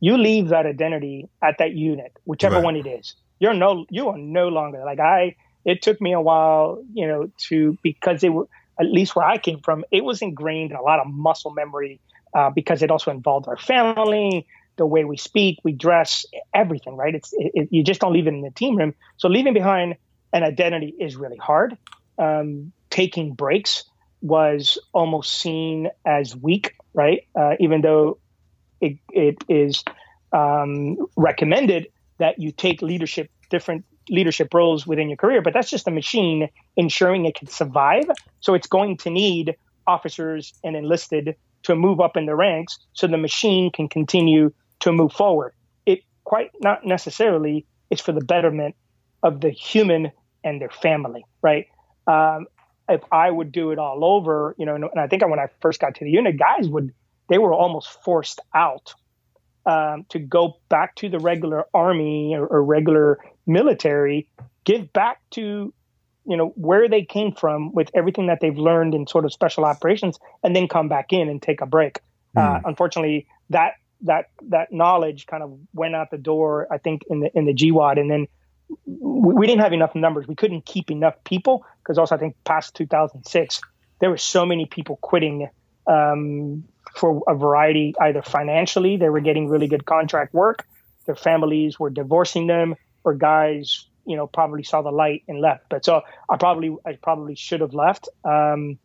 you leave that identity at that unit, whichever right. one it is. You're no you are no longer like I it took me a while, you know, to because it at least where I came from, it was ingrained in a lot of muscle memory uh, because it also involved our family, the way we speak, we dress, everything. Right? It's it, it, you just don't leave it in the team room. So leaving behind an identity is really hard. Um, taking breaks was almost seen as weak, right? Uh, even though it, it is um, recommended that you take leadership different leadership roles within your career, but that's just a machine ensuring it can survive. So it's going to need officers and enlisted to move up in the ranks so the machine can continue to move forward. It quite not necessarily is for the betterment of the human and their family, right? Um, if I would do it all over, you know, and I think when I first got to the unit, guys would they were almost forced out um, to go back to the regular army or, or, regular military, give back to you know where they came from with everything that they've learned in sort of special operations, and then come back in and take a break. Uh, unfortunately, that that that knowledge kind of went out the door. I think in the in the GWOT, and then we, we didn't have enough numbers. We couldn't keep enough people because also I think past 2006 there were so many people quitting um, for a variety, either financially they were getting really good contract work, their families were divorcing them, or guys you know probably saw the light and left. But so I probably I probably should have left. Um,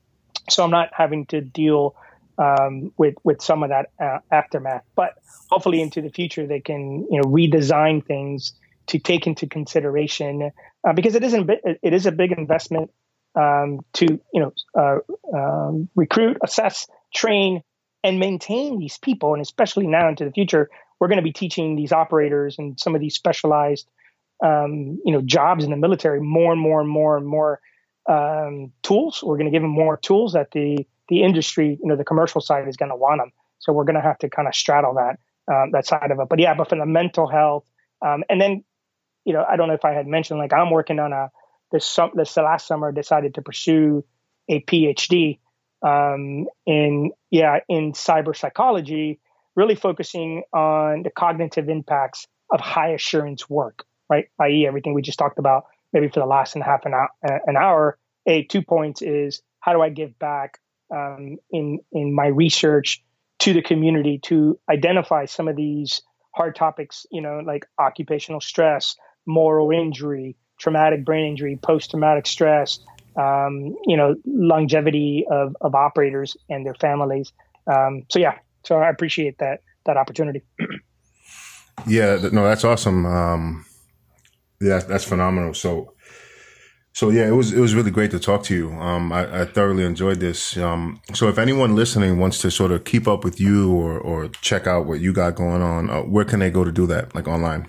so I'm not having to deal um, with with some of that uh, aftermath. But hopefully, into the future, they can you know redesign things to take into consideration uh, because it isn't it is a big investment um, to you know uh, um, recruit, assess, train, and maintain these people, and especially now into the future, we're going to be teaching these operators and some of these specialized um, you know jobs in the military more and more and more and more um, tools. We're going to give them more tools that the the industry, you know, the commercial side is going to want them. So we're going to have to kind of straddle that um, that side of it. But yeah, but for the mental health, um, and then you know, I don't know if I had mentioned like I'm working on a this this last summer decided to pursue a PhD um, in yeah in cyber psychology, really focusing on the cognitive impacts of high assurance work, right? I.e., everything we just talked about maybe for the last and half an hour. An hour. A two points is how do I give back um, in in my research to the community to identify some of these hard topics, you know, like occupational stress, moral injury, traumatic brain injury, post traumatic stress, um, you know, longevity of, of operators and their families. Um, so yeah, so I appreciate that that opportunity. yeah, no, that's awesome. Um, yeah, that's phenomenal. So, so yeah, it was it was really great to talk to you. Um, I, I, thoroughly enjoyed this. Um, so if anyone listening wants to sort of keep up with you or or check out what you got going on, uh, where can they go to do that? Like online?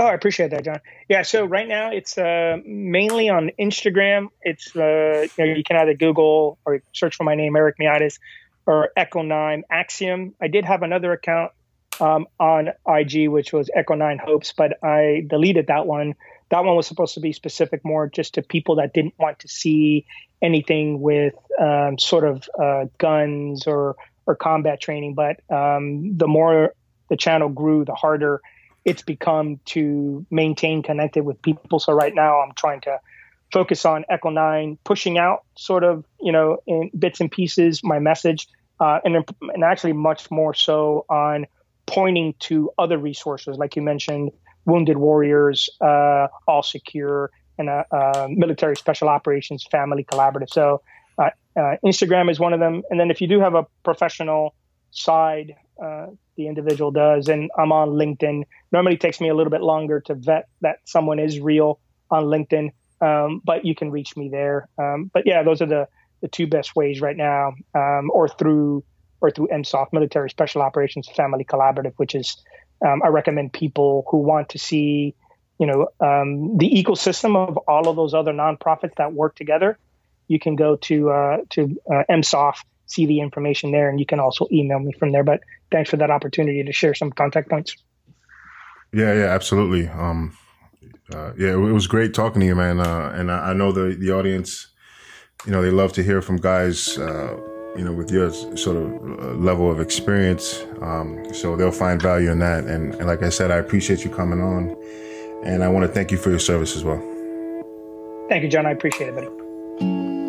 Oh, I appreciate that, John. Yeah, so right now it's uh, mainly on Instagram. It's uh, you, know, you can either Google or search for my name, Eric Miades, or Echo Nine Axiom. I did have another account um, on IG, which was Echo Nine Hopes, but I deleted that one. That one was supposed to be specific more just to people that didn't want to see anything with um, sort of uh, guns or or combat training. But um, the more the channel grew, the harder it's become to maintain connected with people. So right now I'm trying to focus on Echo Nine, pushing out sort of, you know, in bits and pieces my message, uh, and, and actually much more so on pointing to other resources, like you mentioned, Wounded Warriors, uh, All Secure, and uh, uh Military Special Operations Family Collaborative. So uh, uh, Instagram is one of them. And then if you do have a professional side, the individual does. And I'm on LinkedIn. Normally takes me a little bit longer to vet that someone is real on LinkedIn, um, but you can reach me there. Um, but yeah, those are the, the two best ways right now, um, or through or through MSOF, Military Special Operations Family Collaborative, which is um, I recommend people who want to see, you know, um, the ecosystem of all of those other nonprofits that work together. You can go to uh, to uh, MSOF see the information there, and you can also email me from there. But thanks for that opportunity to share some contact points. Yeah, yeah, absolutely. Um, uh, yeah, it was great talking to you, man. Uh, and I, I, know the the audience, you know, they love to hear from guys, uh, you know, with your sort of uh, level of experience. Um, so they'll find value in that. And, and like I said, I appreciate you coming on, and I want to thank you for your service as well. Thank you, John. I appreciate it, buddy.